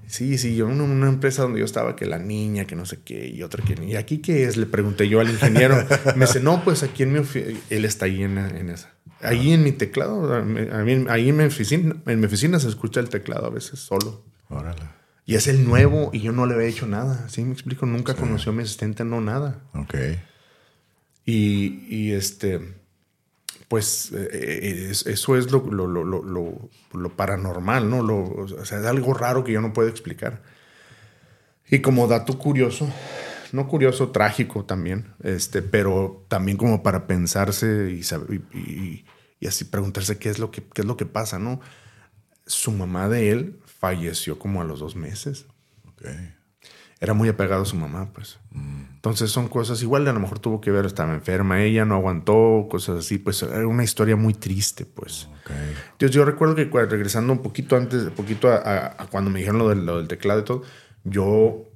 Sí, sí, yo en una empresa donde yo estaba, que la niña, que no sé qué, y otra que... ¿Y aquí qué es? Le pregunté yo al ingeniero. Me dice, no, pues aquí en mi oficina... Él está ahí en, en esa. Ahí en mi teclado, a mí- ahí en mi, oficina, en mi oficina se escucha el teclado a veces solo. Órale. Y es el nuevo y yo no le había hecho nada. Sí, me explico, nunca conoció a mi asistente, no nada. Ok. Y, y, este, pues eh, es- eso es lo, lo, lo, lo, paranormal, ¿no? O sea, es algo raro que yo no puedo explicar. Y como dato curioso, no curioso, trágico también, este, pero también como para pensarse y, saber, y, así preguntarse qué es, lo que, qué es lo que pasa, ¿no? Su mamá de él falleció como a los dos meses. Era muy apegado a su mamá, pues. Entonces son cosas, igual a lo mejor tuvo que ver, estaba enferma ella, no aguantó, cosas así, pues era una historia muy triste, pues. Entonces yo recuerdo que regresando un poquito antes, un poquito a, cuando me dijeron lo del, lo del, teclado y todo, yo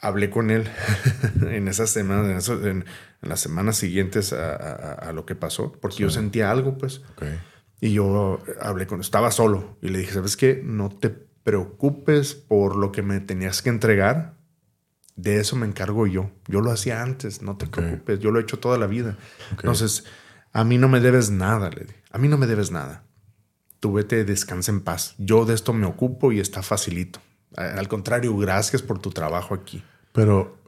hablé con él en esas semanas, en, las semanas siguientes a, lo que pasó, porque yo sentía algo, pues. Y yo hablé con, estaba solo y le dije, ¿sabes qué? No te preocupes por lo que me tenías que entregar de eso me encargo yo. Yo lo hacía antes, no te preocupes, yo lo he hecho toda la vida. Entonces, a mí no me debes nada, le A mí no me debes nada. Tú vete, descansa en paz. Yo de esto me ocupo y está facilito. Al contrario, gracias por tu trabajo aquí. Pero,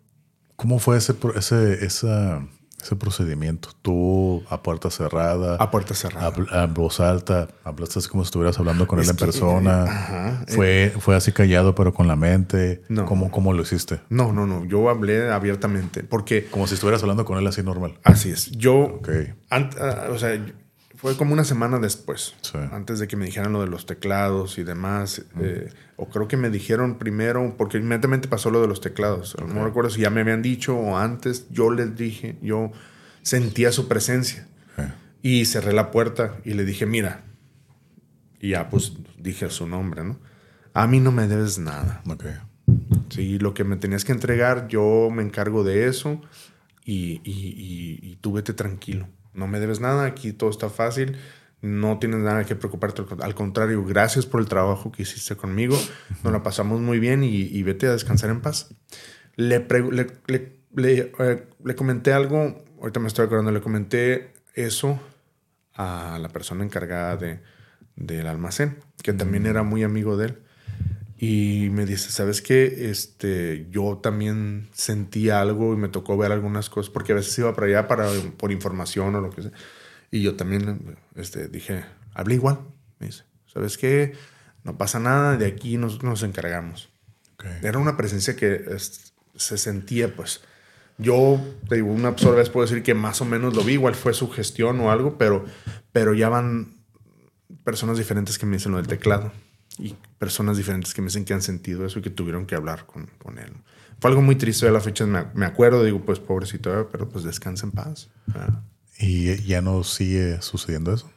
¿cómo fue ese, ese, esa, ese procedimiento? Tú a puerta cerrada. A puerta cerrada. A, voz alta. Hablaste así como si estuvieras hablando con él en persona. Ajá, fue, eh, fue así callado, pero con la mente. No. ¿Cómo, ¿Cómo lo hiciste? No, no, no. Yo hablé abiertamente. Porque. Como si estuvieras hablando con él así normal. Así es. Yo. Ok. Ah, o sea, fue como una semana después. Antes de que me dijeran lo de los teclados y demás. Eh, o creo que me dijeron primero, porque inmediatamente pasó lo de los teclados. No recuerdo si ya me habían dicho o antes. Yo les dije, yo sentía su presencia. Y cerré la puerta y le dije, mira. Y ya pues dije su nombre, ¿no? A mí no me debes nada. Ok. Sí, lo que me tenías que entregar, yo me encargo de eso y, y, y tú vete tranquilo. No me debes nada, aquí todo está fácil no tienes nada que preocuparte. Al contrario, gracias por el trabajo que hiciste conmigo. Nos la pasamos muy bien y, vete a descansar en paz. Le, le, eh, le, comenté algo, ahorita me estoy acordando, le comenté eso a la persona encargada de, del almacén, que también era muy amigo de él. Y me dice, ¿sabes qué? Este, yo también sentí algo y me tocó ver algunas cosas, porque a veces iba para allá para, por información o lo que sea y yo también este, dije, hablé igual. Me dice, ¿sabes qué? No pasa nada, de aquí nos, nos encargamos. Era una presencia que se sentía, pues. Yo, te digo, una sola vez puedo decir que más o menos lo vi, igual fue su gestión o algo, pero, pero ya van personas diferentes que me dicen lo del teclado y personas diferentes que me dicen que han sentido eso y que tuvieron que hablar con, con él. Fue algo muy triste de la fecha, me, me acuerdo, digo, pues pobrecito, pero pues descansa en paz. ¿Y ya no sigue sucediendo eso?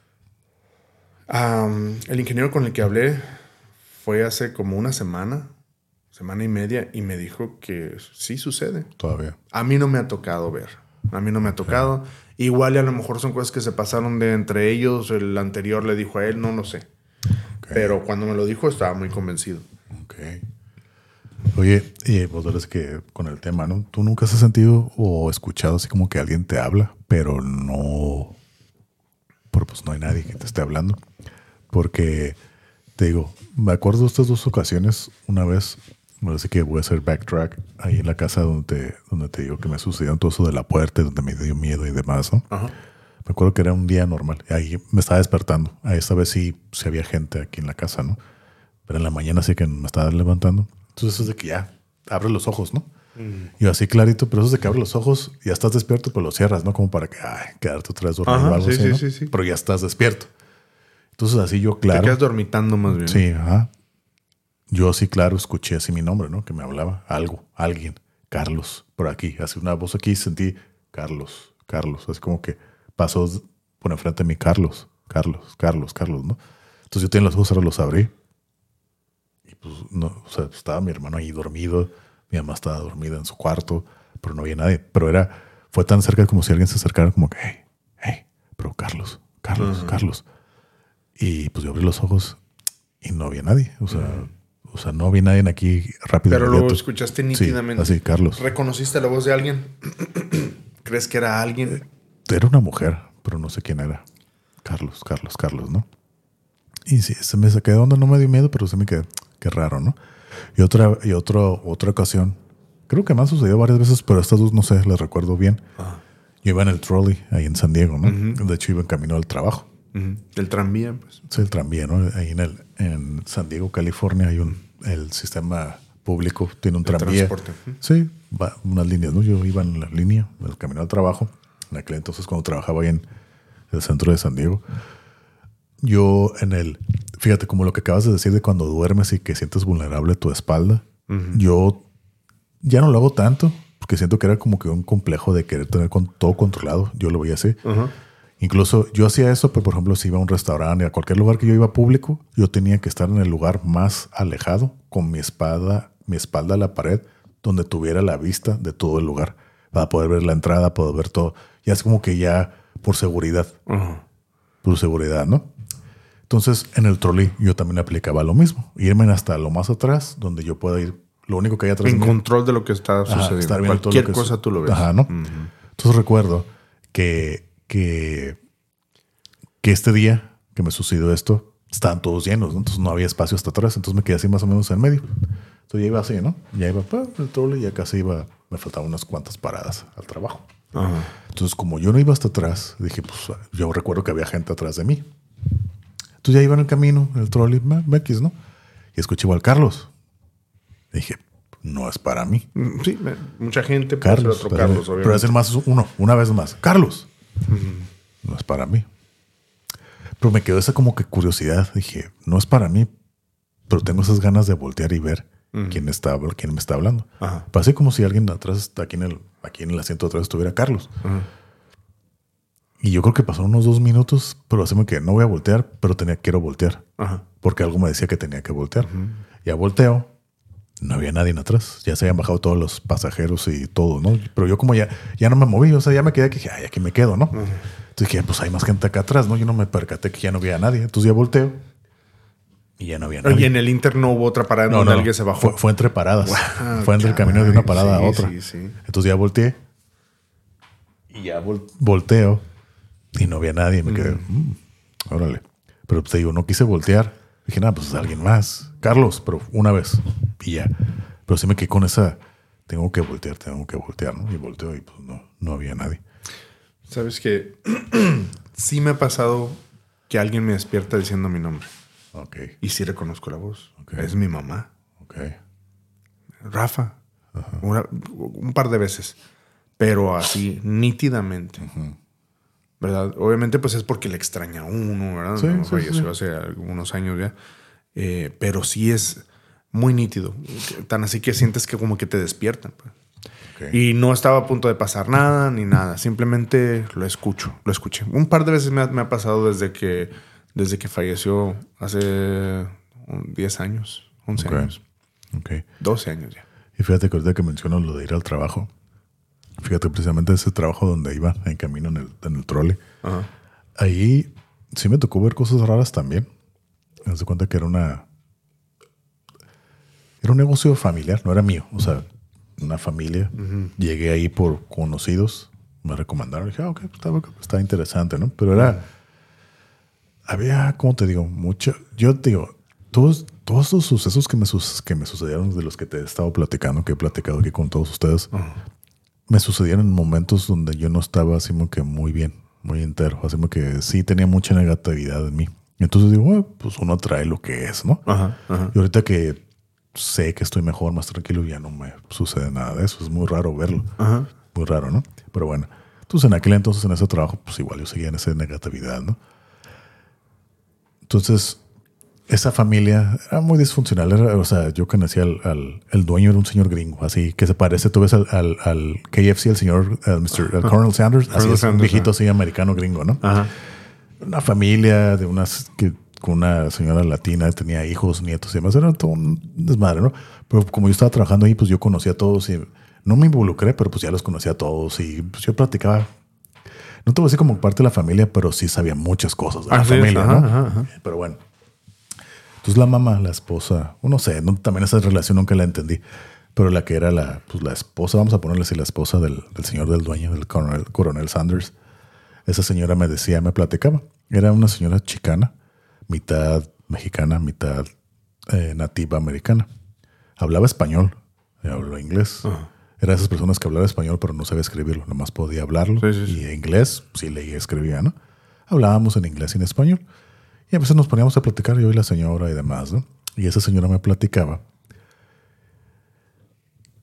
el ingeniero con el que hablé fue hace como una semana, semana y media, y me dijo que sí sucede. Todavía. A mí no me ha tocado ver. A mí no me ha tocado. Igual y a lo mejor son cosas que se pasaron de entre ellos. El anterior le dijo a él, no lo sé. Pero cuando me lo dijo estaba muy convencido. Ok. Oye, y vos sabes que con el tema, ¿no? ¿Tú nunca has sentido o escuchado así como que alguien te habla, pero no, por pues no hay nadie que te esté hablando? Porque te digo, me acuerdo de estas dos ocasiones, una vez, me parece que voy a hacer backtrack ahí en la casa donde te, donde te digo que me sucedió todo eso de la puerta, donde me dio miedo y demás, ¿no? Me acuerdo que era un día normal, ahí me estaba despertando, a esta vez sí, sí había gente aquí en la casa, ¿no? Pero en la mañana sí que me estaba levantando entonces es de que ya abres los ojos, ¿no? Mm. Y así clarito, pero eso es de que abres los ojos, y ya estás despierto, pero los cierras, ¿no? Como para que, ay, quedarte otra vez dormido o algo así, sí, sí, Pero ya estás despierto. Entonces así yo, claro. Te quedas dormitando más bien. Sí, ajá. Yo así, claro, escuché así mi nombre, ¿no? Que me hablaba algo, alguien, Carlos, por aquí. Hace una voz aquí sentí, Carlos, Carlos. Así como que pasó por enfrente de mí, Carlos, Carlos, Carlos, Carlos, ¿no? Entonces yo tenía los ojos, ahora los abrí pues, no, o sea, estaba mi hermano ahí dormido, mi mamá estaba dormida en su cuarto, pero no había nadie. Pero era, fue tan cerca como si alguien se acercara, como que, hey, hey, pero Carlos, Carlos, Carlos. Y pues yo abrí los ojos y no había nadie. O sea, o sea no había nadie aquí rápido. Pero lo escuchaste nítidamente. así, Carlos. ¿Reconociste la voz de alguien? ¿Crees que era alguien? Era una mujer, pero no sé quién era. Carlos, Carlos, Carlos, ¿no? Y sí, se me saqué de onda, no me dio miedo, pero se me quedó qué raro, ¿no? Y otra, y otro, otra ocasión, creo que me ha sucedido varias veces, pero estas dos no sé, les recuerdo bien. Yo iba en el trolley ahí en San Diego, ¿no? De hecho, iba en camino al trabajo. El tranvía, pues. Sí, el tranvía, ¿no? Ahí en, el, en San Diego, California, hay un el sistema público, tiene un De tranvía. transporte. Sí, va unas líneas, ¿no? Yo iba en la línea, en el camino al trabajo. En aquel entonces, cuando trabajaba ahí en el centro de San Diego. Yo en el, fíjate, como lo que acabas de decir de cuando duermes y que sientes vulnerable tu espalda, yo ya no lo hago tanto, porque siento que era como que un complejo de querer tener con, todo controlado. Yo lo veía así. Incluso yo hacía eso, pero por ejemplo, si iba a un restaurante, a cualquier lugar que yo iba público, yo tenía que estar en el lugar más alejado, con mi espada, mi espalda a la pared, donde tuviera la vista de todo el lugar, para poder ver la entrada, poder ver todo. Ya es como que ya por seguridad, Ajá. por seguridad, ¿no? Entonces, en el trolley yo también aplicaba lo mismo. Irme hasta lo más atrás, donde yo pueda ir. Lo único que hay atrás En de mí- control de lo que está Ajá, sucediendo. estar viendo todo lo Cualquier que cosa tú lo ves. Ajá, ¿no? Ujú. Entonces recuerdo que, que, que este día que me sucedió esto, estaban todos llenos, ¿no? entonces no había espacio hasta atrás, entonces me quedé así más o menos en medio. Entonces ya iba así, ¿no? Ya iba pa, el trole, ya casi iba, me faltaban unas cuantas paradas al trabajo. Ajá. Entonces, como yo no iba hasta atrás, dije, pues yo recuerdo que había gente atrás de mí. Entonces ya iba en el camino, en el trolley, X, ¿no? Y escuché igual Carlos. Dije, no es para mí. Sí, mucha gente puede Carlos. ser otro pero, Carlos, pero obviamente. es el más uno, una vez más. Carlos. No es para mí. Pero me quedó esa como que curiosidad. Dije, no es para mí, pero tengo esas ganas de voltear y ver quién, está, quién me está hablando. Ajá. Pasé como si alguien atrás, aquí en el, aquí en el asiento atrás estuviera Carlos. Y yo creo que pasaron unos dos minutos, pero así me quedé, no voy a voltear, pero tenía, quiero voltear. Ajá. Porque algo me decía que tenía que voltear. Ya volteo, no había nadie en atrás. Ya se habían bajado todos los pasajeros y todo, ¿no? Pero yo como ya, ya no me moví, o sea, ya me quedé que dije, ay, aquí me quedo, ¿no? Entonces dije, pues hay más gente acá atrás, ¿no? Yo no me percaté que ya no había nadie. Entonces ya volteo y ya no había nadie. Y en el Inter no hubo otra parada no, donde no, alguien se bajó. Fue, fue entre paradas. Fue entre el camino de una parada a otra. sí, sí. Entonces ya volteé y ya vol- volteo y no había nadie. Me quedé, "Mm, órale. Pero te digo, no quise voltear. Dije, nada, pues es alguien más. Carlos, pero una vez y ya. Pero sí me quedé con esa, tengo que voltear, tengo que voltear, ¿no? Y volteo y pues no, no había nadie. Sabes que sí me ha pasado que alguien me despierta diciendo mi nombre. Ok, Y sí reconozco la voz. Ok. Es mi mamá. ok. Rafa. Una- un par de veces. Pero así, nítidamente. ¿Verdad? Obviamente, pues es porque le extraña a uno, ¿verdad? Sí, No, sí, falleció sí. hace algunos años ya. Eh, pero sí es muy nítido. Tan así que sientes que como que te despiertan. pues. ok. Y no estaba a punto de pasar nada ni nada. Simplemente lo escucho, lo escuché. Un par de veces me ha, me ha pasado desde que, desde que falleció hace um, 10 años, 11 Ok. años, ok. 12 años ya. Y fíjate que ahorita que menciono lo de ir al trabajo, fíjate precisamente ese trabajo donde iba en camino en el, en el trole, Ajá. ahí sí me tocó ver cosas raras también. Me das cuenta que era una. Era un negocio familiar, no era mío. O sea, una familia. Llegué ahí por conocidos, me recomendaron. Dije, ah, ok, está, está interesante, ¿no? Pero era. Había, ¿cómo te digo? Mucho. Yo te digo, todos, todos los sucesos que me, que me sucedieron, de los que te he estado platicando, que he platicado aquí con todos ustedes, me sucedieron en momentos donde yo no estaba así como que muy bien, muy entero. Así como que sí tenía mucha negatividad en mí. Entonces digo, bueno, pues uno trae lo que es, ¿no? Ajá, ajá. Y ahorita que sé que estoy mejor, más tranquilo, ya no me sucede nada de eso. Es muy raro verlo. Ajá. Muy raro, ¿no? Pero bueno. Entonces en aquel entonces, en ese trabajo, pues igual yo seguía en esa negatividad, ¿no? Entonces, esa familia era muy disfuncional. Era, o sea, yo conocí al, al el dueño era un señor gringo, así que se parece, tú ves al, al, al KFC, el señor al Mr. al Colonel Sanders, así es, un viejito así americano gringo, ¿no? Ajá. Una familia de unas que con una señora latina tenía hijos, nietos y demás. Era todo un desmadre, ¿no? Pero como yo estaba trabajando ahí, pues yo conocía a todos y no me involucré, pero pues ya los conocía a todos y pues yo platicaba. No te voy a decir como parte de la familia, pero sí sabía muchas cosas de la Así es, familia, ajá, ¿no? ajá, ajá. Pero bueno. Entonces la mamá, la esposa, no sé, no- también esa relación nunca la entendí. Pero la que era la, pues la esposa, vamos a ponerle así, la esposa del, del señor del dueño, del coronel, coronel Sanders. Esa señora me decía, me platicaba. Era una señora chicana, mitad mexicana, mitad eh, nativa americana. Hablaba español, eh, hablaba inglés. Era de esas personas que hablaba español, pero no sabía escribirlo, nomás podía hablarlo. Sí, sí, sí. Y inglés, sí leía y escribía, ¿no? Hablábamos en inglés y en español. Y a veces nos poníamos a platicar yo y la señora y demás, ¿no? Y esa señora me platicaba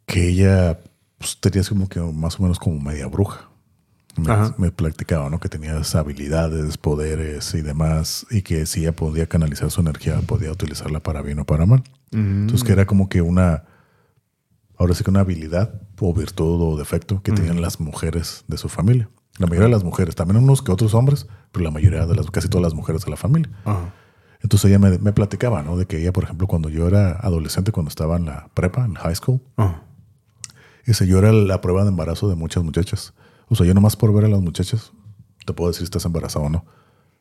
que ella pues, tenía como que más o menos como media bruja. Me, me platicaba, ¿no? Que tenía habilidades, poderes y demás, y que si ella podía canalizar su energía, podía utilizarla para bien o para mal. Entonces, que era como que una, ahora sí que una habilidad o virtud o defecto que tenían las mujeres de su familia. La mayoría de las mujeres, también unos que otros hombres, pero la mayoría de las, casi todas las mujeres de la familia. Entonces ella me, me platicaba, ¿no? De que ella, por ejemplo, cuando yo era adolescente, cuando estaba en la prepa, en high school. Dice, yo era la prueba de embarazo de muchas muchachas. O sea, yo nomás por ver a las muchachas, te puedo decir si estás embarazado o no.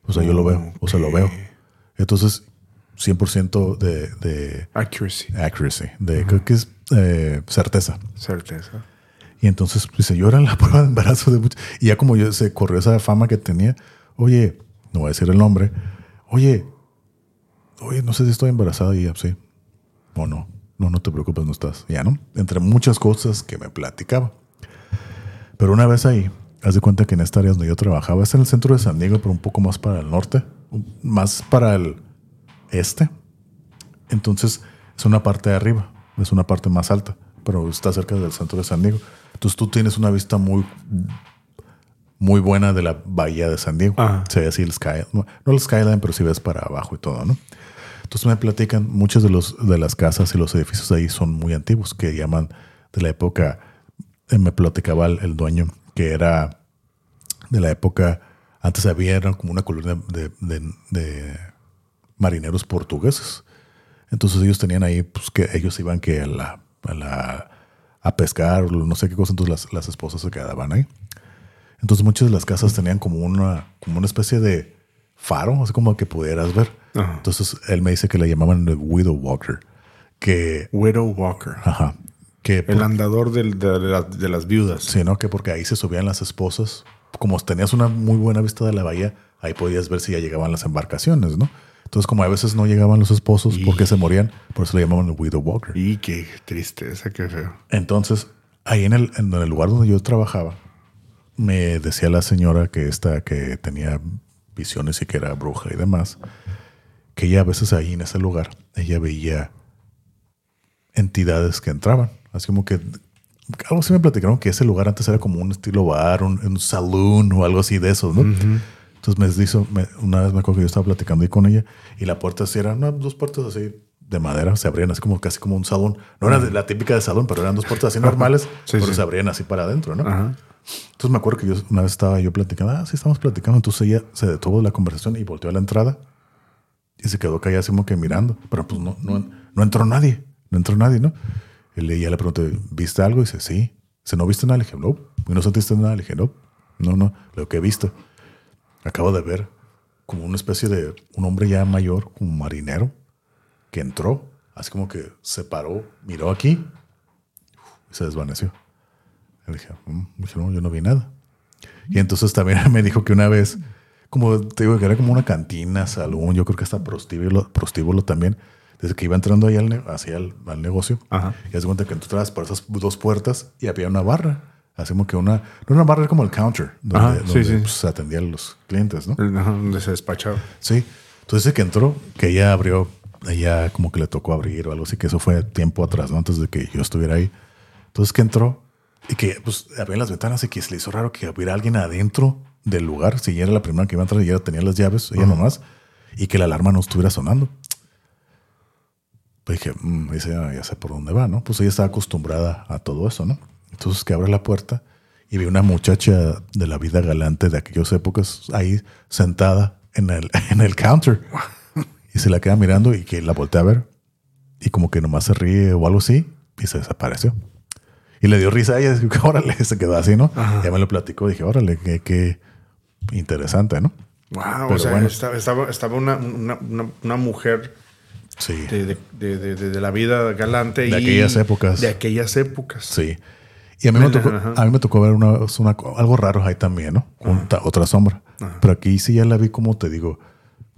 O sea, yo lo veo, o sea, lo veo. Entonces, 100% de, de Accuracy. accuracy, de creo que es eh, certeza. Certeza. Y entonces, dice, yo era la prueba de embarazo de muchas. Y ya como yo se corrió esa fama que tenía, oye, no voy a decir el nombre, oye, oye, no sé si estoy embarazada y ya, sí. O no. No, no te preocupes, no estás. Ya, ¿no? Entre muchas cosas que me platicaba. Pero una vez ahí, haz de cuenta que en esta área donde yo trabajaba, es en el centro de San Diego, pero un poco más para el norte, más para el este. Entonces, es una parte de arriba, es una parte más alta, pero está cerca del centro de San Diego. Entonces, tú tienes una vista muy, muy buena de la bahía de San Diego. Ajá. Se ve así el sky, no, no el skyline, pero si ves para abajo y todo, ¿no? Entonces me platican, muchas de, los, de las casas y los edificios de ahí son muy antiguos, que llaman de la época, eh, me platicaba el, el dueño, que era de la época, antes había era como una colonia de, de- de marineros portugueses. Entonces ellos tenían ahí, pues que ellos iban que a la, a, la- a pescar, o no sé qué cosa, entonces las, las esposas se quedaban ahí. Entonces muchas de las casas tenían como una, como una especie de faro, así como que pudieras ver. Ajá. Entonces él me dice que le llamaban el Widow Walker, que, Widow Walker. ajá, que El andador del- de, la- de las viudas. Sí, ¿no? Que porque ahí se subían las esposas. Como tenías una muy buena vista de la bahía, ahí podías ver si ya llegaban las embarcaciones, ¿no? Entonces, como a veces no llegaban los esposos porque se morían, por eso le llamaban el Widow Walker. Y qué tristeza, qué feo. Entonces, ahí en el, en el lugar donde yo trabajaba, me decía la señora que esta, que tenía visiones y que era bruja y demás, que ella a veces ahí en ese lugar, ella veía entidades que entraban. Así como que algo así me platicaron que ese lugar antes era como un estilo bar, un, un saloon o algo así de esos, ¿no? Entonces me hizo, me- una vez me acuerdo que yo estaba platicando ahí con ella y la puerta así era, no, dos puertas así de madera, se abrían así como casi como un salón. No era la típica de salón, pero eran dos puertas así normales, Sí, pero sí. se abrían así para adentro, ¿no? Ajá. Entonces me acuerdo que yo una vez estaba yo platicando, ah, sí, estamos platicando. Entonces ella se detuvo de la conversación y volteó a la entrada y se quedó callada así como que mirando. Pero pues no, no, no entró nadie, no entró nadie, ¿no? Y ya le pregunté, ¿viste algo? Y dice, sí. Dice, ¿no viste nada? Le dije, no. ¿Y no sentiste nada? Le dije, no. No, no, lo que he visto. Acabo de ver como una especie de un hombre ya mayor, como marinero, que entró, así como que se paró, miró aquí y se desvaneció. Le dije, "Mm", dije, no, yo no vi nada. Y entonces también me dijo que una vez, como te digo, que era como una cantina, salón, yo creo que hasta prostíbulo, prostíbulo también, desde que iba entrando ahí al, hacia el al negocio, Ajá. y haz de cuenta que tú entrabas por esas dos puertas y había una barra. Como que una, no una barra, como el counter, donde, Ajá, sí, donde, sí. pues, se atendían los clientes, ¿no? Ajá, donde se despachaba. Sí. Entonces que entró, que ella abrió, ella como que le tocó abrir o algo así, que eso fue tiempo atrás, ¿no? Antes de que yo estuviera ahí. Entonces que entró y que pues abrían las ventanas y que se le hizo raro que hubiera alguien adentro del lugar, si ella era la primera que iba a entrar y ella tenía las llaves, ella nomás, y que la alarma no estuviera sonando. Pues dije, "Mm", "Ah, ya sé por dónde va, ¿no? Pues ella estaba acostumbrada a todo eso, ¿no? Entonces que abre la puerta y ve una muchacha de la vida galante de aquellas épocas ahí sentada en el, en el counter. Y se la queda mirando y que la voltea a ver. Y como que nomás se ríe o algo así y se desapareció. Y le dio risa a ella, dijo, órale, se quedó así, ¿no? Ya me lo platicó, dije, órale, qué, qué interesante, ¿no? Wow, Pero o sea, bueno. estaba, estaba, una, una, una, mujer Sí. de, de- de- de la vida galante. De y- aquellas épocas. De aquellas épocas. Sí. Y a mí, me Ajá, tocó, ajá. a mí me tocó ver una, una- algo raro ahí también, ¿no? Ta- otra sombra. Pero aquí sí ya la vi como te digo,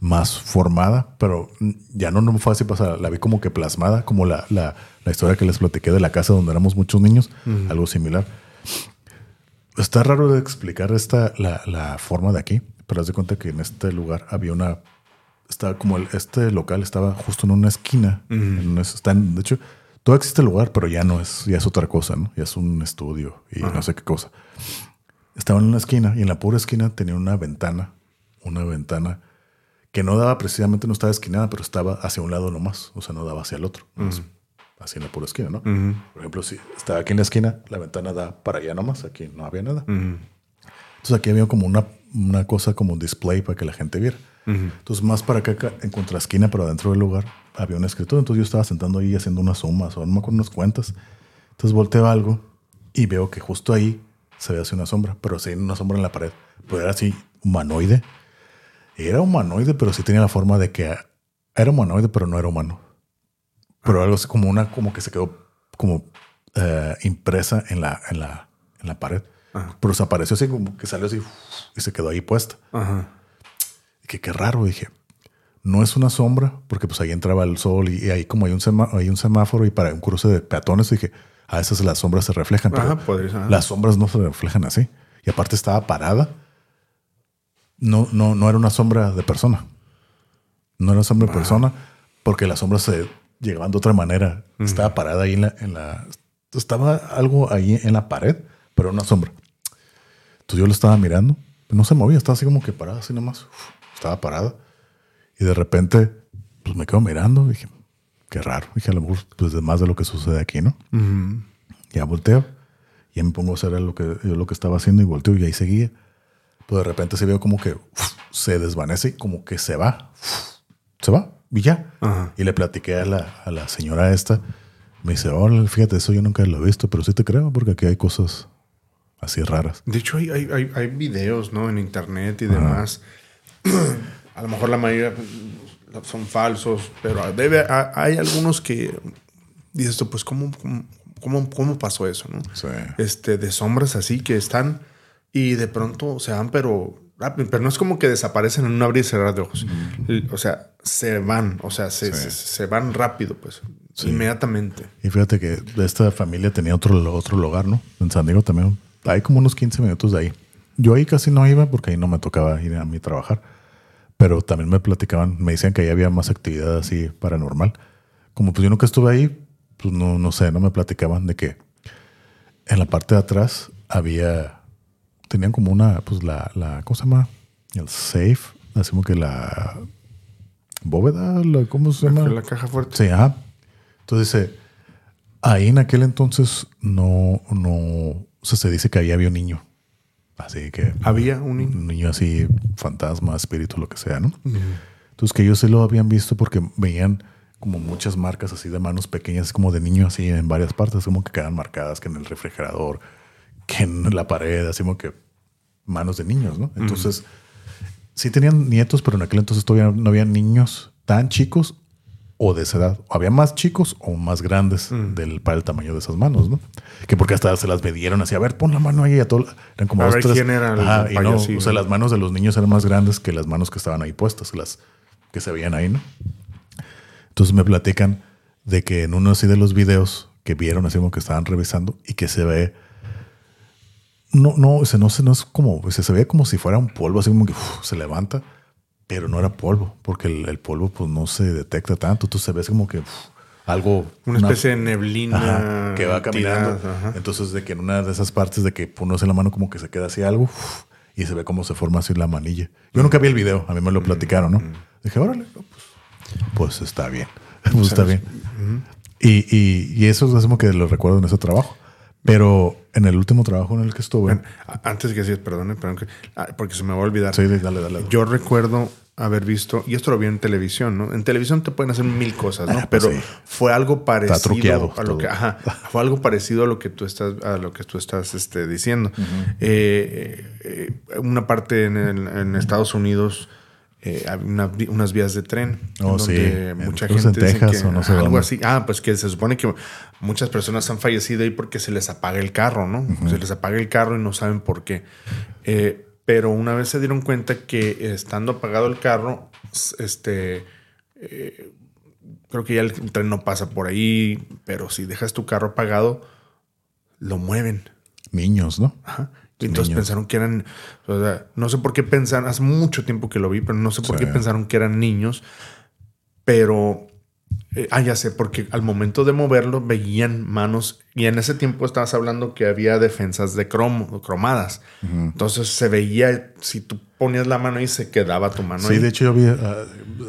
más formada, pero ya no, no fue así pasar. La vi como que plasmada, como la, la, la historia que les platiqué de la casa donde éramos muchos niños, algo similar. Está raro de explicar esta, la, la forma de aquí, pero haz de cuenta que en este lugar había una. Estaba como el, este local estaba justo en una esquina. en una- está en- de hecho, Todo existe el lugar, pero ya no es, ya es otra cosa, ¿no? Ya es un estudio y no sé qué cosa. Estaba en una esquina y en la pura esquina tenía una ventana, una ventana que no daba precisamente, no estaba esquinada, pero estaba hacia un lado nomás, o sea, no daba hacia el otro, así en la pura esquina, ¿no? Por ejemplo, si estaba aquí en la esquina, la ventana da para allá nomás, aquí no había nada. Entonces aquí había como una, una cosa como un display para que la gente viera. Entonces, más para acá, en contraesquina, pero dentro del lugar, había una escritura. Entonces, yo estaba sentando ahí haciendo unas sumas o no me acuerdo unas cuentas. Entonces, volteo algo y veo que justo ahí se ve así una sombra, pero ve una sombra en la pared. Pero era así humanoide. Era humanoide, pero sí tenía la forma de que era humanoide, pero no era humano. Pero algo así como una, como que se quedó como eh, impresa en la, en la, en la pared. Pero se apareció así como que salió así y se quedó ahí puesta. Ajá. Y que qué raro, dije. No es una sombra, porque pues ahí entraba el sol y, ahí como hay un, hay un semáforo y para un cruce de peatones, dije, a veces las sombras se reflejan, pero Ajá, podría ser. las sombras no se reflejan así. Y aparte estaba parada. No, no, no era una sombra de persona. No era una sombra de persona porque las sombras se llegaban de otra manera. Estaba parada ahí en la, en la... Estaba algo ahí en la pared, pero una sombra. Entonces yo lo estaba mirando. No se movía, estaba así como que parada, así nomás. Uf, estaba parada. Y de repente, pues me quedo mirando. Dije, qué raro. Dije, a lo mejor, pues es más de lo que sucede aquí, ¿no? Ya volteo. Y me pongo a hacer lo que, yo lo que estaba haciendo y volteo y ahí seguía. Pero de repente se veo como que uf, se desvanece y como que se va. Uf, se va y ya. Ajá. Y le platiqué a la, a la señora esta. Me dice, hola, fíjate, eso yo nunca lo he visto, pero sí te creo porque aquí hay cosas así raras. De hecho, hay, hay, hay, hay videos, ¿no? En internet y demás. a lo mejor la mayoría pues, son falsos, pero debe, ha- hay algunos que dices tú, pues, ¿cómo, cómo, cómo, pasó eso, no? Sí. Este, de sombras así que están y de pronto se van, pero rápido. Pero no es como que desaparecen en un abrir y cerrar de ojos. El- O sea, se van, o sea, se, se, se van rápido, pues, inmediatamente. Y fíjate que esta familia tenía otro, otro lugar, ¿no? En San Diego también. Hay como unos 15 minutos de ahí. Yo ahí casi no iba porque ahí no me tocaba ir a mi trabajar. Pero también me platicaban, me decían que ahí había más actividad así paranormal. Como pues yo nunca estuve ahí, pues no, no sé, no me platicaban de que en la parte de atrás había, tenían como una, pues la, la ¿cómo se llama? El safe, así como que la bóveda, la- ¿cómo se llama? La caja fuerte. Sí, ajá. Entonces ahí en aquel entonces no, no, o sea, se dice que ahí había un niño. Así que Había un niño. un niño así, fantasma, espíritu, lo que sea, ¿no? Entonces que ellos sí lo habían visto porque veían como muchas marcas así de manos pequeñas, como de niño así en varias partes, como que quedan marcadas, que en el refrigerador, que en la pared, así como que manos de niños, ¿no? Entonces, sí tenían nietos, pero en aquel entonces todavía no había niños tan chicos o de esa edad. Había más chicos o más grandes del, para el tamaño de esas manos, ¿no? Que porque hasta se las medieron así, a ver, pon la mano ahí a todo. Eran como A dos, ver tres. quién era el Ajá, y no, o sea, las manos de los niños eran más grandes que las manos que estaban ahí puestas, las que se veían ahí, ¿no? Entonces me platican de que en uno así de los videos que vieron así como que estaban revisando y que se ve no, no, o sea, no, se- no es como, o sea, se ve como si fuera un polvo, así como que uf, se levanta, pero no era polvo, porque el, el polvo pues no se detecta tanto, entonces se ve así como que uf, algo... Una especie de neblina. Ajá, que va caminando. ajá. Entonces, de que en una de esas partes de que uno hace la mano como que se queda así algo uf, y se ve cómo se forma así la manilla. Yo nunca vi el video, a mí me lo platicaron, ¿no? Dije, órale, no, pues, pues está bien. Pues está bien. Y, y, y eso es como que lo recuerdo en ese trabajo. Pero en el último trabajo en el que estuve. Antes que decir, perdone, perdón, que- ah, porque se me va a olvidar. Sí, dale, dale. Yo recuerdo haber visto, y esto lo vi en televisión, ¿no? En televisión te pueden hacer mil cosas, ¿no? Ah, pues Pero sí. fue algo parecido truqueado a lo todo. que, ajá, fue algo parecido a lo que tú estás, a lo que tú estás este, diciendo. Eh, eh, eh, una parte en, el- en Estados Unidos eh, una unas vías de tren. Oh, sí. donde En- mucha gente en dice Texas que- o no sé algo dónde. así. Ah, pues que se supone que muchas personas han fallecido ahí porque se les apaga el carro, ¿no? Se les apaga el carro y no saben por qué. Eh, pero una vez se dieron cuenta que estando apagado el carro, este, eh, creo que ya el tren no pasa por ahí, pero si dejas tu carro apagado, lo mueven. Niños, ¿no? Ajá. Y entonces Niños. pensaron que eran, o sea, no sé por qué pensaron, hace mucho tiempo que lo vi, pero no sé por Sí. qué pensaron que eran niños, pero Eh, ah, ya sé, porque al momento de moverlo veían manos y en ese tiempo estabas hablando que había defensas de cromo, cromadas. Entonces se veía, si tú ponías la mano y se quedaba tu mano sí, de hecho yo vi, uh,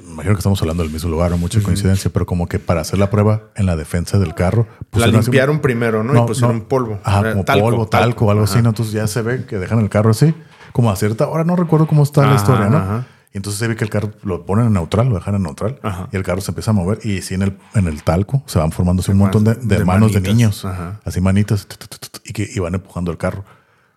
imagino que estamos hablando del mismo lugar, no mucha coincidencia, pero como que para hacer la prueba en la defensa del carro. La limpiaron primero, ¿no? y pusieron polvo. Ajá, como polvo, talco, algo así, ¿no? Entonces ya se ve que dejan el carro así, como a cierta hora, no recuerdo cómo está la historia, ¿no? Ajá. Y entonces se ve que el carro lo ponen en neutral, lo dejan en neutral. Y el carro se empieza a mover. Y sí, en el, en el talco se van formándose un montón de, manos de niños. Así manitas. Y que y van empujando el carro.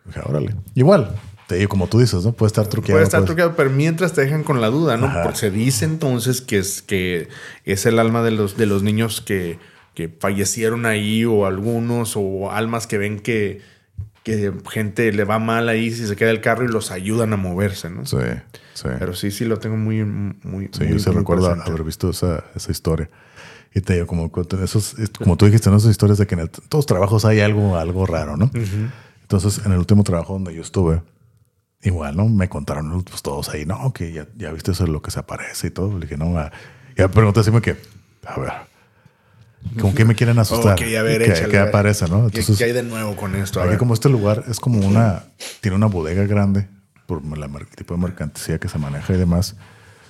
dije, órale. Igual, te digo, como tú dices, ¿no? Puede estar truqueado. Puede estar truqueado, pero mientras te dejan con la duda, ¿no? Porque se dice entonces que es, que es el alma de los, de los niños que, que fallecieron ahí o algunos o almas que ven que, que gente le va mal ahí si se queda el carro y los ayudan a moverse, ¿no? Sí. Pero sí, sí lo tengo muy, muy. Sí, yo se recuerda haber visto esa, esa historia. Y te digo, como, esos, como tú dijiste, en esas historias de que en todos trabajos hay algo, algo raro, ¿no? Entonces, en el último trabajo donde yo estuve, igual, ¿no? Me contaron pues, todos ahí, no, que ya, ya viste eso de lo que se aparece y todo. Le dije, no, ya pregunté así que, a ver, ¿con qué me quieren asustar? Okay, a ver, ¿Qué, aparece, no? Entonces, ¿Qué, hay de nuevo con esto? A como este lugar es como una, tiene una bodega grande por el tipo de mercancía que se maneja y demás.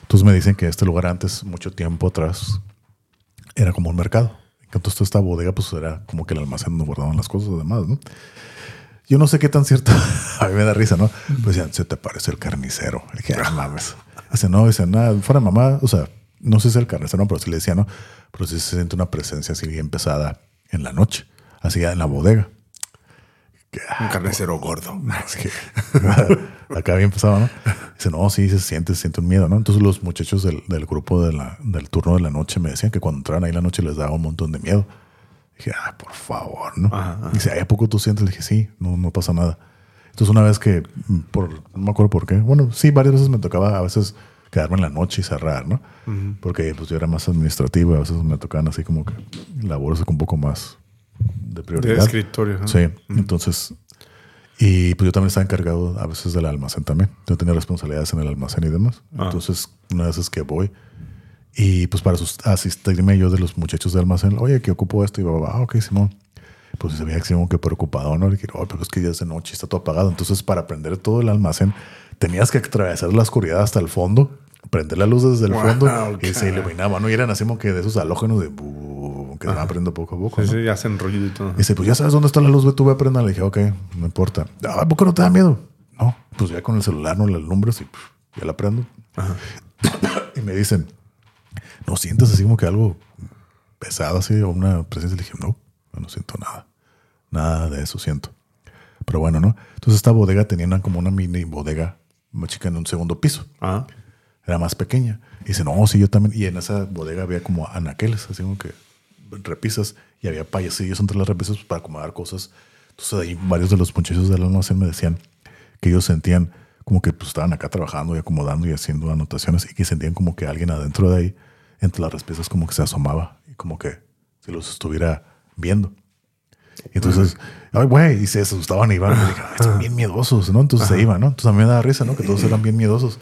Entonces me dicen que este lugar antes, mucho tiempo atrás, era como un mercado. Entonces esta bodega pues era como que el almacén donde guardaban las cosas y demás, ¿no? Yo no sé qué tan cierto, a mí me da risa, ¿no? Pues decían, se te parece el carnicero. Le dije, ah, mames. Dice, no, dice, nada, fuera mamá, o sea, no sé si es el carnicero, pero sí le decía, ¿no? Pero sí se siente una presencia así bien pesada en la noche, así en la bodega un ah, carnicero gordo. acá había empezado, ¿no? Dice, no, sí, se siente, se siente un miedo, ¿no? Entonces los muchachos del, grupo de la, del turno de la noche me decían que cuando entraban ahí la noche les daba un montón de miedo. Dije, ay, por favor, ¿no? Dice, ¿a poco tú sientes? Le dije, sí, no, no pasa nada. Entonces una vez que, por, no me acuerdo por qué, bueno, sí, varias veces me tocaba a veces quedarme en la noche y cerrar, ¿no? Porque pues yo era más administrativo y a veces me tocaban así como que labores un poco más de prioridad. De escritorio. Sí, entonces, y pues yo también estaba encargado a veces del almacén también. Yo tenía responsabilidades en el almacén y demás. Ah. Entonces, una vez es que voy y pues para asistirme yo de los muchachos del almacén, oye, ¿qué ocupo esto? Y va, ah, ok, Simón. Pues se veía que Simón que preocupado, ¿no? Le dije, oh, pero es que ya es de noche, está todo apagado. Entonces, para aprender todo el almacén, tenías que atravesar la oscuridad hasta el fondo, prender la luz desde el fondo y se iluminaba, ¿no? Y eran así como que de esos halógenos de que se van aprendiendo poco a poco. Sí, sí, hacen ruido y todo. Y dice, pues ya sabes dónde está la luz, ve tú, ve a prender. Le dije, ok, no importa. ¿A poco no te da miedo? No, pues ya con el celular no la alumbras y ya la prendo. y me dicen, ¿no sientes así como que algo pesado así o una presencia? Le dije, no, no siento nada. Nada de eso siento. Pero bueno, ¿no? Entonces esta bodega tenía una, como una mini bodega más chica en un segundo piso. Era más pequeña. Y dice, no, sí, yo también. Y en esa bodega había como anaqueles, así como que repisas y había payasillos entre las repisas para acomodar cosas. Entonces ahí varios de los muchachos del almacén me decían que ellos sentían como que pues, estaban acá trabajando y acomodando y haciendo anotaciones y que sentían como que alguien adentro de ahí, entre las repisas, como que se asomaba y como que se los estuviera viendo. Y entonces, ay, güey, y se asustaban y iban. Y son bien miedosos, ¿no? Entonces se iban, ¿no? Entonces a mí me da risa, ¿no? Que todos eran bien miedosos.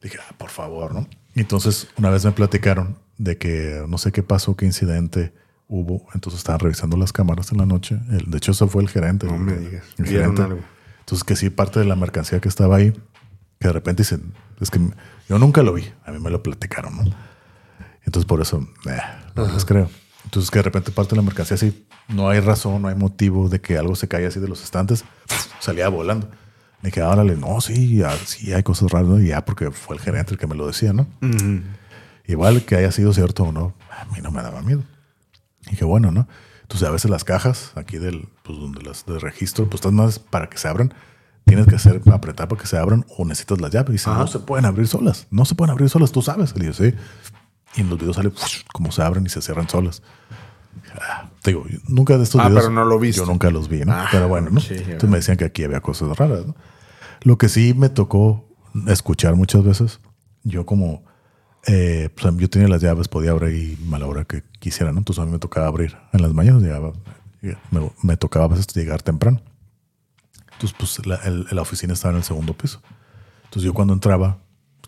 Dije, ah, por favor, ¿no? Entonces una vez me platicaron de que no sé qué pasó, qué incidente hubo. Entonces estaban revisando las cámaras en la noche. de hecho, eso fue el gerente. No me digas. El gerente. Entonces, que sí, parte de la mercancía que estaba ahí, que de repente dicen, es que yo nunca lo vi, a mí me lo platicaron, ¿no? Entonces, por eso, eh, no les creo. Entonces, que de repente parte de la mercancía así, no hay razón, no hay motivo de que algo se caiga así de los estantes, salía volando. Me dije, órale, no, sí, sí hay cosas raras, y ya porque fue el gerente el que me lo decía, ¿no? Igual que haya sido cierto o no, a mí no me daba miedo. Y dije, bueno, ¿no? Entonces a veces las cajas aquí del, pues donde las de registro, pues están más para que se abran, tienes que hacer apretar para que se abran o necesitas las llaves. Y dice, no se pueden abrir solas, no se pueden abrir solas, tú sabes. Y yo, sí. Y en los videos sale como se abren y se cierran solas. Ah, te digo, nunca de estos ah, videos. pero no lo Yo nunca los vi, ¿no? Ah, pero bueno, ¿no? Entonces me decían que aquí había cosas raras, ¿no? Lo que sí me tocó escuchar muchas veces, yo como eh, pues, yo tenía las llaves, podía abrir a la hora que quisiera, ¿no? Entonces a mí me tocaba abrir en las mañanas, llegaba, me, tocaba a veces llegar temprano. Entonces, pues la, la, oficina estaba en el segundo piso. Entonces yo cuando entraba,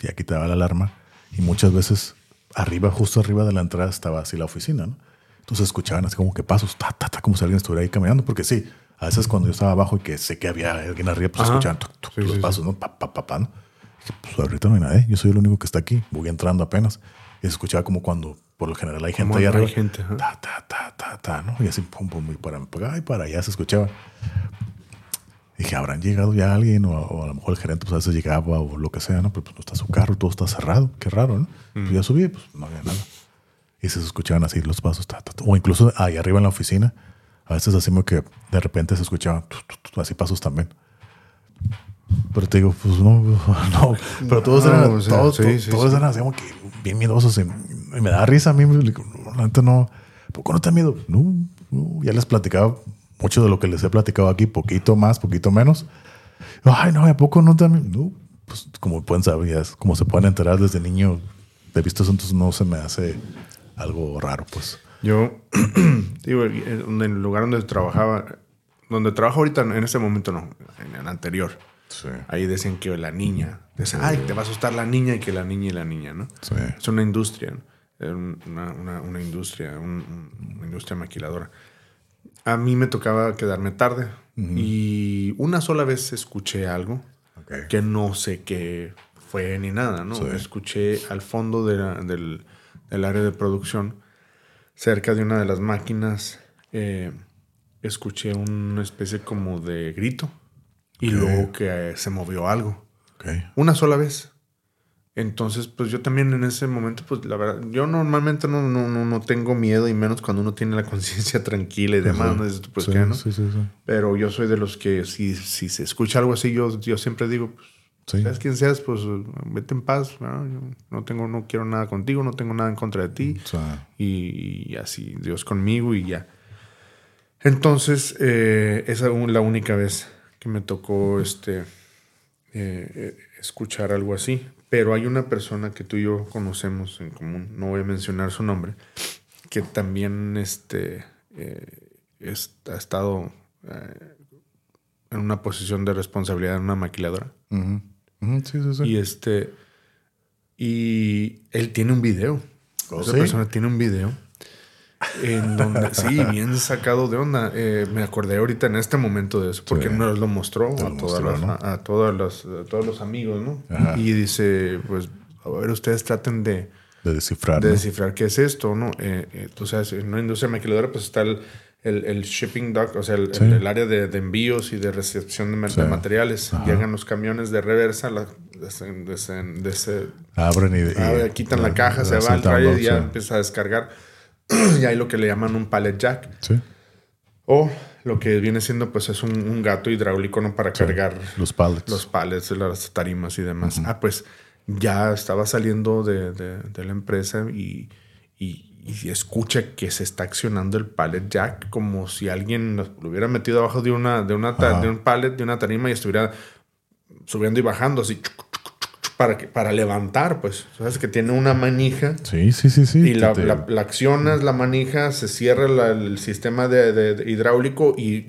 ya quitaba la alarma y muchas veces arriba, justo arriba de la entrada estaba así la oficina, ¿no? Entonces escuchaban así como que pasos, ta, ta, ta, como si alguien estuviera ahí caminando, porque sí, a veces cuando yo estaba abajo y que sé que había alguien arriba, pues Ajá. escuchaban tuc, tuc, Sí, los sí, pasos, ¿no? Pa, pa, pa, pa, ¿no? Dije, pues ahorita no hay nadie, yo soy el único que está aquí, voy entrando apenas. Y se escuchaba como cuando, por lo general, hay gente Como ahí hay arriba. gente, ajá. ta, ta, ta, ta, ta, ¿no? Y así, pum, pum, y para, para, y para allá se escuchaba. Dije, ¿habrán llegado ya alguien? O, o a lo mejor el gerente pues a veces llegaba o lo que sea, ¿no? Pero pues no está su carro, todo está cerrado. Qué raro, ¿no? Pues ya subí, pues no había nada. Y se escuchaban así los pasos, ta, ta, ta. o incluso ahí arriba en la oficina, a veces así como que de repente se escuchaban así pasos también. Pero te digo, pues no, no. Pero todos No, eran, o sea, todos, sí, to- sí, todos sí. eran así como que bien miedosos. Y, y me da risa a mí. digo, no. ¿Por qué no te da miedo? No, no, ya les platicaba mucho de lo que les he platicado aquí, poquito más, poquito menos. Ay, no, ¿a poco no te da miedo? No, pues como pueden saber, ya es como se pueden enterar desde niño de visto entonces no se me hace algo raro, pues. Yo, digo, en el lugar donde trabajaba, donde trabajo ahorita, en ese momento no, en el anterior. Sí. Ahí decían que la niña, decían, ay, te va a asustar la niña y que la niña y la niña, ¿no? Sí. Es una industria, ¿no? Una, una- una industria, un- un- una industria maquiladora. A mí me tocaba quedarme tarde y una sola vez escuché algo que no sé qué fue ni nada, ¿no? Sí. Escuché al fondo de la- del, del área de producción, cerca de una de las máquinas, eh, escuché una especie como de grito y luego que eh, se movió algo. Una sola vez. Entonces, pues yo también en ese momento, pues la verdad, yo normalmente no, no, no, no tengo miedo y menos cuando uno tiene la conciencia tranquila y demás, pues sí, qué, ¿no? sí, sí, sí. Pero yo soy de los que si, si se escucha algo así, yo, yo siempre digo, pues, Sí. seas quien seas, pues vete en paz. ¿no? Yo no tengo, no quiero nada contigo, no tengo nada en contra de ti. Y, y así, Dios conmigo y ya. Entonces, eh, esa es la única vez que me tocó este, eh, escuchar algo así. Pero hay una persona que tú y yo conocemos en común, no voy a mencionar su nombre, que también este, eh, es- ha estado eh, en una posición de responsabilidad en una maquiladora. Ujú, sí, sí, sí. Y este. Y él tiene un video. ¿Oh, Esa persona tiene un video. En donde, sí, bien sacado de onda. Eh, me acordé ahorita en este momento de eso, porque nos lo mostró, a, lo todas mostró, las- ¿no? a, a todas las- a todos los amigos, ¿no? Ajá. Y dice: Pues, a ver, ustedes traten de, de descifrar. de ¿no? descifrar qué es esto, ¿no? Eh, sabes, en una industria maquiladora, pues está el, el, el shipping dock, o sea, el, Sí. el- el área de, de envíos y de recepción de, Sí. de materiales. Ajá. Llegan los camiones de reversa, la, desen- desen- dese- Abren y, y- Ah, quitan la caja, se va al trailer y ya sí. empieza a descargar. y hay lo que le llaman un pallet jack. Sí, O lo que viene siendo, pues, es un, un gato hidráulico, ¿no? Para cargar los pallets. los pallets, las tarimas y demás. Ah, pues ya estaba saliendo de, de- de la empresa y, y- y escucha que se está accionando el pallet jack como si alguien lo hubiera metido abajo de una, de una un pallet, de una tarima y estuviera subiendo y bajando así para, que, para levantar, pues. Sabes que tiene una manija Sí, sí, sí, sí. y la, te- la- la accionas, la manija, se cierra la- el sistema de, de- de hidráulico y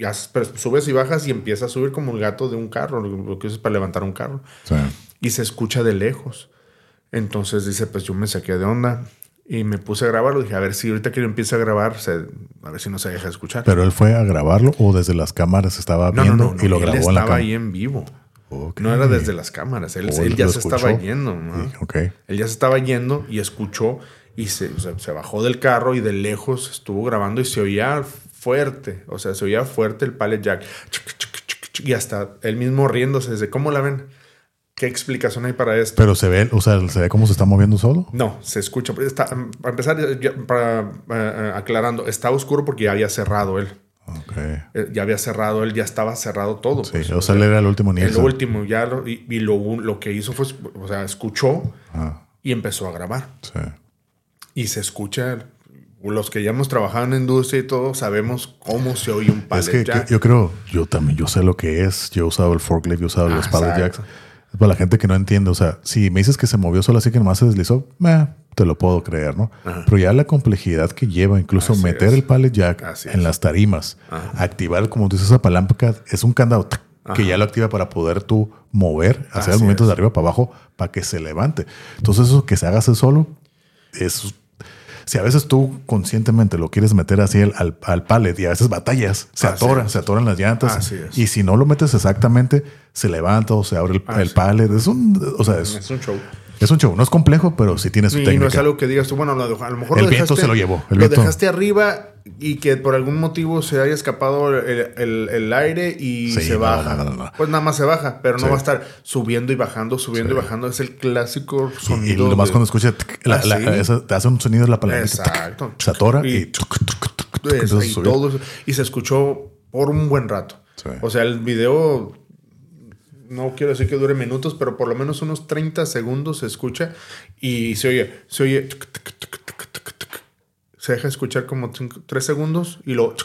subes y bajas y empieza a subir como el gato de un carro, lo lo que usas para levantar un carro. sí. Y se escucha de lejos. Entonces dice, pues yo me saqué de onda y me puse a grabarlo. Dije, a ver si ahorita que yo empiece a grabar, se- a ver si no se deja escuchar. Pero él fue a grabarlo o desde las cámaras estaba no, viendo no, no, y lo él grabó en la estaba ahí en vivo. No era desde las cámaras. Él, O él él ya se escuchó. estaba yendo. ¿no? Sí. Él ya se estaba yendo y escuchó y se, o sea, se bajó del carro y de lejos estuvo grabando y se oía fuerte. O sea, se oía fuerte el pallet jack. Y hasta él mismo riéndose. Desde, ¿Cómo la ven? ¿Qué explicación hay para esto? Pero se ve, o sea, se ve cómo se está moviendo solo. No, se escucha. Está, para empezar, ya- para, eh, eh, aclarando, estaba oscuro porque ya había cerrado él. Ok. Eh, Ya había cerrado él, ya estaba cerrado todo. Sí, pues. o sea, él era el último el Nielsen. último, ya lo, y, y lo, lo que hizo fue, o sea, escuchó Ah, y empezó a grabar. sí. Y se escucha, los que ya hemos trabajado en industria y todo, sabemos cómo se oye un Es pallet que, jack. yo creo, yo también, yo sé lo que es. Yo he usado el forklift, yo he usado los Ah, pallet exacto. jacks. Para la gente que no entiende. O sea, si me dices que se movió solo así que nomás se deslizó, meh, te lo puedo creer, ¿no? Pero ya la complejidad que lleva, incluso Así meter es. el pallet jack Así en es. las tarimas, activar, como dices, esa palanca, es un candado ¡tac! que ya lo activa para poder tú mover, hacer Así movimientos es. de arriba para abajo para que se levante. Entonces, eso que se haga solo, es si a veces tú conscientemente lo quieres meter así al, al, al pallet y a veces batallas, se Así atora, es. se atoran las llantas. Así es. Y si no lo metes exactamente, se levanta o se abre el, el sí. pallet. Es un, o sea, es, Es un show. Es un show. No es complejo, pero sí tiene su Y técnica. no es algo que digas tú, bueno, lo dejó- a lo mejor El lo viento dejaste- se lo llevó, el lo viento. dejaste arriba y que por algún motivo se haya escapado el, el- el aire y Sí, se baja. no, no, no. Pues nada más se baja, pero Sí. no va a estar subiendo y bajando, subiendo Sí. y bajando. Es el clásico Y, y sonido. lo más de- cuando escucha tic, la- Ah, la- sí. esa- te hace un sonido la tic, Exacto. Se atora y, Y- y subir. todo eso. Y se escuchó por un buen rato. O sea, el video, no quiero decir que dure minutos, pero por lo menos unos 30 segundos se escucha y se oye, se oye, se deja escuchar como 3 segundos y lo...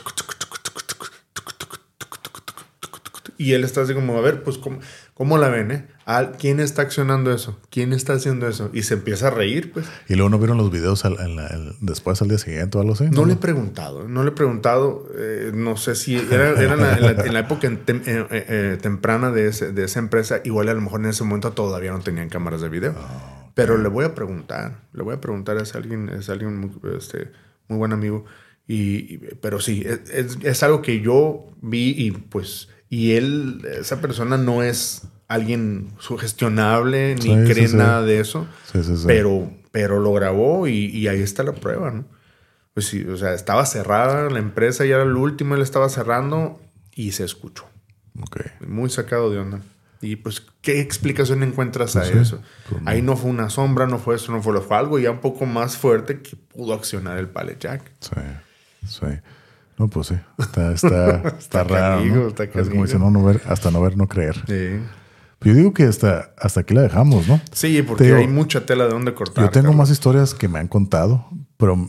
Y él está así como, a ver, pues, ¿cómo, cómo la ven? Eh? Ah, ¿Quién está accionando eso? ¿Quién está haciendo eso? Y se empieza a reír, pues. Y luego no vieron los videos al- después al día siguiente o algo así. No le he preguntado, no le he preguntado, eh, no sé si era, era en, la, en la- en la época tem- eh, eh, temprana de, ese- de esa empresa, igual a lo mejor en ese momento todavía no tenían cámaras de video. Pero le voy a preguntar, le voy a preguntar, es alguien, es alguien muy, este, muy buen amigo. Y, y- pero sí, es, es- es algo que yo vi y pues, y él, esa persona no es alguien sugestionable ni Sí, cree sí. nada de eso. Sí, sí, sí. Pero, pero lo grabó y, y ahí está la prueba, ¿no? Pues sí, o sea, estaba cerrada la empresa, ya era el último, él estaba cerrando y se escuchó. Ok. Muy sacado de onda. Y pues, ¿qué explicación encuentras a Pues eso? pues. Ahí no fue una sombra, no fue eso, no fue lo fue algo ya un poco más fuerte que pudo accionar el pallet jack. Sí, sí. No, pues sí. Está, está, está, raro. canijo, ¿no? está Es como no, no ver, hasta no ver, no creer. Sí. Pero yo digo que hasta, hasta aquí la dejamos, ¿no? Sí, porque digo, hay mucha tela de dónde cortar. Yo tengo más historias que me han contado, pero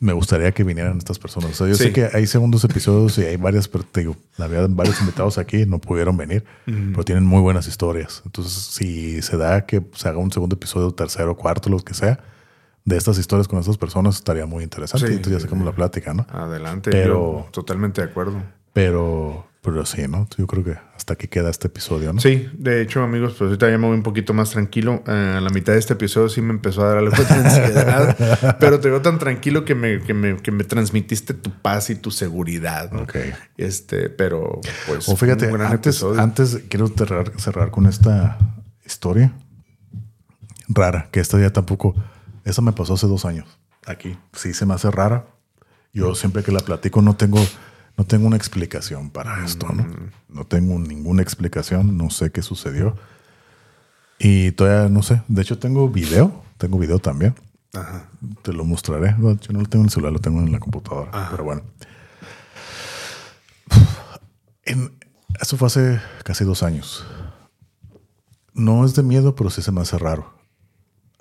me gustaría que vinieran estas personas. O sea, yo Sí. sé que hay segundos episodios y hay varias, pero te digo, había varios invitados aquí, no pudieron venir, pero tienen muy buenas historias. Entonces, si se da que se haga un segundo episodio, tercero, cuarto, lo que sea, de estas historias con estas personas, estaría muy interesante. Sí, Entonces ya sí, sacamos la plática, ¿no? Adelante, Pero- yo totalmente de acuerdo. Pero, pero sí, ¿no? Yo creo que hasta aquí queda este episodio, ¿no? Sí, de hecho, amigos, pues ahorita ya me voy un poquito más tranquilo. Eh, a la mitad de este episodio sí me empezó a dar algo de ansiedad, pero te veo tan tranquilo que me, que, me, que me transmitiste tu paz y tu seguridad. ¿no? Ok. Este, pero pues. O fíjate, un gran antes, episodio. antes quiero cerrar, cerrar con esta historia rara, que esta ya tampoco, esa me pasó hace dos años. Aquí sí se me hace rara. Yo siempre que la platico no tengo, no tengo una explicación para esto, ¿no? No tengo ninguna explicación, no sé qué sucedió. Y todavía no sé. De hecho, tengo video, tengo video también. Ajá. Te lo mostraré. No, Yo no lo tengo en el celular, lo tengo en la computadora. Ajá. Pero bueno. En- eso fue hace casi dos años. No es de miedo, pero sí se me hace raro.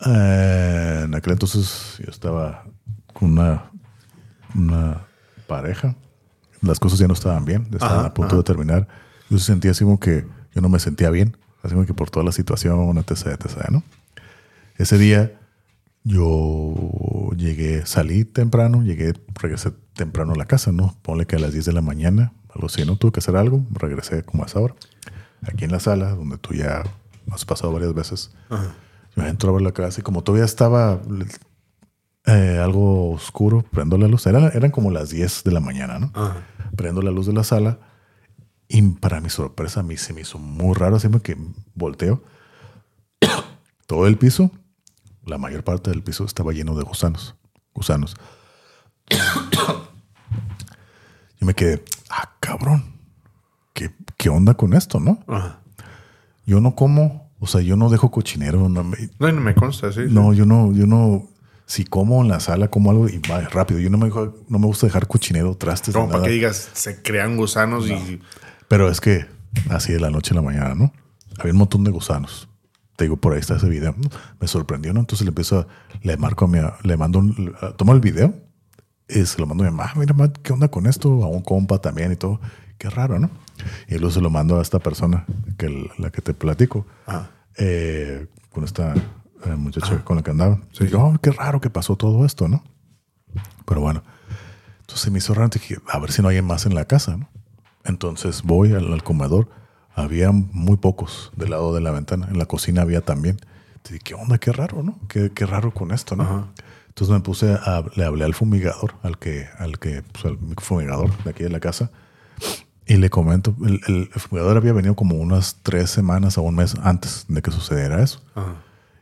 Eh, en aquel entonces yo estaba con una, una pareja. Las cosas ya no estaban bien, estaban Ajá, a punto de terminar. Yo sentía así como que yo no me sentía bien, así como que por toda la situación, etc, etc, ¿no? Ese día yo llegué, salí temprano, llegué, regresé temprano a la casa, ¿no? Ponle que a las 10 de la mañana, algo así, ¿no? Tuve que hacer algo, regresé como a esa hora. Aquí en la sala, donde tú ya has pasado varias veces, Ajá. yo entro a ver la casa y como todavía estaba eh, algo oscuro, prendo la luz. Era- eran como las 10 de la mañana, ¿no? Ajá. Prendo la luz de la sala y para mi sorpresa a mí se me hizo muy raro, así que volteo. Todo el piso, la mayor parte del piso estaba lleno de gusanos. Gusanos. Yo me quedé, ah, cabrón, ¿qué, qué onda con esto, no? Ajá. Yo no como, o sea, yo no dejo cochinero, no me, No, no me consta, sí. sí. no, yo no, yo no. Si como en la sala, como algo y va rápido. Yo no me, no me gusta dejar cochinero, trastes, ni para que digas, se crean gusanos y. Pero es que así de la noche a la mañana, ¿no? Había un montón de gusanos. Te digo, por ahí está ese video. ¿no? Me sorprendió, ¿no? Entonces le empiezo, a- le marco a mi, le mando, un, tomo el video y se lo mando a mi mamá. "Ah, Mira, ma, ¿qué onda con esto? A un compa también y todo. Qué raro, ¿no? Y luego se lo mando a esta persona, que la que te platico, Ajá. eh, con esta eh, muchacha con la que andaba. Sí. Y yo, "Oh, qué raro que pasó todo esto, ¿no? Pero bueno, entonces me hizo raro. Dije, a ver si no hay más en la casa, ¿no? Entonces voy al, al comedor. Había muy pocos del lado de la ventana. En la cocina había también. dije, ¿qué onda? Qué raro, ¿no? Qué, qué raro con esto, ¿no? Entonces me puse a, le hablé al fumigador, al que, al que, pues al fumigador de aquí de la casa. Y le comento, el, el, fumigador había venido como unas tres semanas o un mes antes de que sucediera eso.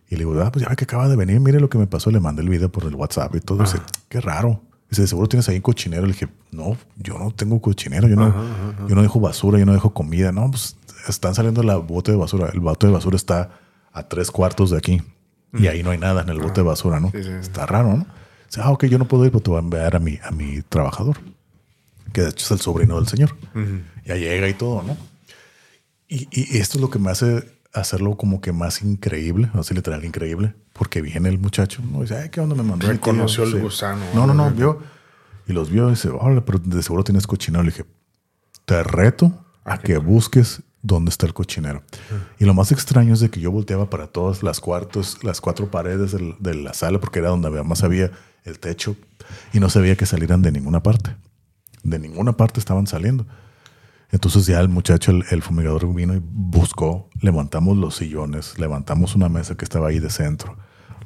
Y le digo, ah, pues ya ve que acaba de venir, mire lo que me pasó. Le mandé el video por el WhatsApp y todo. Dice, qué raro. Dice, seguro tienes ahí un cochinero. Le dije, no, yo no tengo cochinero. Yo no, yo no dejo basura, yo no dejo comida. No, pues están saliendo la bote de basura. El bote de basura está a tres cuartos de aquí. Y ahí no hay nada en el bote de basura, ¿no? Está raro, ¿no? Dice, ah, ok, yo no puedo ir, pero te voy a enviar a mi, a mi trabajador, que de hecho es el sobrino del señor. Ya llega y todo, ¿no? Y, y, esto es lo que me hace hacerlo como que más increíble, así literal increíble, porque viene el muchacho, ¿no? dice, ay, ¿qué onda me mandó? Reconoció el gusano. No, no, no, vio. Y los vio y dice, hola, pero de seguro tienes cochinero. Le dije, te reto a que busques dónde está el cochinero. Y lo más extraño es de que yo volteaba para todas las cuartos, las cuatro paredes de la sala, porque era donde más había el techo, y no se veía que salieran de ninguna parte. De ninguna parte estaban saliendo. Entonces ya el muchacho, el, fumigador vino y buscó, levantamos los sillones, levantamos una mesa que estaba ahí de centro,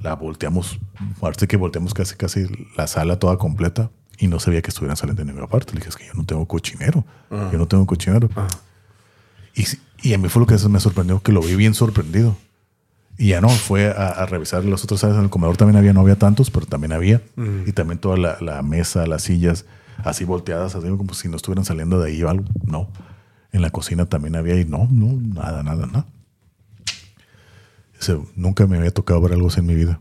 la volteamos, parece que volteamos casi casi la sala toda completa y no se veía que estuvieran saliendo de ninguna parte. Le dije, es que yo no tengo cochinero, yo no tengo cochinero. Y, a mí fue lo que me sorprendió, que lo vi bien sorprendido. Y ya no, fue a, revisar las otras áreas. En el comedor también había, no había tantos, pero también había. Y también toda la, mesa, las sillas, así volteadas, así como si no estuvieran saliendo de ahí o algo. No. En la cocina también había y no, no, nada, nada, nada. Dice, nunca me había tocado ver algo así en mi vida.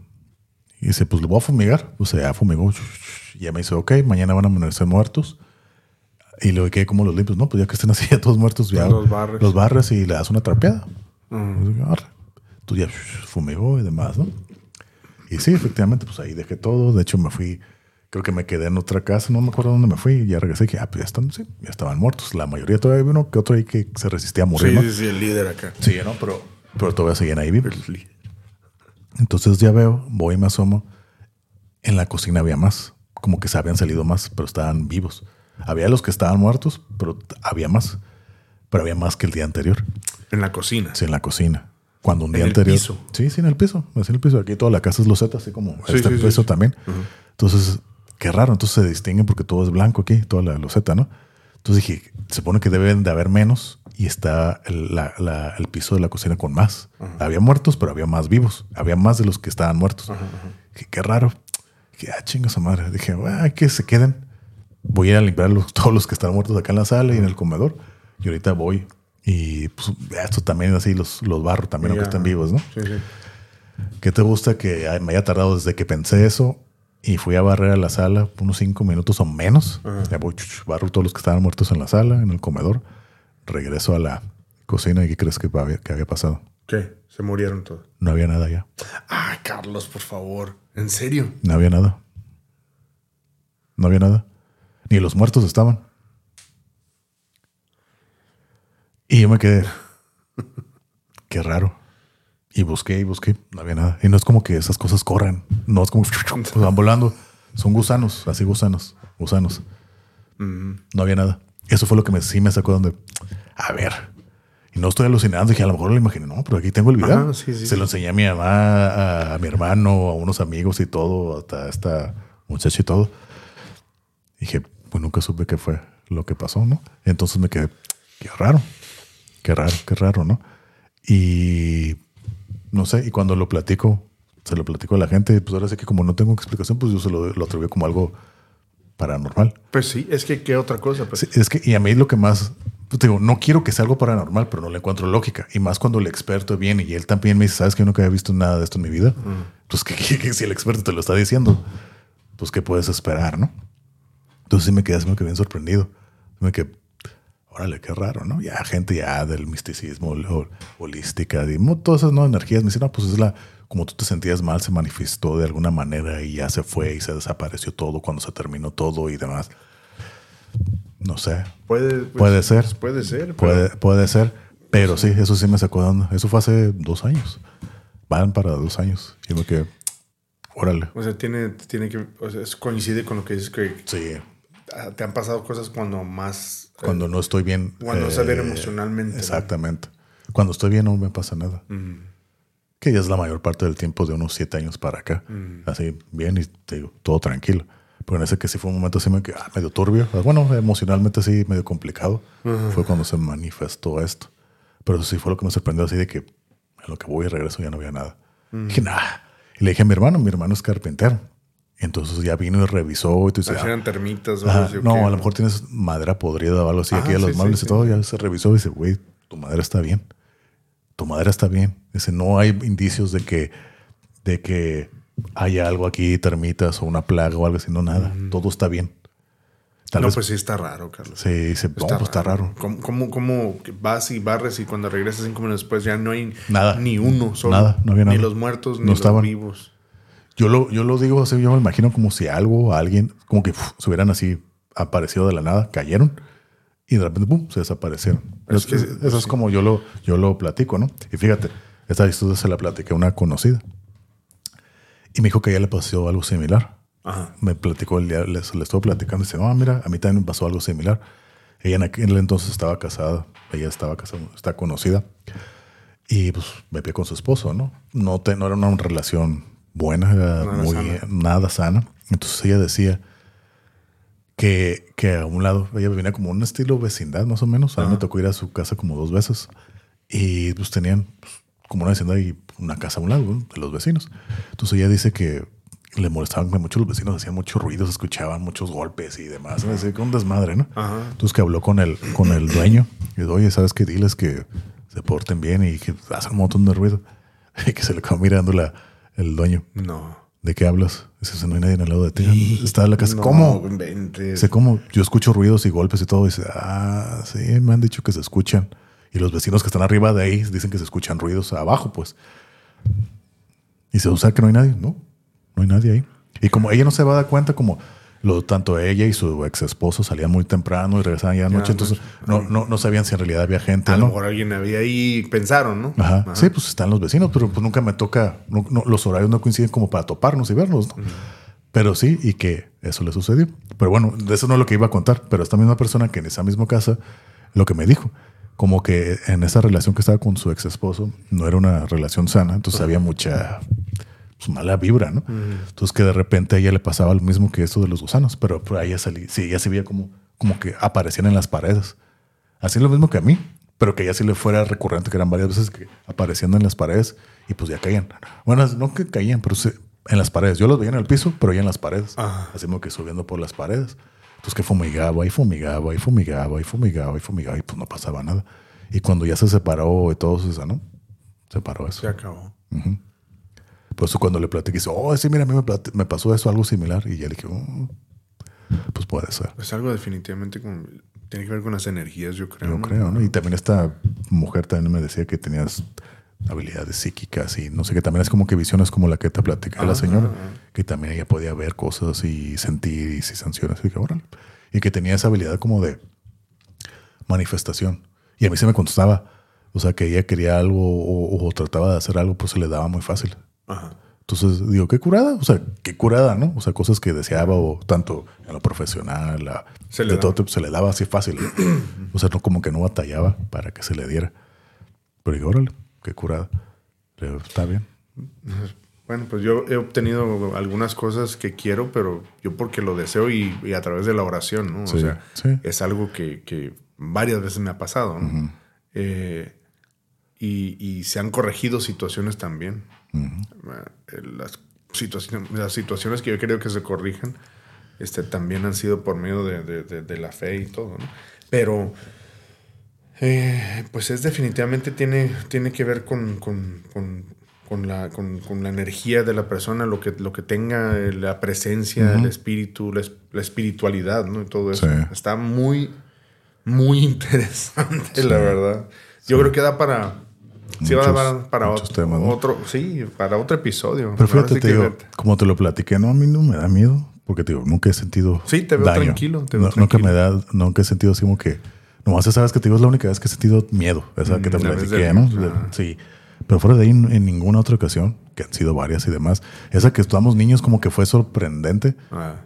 Y dice, pues lo voy a fumigar. O sea, ya fumigó. Y ya me dice, ok, mañana van a amanecer muertos. Y luego que como los limpios, no, pues ya que estén así ya todos muertos, ya los barres. Los barres y le das una trapeada. Tú ya fumegó y demás, ¿no? Y sí, efectivamente, pues ahí dejé todo. De hecho, me fui, creo que me quedé en otra casa, no me acuerdo dónde me fui. Y ya regresé y que, ah, pues ya están, sí, ya estaban muertos. La mayoría todavía uno que otro ahí que se resistía a morir. Sí, sí, sí, el líder acá. Sí, ¿no? Pero, pero todavía seguían ahí vivos. Entonces ya veo, voy y me asomo. En la cocina había más, como que se habían salido más, pero estaban vivos. Había los que estaban muertos, pero había más. Pero había más que el día anterior. En la cocina. Sí, en la cocina. Cuando un día ¿En anterior. El piso? Sí, sí, en el piso. en el piso. Aquí toda la casa es loseta, así como este piso también. Entonces, qué raro. Entonces se distinguen porque todo es blanco aquí, toda la loseta, ¿no? Entonces dije, se supone que deben de haber menos y está el, piso de la cocina con más. Había muertos, pero había más vivos. Había más de los que estaban muertos. qué raro. Dije, ah, chinga su madre. Dije, ah, que se queden voy a ir a limpiar todos los que están muertos acá en la sala y en el comedor. Y ahorita voy. Y pues, esto también así los, los barro también, aunque estén vivos, ¿no? Sí, sí. ¿Qué te gusta que me haya tardado desde que pensé eso y fui a barrer a la sala unos cinco minutos o menos? Voy, barro todos los que estaban muertos en la sala, en el comedor. Regreso a la cocina y ¿qué crees que había, que había pasado? ¿Qué? Se murieron todos. No había nada ya. Ay, Carlos, por favor. ¿En serio? No había nada. No había nada. Ni los muertos estaban. Y yo me quedé. Qué raro. Y busqué y busqué. No había nada. Y no es como que esas cosas corren. No es como que van volando. Son gusanos, así gusanos. Gusanos. Mm. No había nada. Eso fue lo que me, sí me sacó donde. A ver. Y no estoy alucinando. Dije, a lo mejor lo imaginé. No, pero aquí tengo el video. Se lo enseñé a mi mamá, a, mi hermano, a unos amigos y todo. Hasta esta muchacha y todo. Dije, pues nunca supe qué fue lo que pasó, ¿no? Entonces me quedé, qué raro, qué raro, qué raro, ¿no? Y no sé, y cuando lo platico, se lo platico a la gente, pues ahora sé que como no tengo explicación, pues yo se lo, lo atribuyo como algo paranormal. Pues sí, es que qué otra cosa. Pues? es que, y a mí lo que más, pues digo, no quiero que sea algo paranormal, pero no le encuentro lógica. Y más cuando el experto viene y él también me dice, sabes que yo nunca había visto nada de esto en mi vida. Pues que, si el experto te lo está diciendo, pues qué puedes esperar, ¿no? Entonces sí me quedé, me quedé bien sorprendido. Me quedé, órale, qué raro, ¿no? Ya gente ya del misticismo, holística, y todas esas nuevas energías. Me dicen, no, pues es la, como tú te sentías mal, se manifestó de alguna manera y ya se fue y se desapareció todo cuando se terminó todo y demás. No sé. Puede, pues, puede ser. Puede ser. Puede, puede ser. Pero sí, eso sí me sacó dando. Eso fue hace dos años. Van para dos años. Y me quedé, órale. O sea, tiene, tiene que, o sea, coincide con lo que dices que sí. Ah, te han pasado cosas cuando más... Cuando no estoy bien. Cuando eh, se ven emocionalmente. Exactamente. Cuando estoy bien no me pasa nada. que ya es la mayor parte del tiempo de unos siete años para acá. Así, bien y te digo, todo tranquilo. Pero en ese que sí fue un momento así medio, ah, medio turbio. Bueno, emocionalmente sí, medio complicado. Fue cuando se manifestó esto. Pero eso sí fue lo que me sorprendió así de que en lo que voy y regreso ya no había nada. Dije, nada. Y le dije a mi hermano, mi hermano es carpintero. Entonces ya vino y revisó y tú dices, eran termitas o algo No, a lo mejor tienes madera podrida o algo así. aquí a los muebles y todo, ya se revisó y dice, güey, tu madera está bien. Tu madera está bien. Dice, no hay indicios de que, de que haya algo aquí, termitas o una plaga o algo así, no nada. Todo está bien. Tal no, pues sí está raro, Carlos. Sí, dice, está, pues está raro. ¿Cómo, cómo, vas y barres y cuando regresas cinco minutos después ya no hay nada. ni uno solo? Nada, no había nada. Ni los muertos, ni los vivos. Yo lo, yo lo digo así, yo me imagino como si algo, alguien, como que se hubieran así aparecido de la nada, cayeron y de repente ¡pum! se desaparecieron. eso es como yo lo, yo lo platico, ¿no? Y fíjate, esta historia se la platiqué a una conocida. Y me dijo que a ella le pasó algo similar. Me platicó el día, le, estuvo platicando y dice, no, mira, a mí también me pasó algo similar. Ella en aquel entonces estaba casada, ella estaba casada, está conocida. Y pues me pide con su esposo, ¿no? No, te, no era una relación buena, muy nada sana. Entonces ella decía que, que a un lado ella venía como un estilo vecindad, más o menos. A mí me tocó ir a su casa como dos veces y pues tenían pues, como una vecindad y una casa a un lado de los vecinos. Entonces ella dice que le molestaban mucho los vecinos, hacían mucho ruido, se escuchaban muchos golpes y demás. Así que un desmadre, ¿no? Entonces que habló con el, con el dueño y dijo, oye, ¿sabes qué? Diles que se porten bien y que hacen un montón de ruido. Y que se le quedó mirando la, el dueño. No. ¿De qué hablas? Dice, no hay nadie al lado de ti. Está en la casa. ¿Cómo? Dice, ¿cómo? Yo escucho ruidos y golpes y todo. Dice, ah, sí, me han dicho que se escuchan. Y los vecinos que están arriba de ahí dicen que se escuchan ruidos abajo, pues. Y se usa que no hay nadie. No, no hay nadie ahí. Y como ella no se va a dar cuenta, como lo, tanto ella y su ex esposo salían muy temprano y regresaban ya anoche, entonces no, no, no, sabían si en realidad había gente. A lo mejor alguien había ahí, pensaron, ¿no? Ajá. Sí, pues están los vecinos, pero pues nunca me toca, los horarios no coinciden como para toparnos y vernos, ¿no? Pero sí, y que eso le sucedió. Pero bueno, de eso no es lo que iba a contar, pero esta misma persona que en esa misma casa, lo que me dijo, como que en esa relación que estaba con su ex esposo, no era una relación sana, entonces había mucha pues, mala vibra, ¿no? Entonces que de repente a ella le pasaba lo mismo que esto de los gusanos, pero por ahí salí, sí, ella se veía como, como que aparecían en las paredes. Así lo mismo que a mí, pero que ella sí le fuera recurrente, que eran varias veces que aparecían en las paredes y pues ya caían. Bueno, no que caían, pero en las paredes. Yo los veía en el piso, pero ya en las paredes. Así como que subiendo por las paredes. Entonces que fumigaba y fumigaba y fumigaba y fumigaba y fumigaba y pues no pasaba nada. Y cuando ya se separó y todo se sanó, se paró eso. Se acabó. Por eso cuando le platiqué, dice, oh, sí, mira, a mí me, pasó eso, algo similar. Y ya le dije, oh, pues puede ser. Es algo definitivamente con, tiene que ver con las energías, yo creo. Yo creo, ¿no? Y también esta mujer también me decía que tenías habilidades psíquicas y no sé, que también es como que visiones como la que te platica la señora, que también ella podía ver cosas y sentir y sensaciones. Y que, y que tenía esa habilidad como de manifestación. Y a mí se me contestaba, o sea, que ella quería algo o, o, trataba de hacer algo, pues se le daba muy fácil. Entonces digo, qué curada, o sea, qué curada, ¿no? O sea, cosas que deseaba o tanto en lo profesional, se le de todo tipo, se le daba así fácil. o sea, no como que no batallaba para que se le diera. Pero digo, órale, qué curada. Pero está bien. Bueno, pues yo he obtenido algunas cosas que quiero, pero yo porque lo deseo y, a través de la oración, ¿no? o sea, es algo que, varias veces me ha pasado, ¿no? Eh, y, y, se han corregido situaciones también. Eh, las, situaciones, las situaciones que yo creo que se corrijan este, también han sido por medio de, la fe y todo, Pero, eh, pues es definitivamente tiene, tiene que ver con, la, con, la energía de la persona, lo que, lo que tenga, eh, la presencia, el espíritu, la, espiritualidad, ¿no? Y todo eso. Está muy, muy interesante, la verdad. Yo creo que da para Sí, va a dar para otro, temas, otro, sí, para otro episodio. Pero fíjate, te digo, como te lo platiqué, no, a mí no me da miedo, porque te digo, nunca he sentido Sí, te veo tranquilo. Te veo Nunca me da, nunca he sentido así como que, nomás sabes que te digo, es la única vez que he sentido miedo, esa que te mm, platiqué, ¿no? Sí. Pero fuera de ahí, en ninguna otra ocasión, que han sido varias y demás, esa que estamos niños como que fue sorprendente. Ah.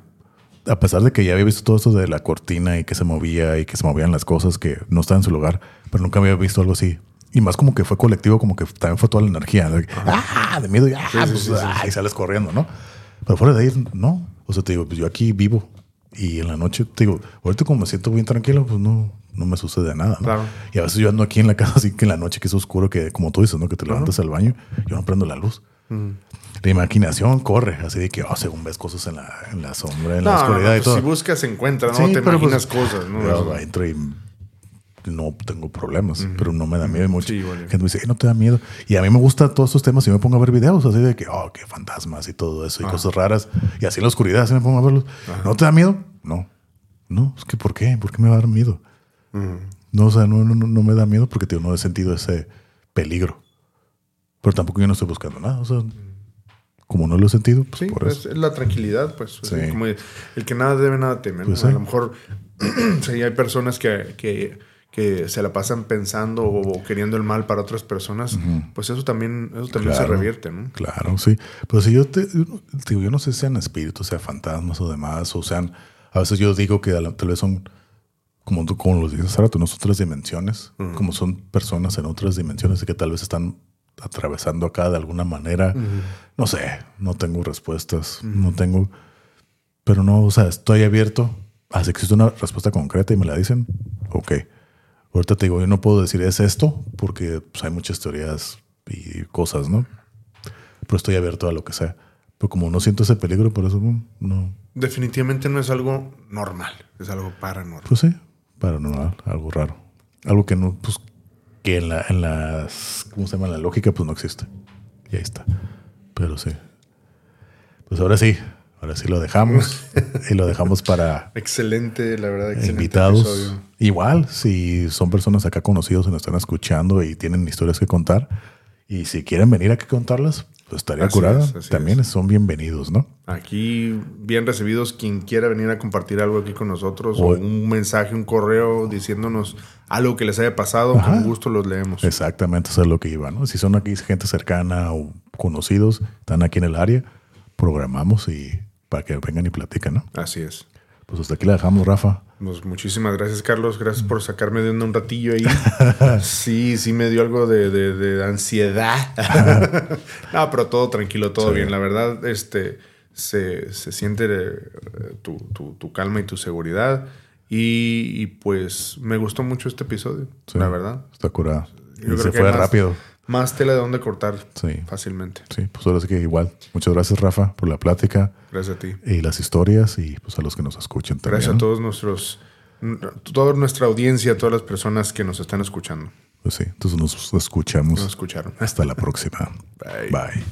A pesar de que ya había visto todo esto de la cortina y que se movía y que se movían las cosas que no estaban en su lugar, pero nunca había visto algo así Y más como que fue colectivo, como que también fue toda la energía. De, ah, de miedo y, ah, pues, ah, y sales corriendo, ¿no? Pero fuera de ahí, no. O sea, te digo, pues yo aquí vivo y en la noche, te digo, ahorita como me siento bien tranquilo, pues no, no me sucede nada. ¿no? Claro. Y a veces yo ando aquí en la casa, así que en la noche que es oscuro, que como tú dices, ¿no? Que te levantas al baño, yo no prendo la luz. Mm. La imaginación corre, así de que, oh, según ves cosas en la, en la sombra, en la No, no, oscuridad no, y pues todo. si buscas, encuentras, Sí, ¿no? Te pero, pues, imaginas cosas, ¿no? Yo entro y no tengo problemas, pero no me da miedo. Y mucha Sí, gente me dice, "Eh, no te da miedo. Y a mí me gustan todos estos temas y me pongo a ver videos así de que, oh, qué fantasmas y todo eso y cosas raras. Y así en la oscuridad, así me pongo a verlos. ¿No te da miedo? No. No, es que ¿por qué? ¿Por qué me va a dar miedo? No, o sea, no, no, no, me da miedo porque tío, no he sentido ese peligro. Pero tampoco yo no estoy buscando nada. O sea, como no lo he sentido, pues Sí, por es, eso. es la tranquilidad, pues. Sí. como el que nada debe, nada teme. ¿no? Pues a lo mejor sí, hay personas que, que, que se la pasan pensando o queriendo el mal para otras personas. Pues eso también, eso también se revierte, ¿no? Claro, sí. Pero si yo te no- digo, yo no sé si sean espíritus, sea fantasmas o demás, o sean, a veces yo digo que tal vez son, como tú, como lo dices hace rato, en otras dimensiones, como son personas en otras dimensiones y que tal vez están atravesando acá de alguna manera. No sé, no tengo respuestas, no tengo, pero no, o sea, estoy abierto. Si existe una respuesta concreta y me la dicen, ok. Ahorita te digo, yo no puedo decir es esto porque pues, hay muchas teorías y cosas, ¿no? Pero estoy abierto a lo que sea. Pero como no siento ese peligro, por eso no. Definitivamente no es algo normal, es algo paranormal. Pues sí, paranormal, algo raro. Algo que no, pues, que en la, en las, ¿cómo se llama? La lógica, pues no existe. Y ahí está. Pero sí. Pues ahora sí, ahora sí lo dejamos. y lo dejamos para Excelente, la verdad, excelente invitados. episodio. Igual, si son personas acá conocidos y nos están escuchando y tienen historias que contar, y si quieren venir aquí a contarlas, pues estaría Así curada. es, También son bienvenidos, ¿no? Aquí, bien recibidos, quien quiera venir a compartir algo aquí con nosotros, O- o un mensaje, un correo diciéndonos algo que les haya pasado, Ajá. con gusto los leemos. Exactamente, eso es lo que iba, ¿no? Si son aquí gente cercana o conocidos, están aquí en el área, programamos y para que vengan y platican, ¿no? Así es. Pues hasta aquí la dejamos, Rafa. Pues muchísimas gracias, Carlos. Gracias por sacarme de un ratillo ahí. Sí, sí me dio algo de, de- de ansiedad. no, pero todo tranquilo, todo Sí. bien. La verdad, este, se, se siente eh, tu, tu- tu calma y tu seguridad. Y, y, pues me gustó mucho este episodio, Sí. la verdad. Está curada. Yo Y creo se que fue rápido. Más tela de dónde cortar Sí. fácilmente. Sí, pues ahora sí que igual. Muchas gracias, Rafa, por la plática Gracias a ti. y las historias y pues a los que nos escuchen también. Gracias a todos nuestros, toda nuestra audiencia, a todas las personas que nos están escuchando. Pues sí, entonces nos escuchamos. Nos escucharon. Hasta la próxima. Bye. Bye.